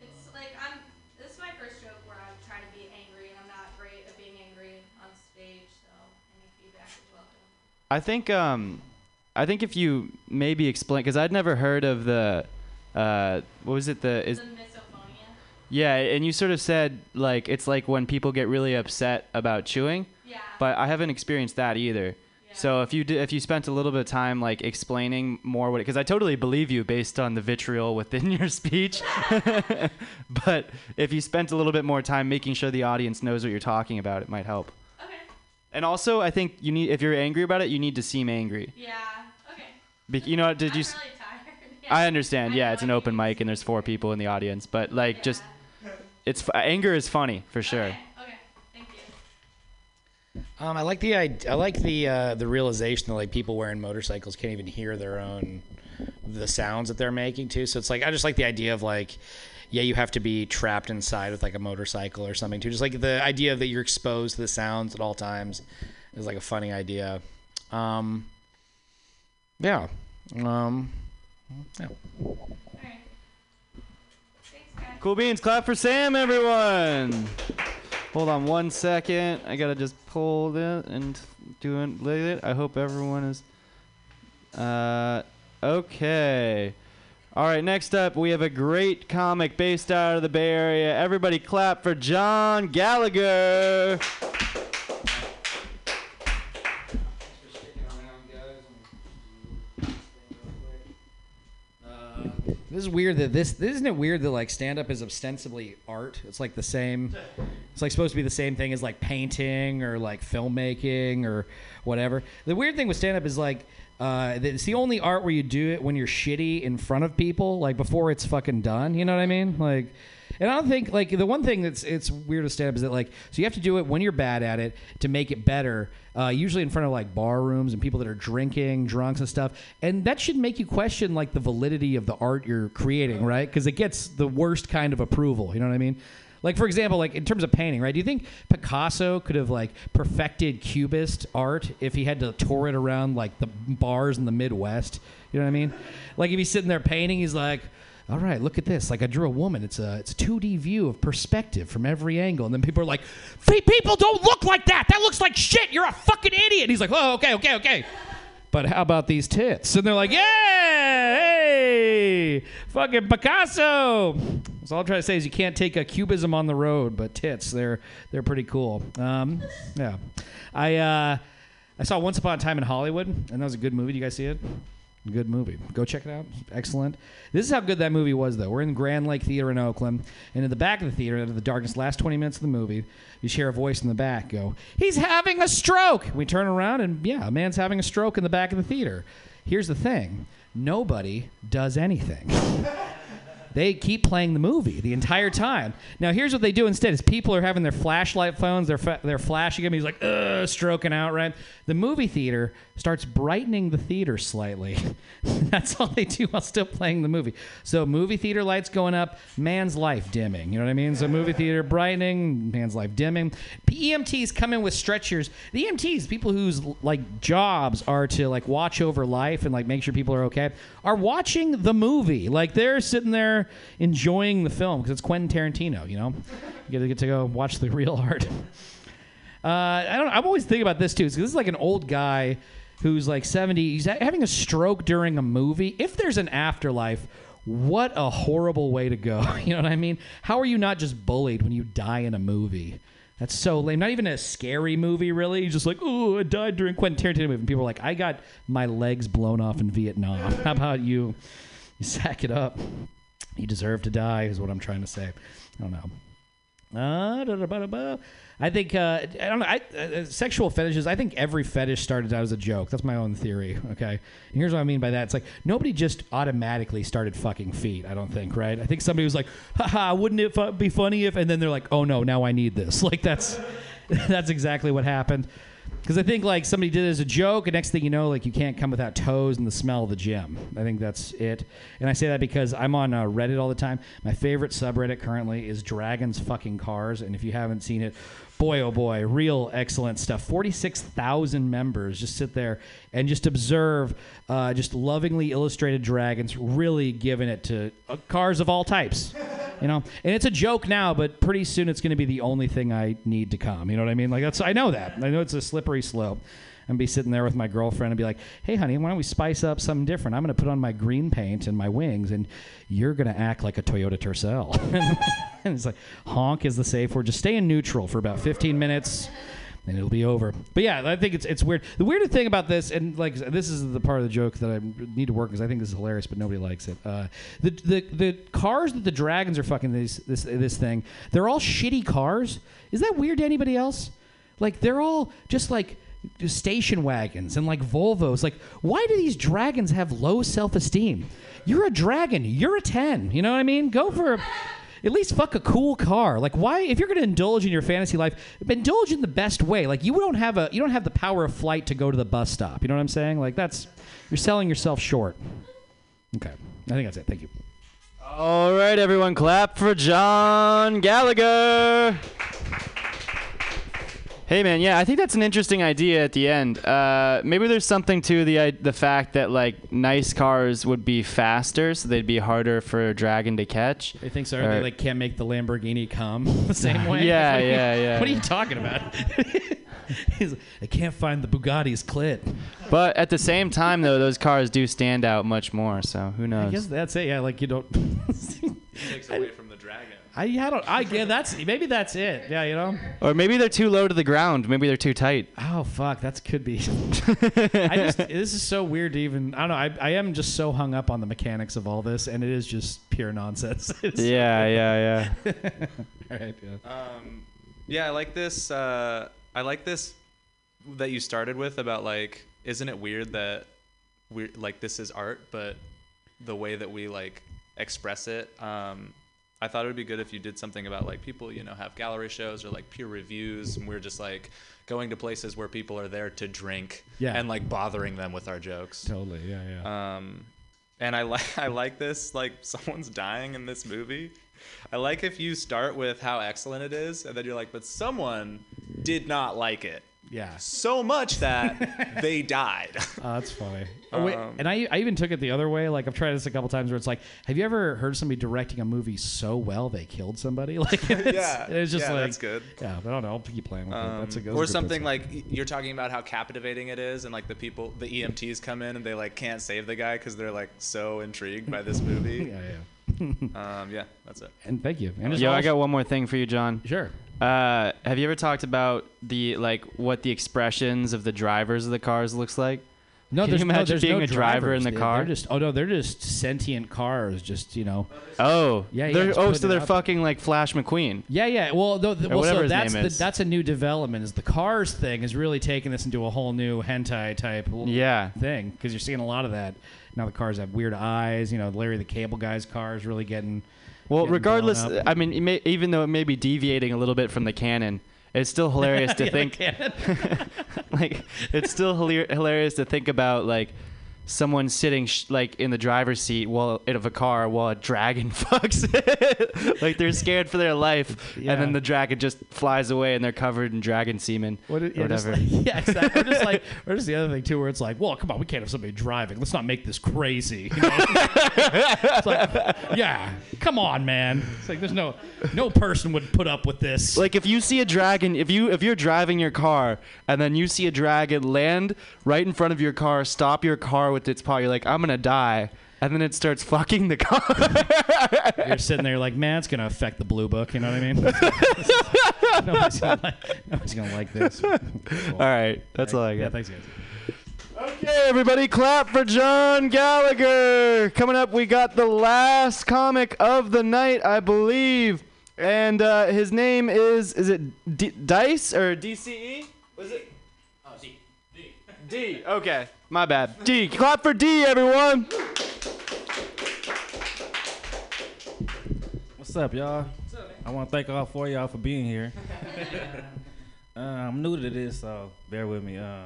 S15: It's like I'm. This is my first joke where I'm trying to be angry, and I'm not great at being angry on stage. So any feedback is welcome.
S21: I think um, I think if you maybe explain, because I'd never heard of the, uh, what was it the is. Yeah, and you sort of said like it's like when people get really upset about chewing.
S15: Yeah.
S21: But I haven't experienced that either. Yeah. So if you d- if you spent a little bit of time like explaining more what because I totally believe you based on the vitriol within your speech, but if you spent a little bit more time making sure the audience knows what you're talking about, it might help.
S15: Okay.
S21: And also, I think you need if you're angry about it, you need to seem angry.
S15: Yeah. Okay.
S21: Be- you know, what, did you? s- I understand. Yeah, it's an open mic and there's four people in the audience, but like just it's anger is funny for sure. Okay. okay. Thank you.
S19: Um, I like the id- I like the uh, the realization that like people wearing motorcycles can't even hear their own the sounds that they're making too. So it's like I just like the idea of like yeah, you have to be trapped inside with like a motorcycle or something too. Just like the idea that you're exposed to the sounds at all times is like a funny idea. Um, yeah. Um, yeah.
S21: Cool beans. Clap for Sam, everyone. Hold on one second. I gotta just pull it and do it. It. I hope everyone is. Uh, okay. All right. Next up, we have a great comic based out of the Bay Area. Everybody, clap for John Gallagher.
S20: This is weird that this isn't it weird that like stand up is ostensibly art. It's like the same. It's like supposed to be the same thing as like painting or like filmmaking or whatever. The weird thing with stand up is like. Uh, it's the only art where you do it when you're shitty in front of people, like before it's fucking done. You know what I mean? Like, and I don't think like the one thing that's it's weird with stand up is that like so you have to do it when you're bad at it to make it better. Uh, usually in front of like bar rooms and people that are drinking, drunks and stuff, and that should make you question like the validity of the art you're creating, right? Because it gets the worst kind of approval. You know what I mean? Like for example, like in terms of painting, right? Do you think Picasso could have like perfected cubist art if he had to tour it around like the bars in the Midwest? You know what I mean? Like if he's sitting there painting, he's like, "All right, look at this. Like I drew a woman. It's a it's a 2D view of perspective from every angle." And then people are like, "People don't look like that. That looks like shit. You're a fucking idiot." He's like, "Oh, okay, okay, okay." But how about these tits? And they're like, yeah, hey, fucking Picasso. So all I'm trying to say is you can't take a cubism on the road, but tits, they're they're pretty cool. Um, yeah, I uh, I saw Once Upon a Time in Hollywood, and that was a good movie. Do you guys see it? Good movie. Go check it out. Excellent. This is how good that movie was, though. We're in Grand Lake Theater in Oakland, and in the back of the theater, into the darkness, last 20 minutes of the movie, you hear a voice in the back go, "He's having a stroke." We turn around, and yeah, a man's having a stroke in the back of the theater. Here's the thing: nobody does anything. They keep playing the movie the entire time. Now, here's what they do instead: is people are having their flashlight phones, they're fa- they're flashing him. He's like, Ugh, stroking out, right? The movie theater starts brightening the theater slightly. That's all they do while still playing the movie. So, movie theater lights going up, man's life dimming. You know what I mean? So, movie theater brightening, man's life dimming. EMTs come in with stretchers. The EMTs, people whose like jobs are to like watch over life and like make sure people are okay, are watching the movie. Like they're sitting there enjoying the film because it's Quentin Tarantino. You know, you get to get to go watch the real art. Uh, I don't. I'm always thinking about this too. Because this is like an old guy who's like 70. He's having a stroke during a movie. If there's an afterlife, what a horrible way to go. You know what I mean? How are you not just bullied when you die in a movie? That's so lame. Not even a scary movie, really. Just like, oh, I died during Quentin Tarantino movie. And people are like, I got my legs blown off in Vietnam. How about you? You sack it up. You deserve to die, is what I'm trying to say. I don't know. Uh. I think uh, I don't know. I, uh, sexual fetishes. I think every fetish started out as a joke. That's my own theory. Okay, and here's what I mean by that. It's like nobody just automatically started fucking feet. I don't think. Right. I think somebody was like, "Haha, wouldn't it fu- be funny if?" And then they're like, "Oh no, now I need this." Like that's that's exactly what happened. Because I think like somebody did it as a joke, and next thing you know, like you can't come without toes and the smell of the gym. I think that's it. And I say that because I'm on uh, Reddit all the time. My favorite subreddit currently is Dragons Fucking Cars, and if you haven't seen it, boy oh boy, real excellent stuff. Forty-six thousand members just sit there and just observe, uh, just lovingly illustrated dragons, really giving it to uh, cars of all types. You know, and it's a joke now, but pretty soon it's going to be the only thing I need to come. You know what I mean? Like that's I know that. I know it's a slippery slope. And be sitting there with my girlfriend and be like, "Hey, honey, why don't we spice up something different? I'm going to put on my green paint and my wings, and you're going to act like a Toyota Tercel." and it's like, honk is the safe word. Just stay in neutral for about 15 minutes, and it'll be over. But yeah, I think it's it's weird. The weirder thing about this, and like this is the part of the joke that I need to work because I think this is hilarious, but nobody likes it. Uh, the the the cars that the dragons are fucking this this this thing, they're all shitty cars. Is that weird to anybody else? Like they're all just like station wagons and like Volvos. Like, why do these dragons have low self esteem? You're a dragon. You're a 10. You know what I mean? Go for at least fuck a cool car. Like, why? If you're going to indulge in your fantasy life, indulge in the best way. Like, you don't have a you don't have the power of flight to go to the bus stop. You know what I'm saying? Like, that's you're selling yourself short. Okay, I think that's it. Thank you.
S21: All right, everyone, clap for John Gallagher. Hey man, yeah, I think that's an interesting idea at the end. Uh, maybe there's something to the uh, the fact that like nice cars would be faster, so they'd be harder for a dragon to catch.
S20: They think so.
S21: Or-
S20: They like can't make the Lamborghini come the same way.
S21: Yeah,
S20: like,
S21: yeah, yeah.
S20: What are you talking about? He's like, I can't find the Bugatti's clit.
S21: But at the same time, though, those cars do stand out much more. So who knows?
S20: I guess that's it. Yeah, like you don't.
S25: takes away from the dragon.
S20: I, I don't. I yeah, that's maybe that's it. Yeah, you know.
S21: Or maybe they're too low to the ground. Maybe they're too tight.
S20: Oh fuck, that could be. I just this is so weird to even. I don't know. I, I am just so hung up on the mechanics of all this, and it is just pure nonsense. It's
S21: Yeah,
S20: weird.
S21: yeah,
S20: yeah. all right. Yeah.
S25: Um, yeah, I like this. Uh, I like this that you started with about like, isn't it weird that we are like this is art, but the way that we like express it. Um, I thought it would be good if you did something about like people, you know, have gallery shows or like peer reviews, and we're just like going to places where people are there to drink,
S20: Yeah.
S25: and like bothering them with our jokes.
S20: Totally. Yeah. Yeah.
S25: Um, and I like I like this like someone's dying in this movie. I like if you start with how excellent it is, and then you're like, but someone did not like it.
S20: Yeah.
S25: So much that they died.
S20: Oh, that's funny. Oh, wait,
S25: Um,
S20: and I, I even took it the other way. Like I've tried this a couple times where it's like, have you ever heard somebody directing a movie so well they killed somebody? Like, it's,
S25: Yeah,
S20: it's just
S25: yeah,
S20: like
S25: that's good.
S20: Yeah, but I don't know. I'll keep playing with it. That's a
S25: Um,
S20: good.
S25: or something like y- you're talking about how captivating it is, and like the people, the EMTs come in and they like can't save the guy because they're like so intrigued by this movie.
S20: yeah,
S25: yeah. um, yeah, that's it.
S20: And thank you. And
S21: Yo, I got one more thing for you, John.
S20: Sure.
S21: Uh, have you ever talked about the like what the expressions of the drivers of the cars looks like?
S20: No,
S21: Can
S20: there's
S21: you
S20: no,
S21: imagine being
S20: no
S21: a driver
S20: drivers.
S21: in the
S20: They-
S21: car?
S20: Just oh no, they're just sentient cars. Just you know.
S21: Oh,
S20: Yeah, yeah.
S21: Oh, so they're fucking like Flash McQueen.
S20: Yeah, yeah. Well, the, the, well
S21: whatever
S20: so
S21: his
S20: that's
S21: name
S20: the,
S21: is.
S20: that's a new development. Is the cars thing is really taking this into a whole new hentai type
S21: Yeah.
S20: thing because you're seeing a lot of that now. The cars have weird eyes. You know, Larry the Cable Guy's car is really getting.
S21: Well, regardless. I mean, may, even though it may be deviating a little bit from the canon, it's still hilarious to
S20: Yeah,
S21: think. like, it's still hilar- hilarious to think about like someone sitting sh- like in the driver's seat while of a car while a dragon fucks it. like they're scared for their life,
S20: Yeah.
S21: and then the dragon just flies away and they're covered in dragon semen
S20: What
S21: or
S20: it- yeah,
S21: whatever.
S20: like- yeah, exactly. Or just like, or just the other thing too, where it's like, well, come on, we can't have somebody driving. Let's not make this crazy. You know? it's like, yeah, come on, man. It's like there's no, no person would put up with this.
S21: Like if you see a dragon, if you if you're driving your car and then you see a dragon land right in front of your car, stop your car with its paw, you're like, I'm gonna die, and then it starts fucking the car.
S20: You're sitting there like, man, it's gonna affect the blue book. You know what I mean? nobody's, gonna like, nobody's gonna like this. Cool.
S21: All right, that's all I
S20: Yeah,
S21: got.
S20: thanks, guys.
S21: Okay, everybody, clap for John Gallagher. Coming up, we got the last comic of the night, I believe, and uh, his name is is it D- Dice or DCE? Was it?
S19: Oh, D. D.
S21: D. Okay, my bad. D. Clap for D, everyone.
S18: What's up, y'all? I want to thank all four of y'all for being here. uh, I'm new to this, so bear with me. Uh,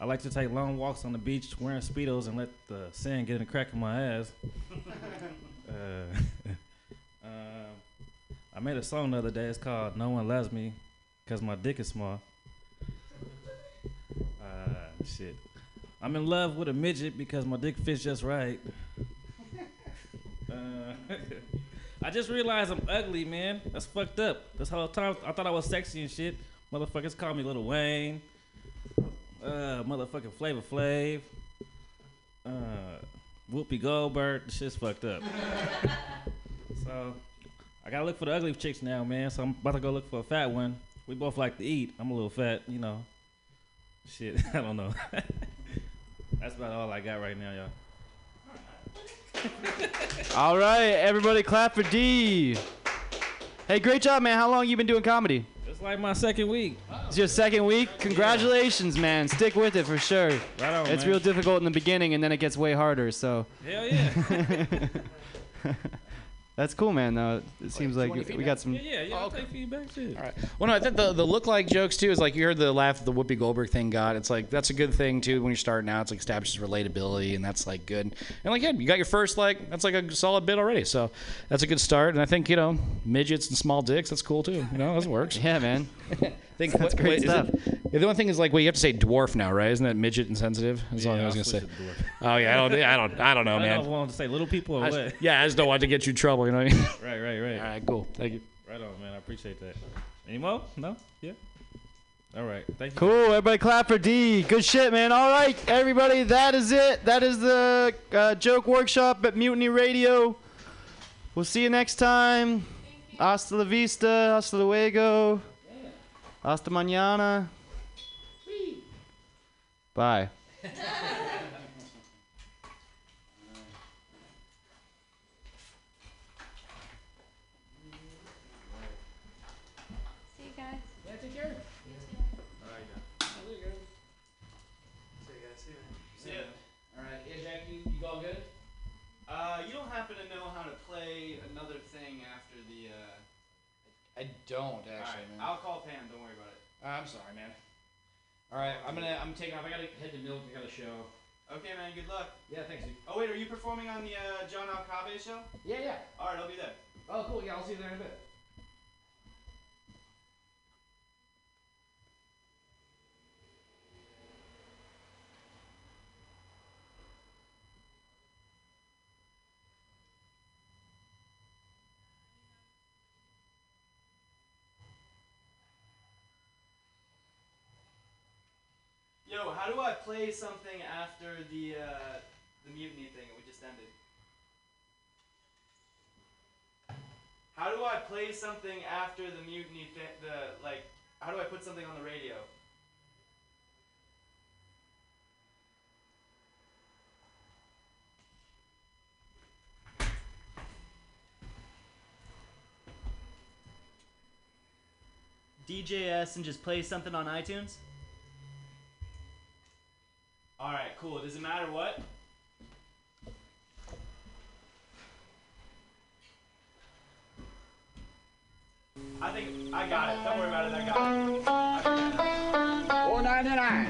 S18: I like to take long walks on the beach wearing speedos and let the sand get in the crack of my ass. uh, uh, I made a song the other day. It's called "No One Loves Me" because my dick is small. Uh, shit. I'm in love with a midget because my dick fits just right. Uh, I just realized I'm ugly, man. That's fucked up. This whole time I thought I was sexy and shit. Motherfuckers call me Little Wayne. Uh, motherfucking Flavor Flav. Uh, Whoopi Goldberg. The shit's fucked up. so I gotta look for the ugly chicks now, man. So I'm about to go look for a fat one. We both like to eat. I'm a little fat, you know. Shit, I don't know. That's about all I got right now, y'all.
S21: All right, everybody, clap for D. Hey, great job, man. How long you been doing comedy?
S18: It's like my second week.
S21: It's your second week. Congratulations, man. Stick with it for sure.
S18: Right on,
S21: it's
S18: man.
S21: real difficult in the beginning, and then it gets way harder. So.
S18: Hell yeah.
S21: That's cool, man. Though it seems like
S20: want any
S21: we got some.
S18: Yeah, yeah, yeah. I'll take feedback shit.
S20: All right. Well, no, I think the, the look like jokes too is like you heard the laugh the Whoopi Goldberg thing got. It's like that's a good thing too when you're starting out. It's like establishes relatability and that's like good. And like yeah, you got your first like that's like a solid bit already. So that's a good start. And I think you know midgets and small dicks that's cool too. You know that works.
S21: yeah, man.
S20: think
S21: That's
S20: what-
S21: great
S20: wait, is
S21: stuff.
S20: it- yeah, the one thing is like well you have to say dwarf now, right? Isn't that midget insensitive? That's all I
S18: Yeah,
S20: was
S18: I'll
S20: gonna say.
S18: dwarf.
S20: Oh yeah, I don't, I don't, I don't know,
S18: I
S20: man.
S18: don't want to say little people or
S20: I
S18: what.
S20: just- yeah, I just don't want to get you in trouble. You know what I mean?
S18: Right, right, right.
S20: All right, cool. Thank you.
S18: Right on, man. I appreciate that. Any more? No? Yeah? All right. Thank you.
S21: Cool. Everybody clap for D. Good shit, man. All right, everybody. That is it. That is the uh, joke workshop at Mutiny Radio. We'll see you next time. Hasta la vista. Hasta luego. Hasta mañana. Bye.
S15: See you guys.
S20: Yeah, take care. All right. All good.
S21: See ya.
S20: All right. Yeah, Jack, you, you all good?
S21: Uh, you don't happen to know how to play another thing after the. Uh...
S20: I don't actually, man.
S21: I'll call Pam.
S20: Uh, I'm sorry, man. All right, I'm gonna I'm taking off. I gotta head to Milk. I got a show.
S21: Okay, man. Good luck.
S20: Yeah, thanks. Dude.
S21: Oh wait, are you performing on the uh, John Alcabe show?
S20: Yeah, yeah.
S21: All right, I'll be there.
S20: Oh, cool. Yeah, I'll see you there in a bit.
S21: Yo, how do I play something after the uh, the mutiny thing we just ended? How do I play something after the mutiny thi- the like how do I put something on the radio? DJS and just play something on iTunes? cool. Doesn't matter what. I think I got it. Don't worry about it. It. I got it.
S26: 499.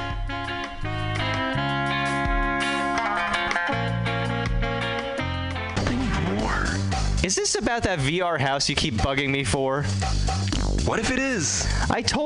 S27: Is this about that VR house you keep bugging me for?
S28: What if it is?
S27: I told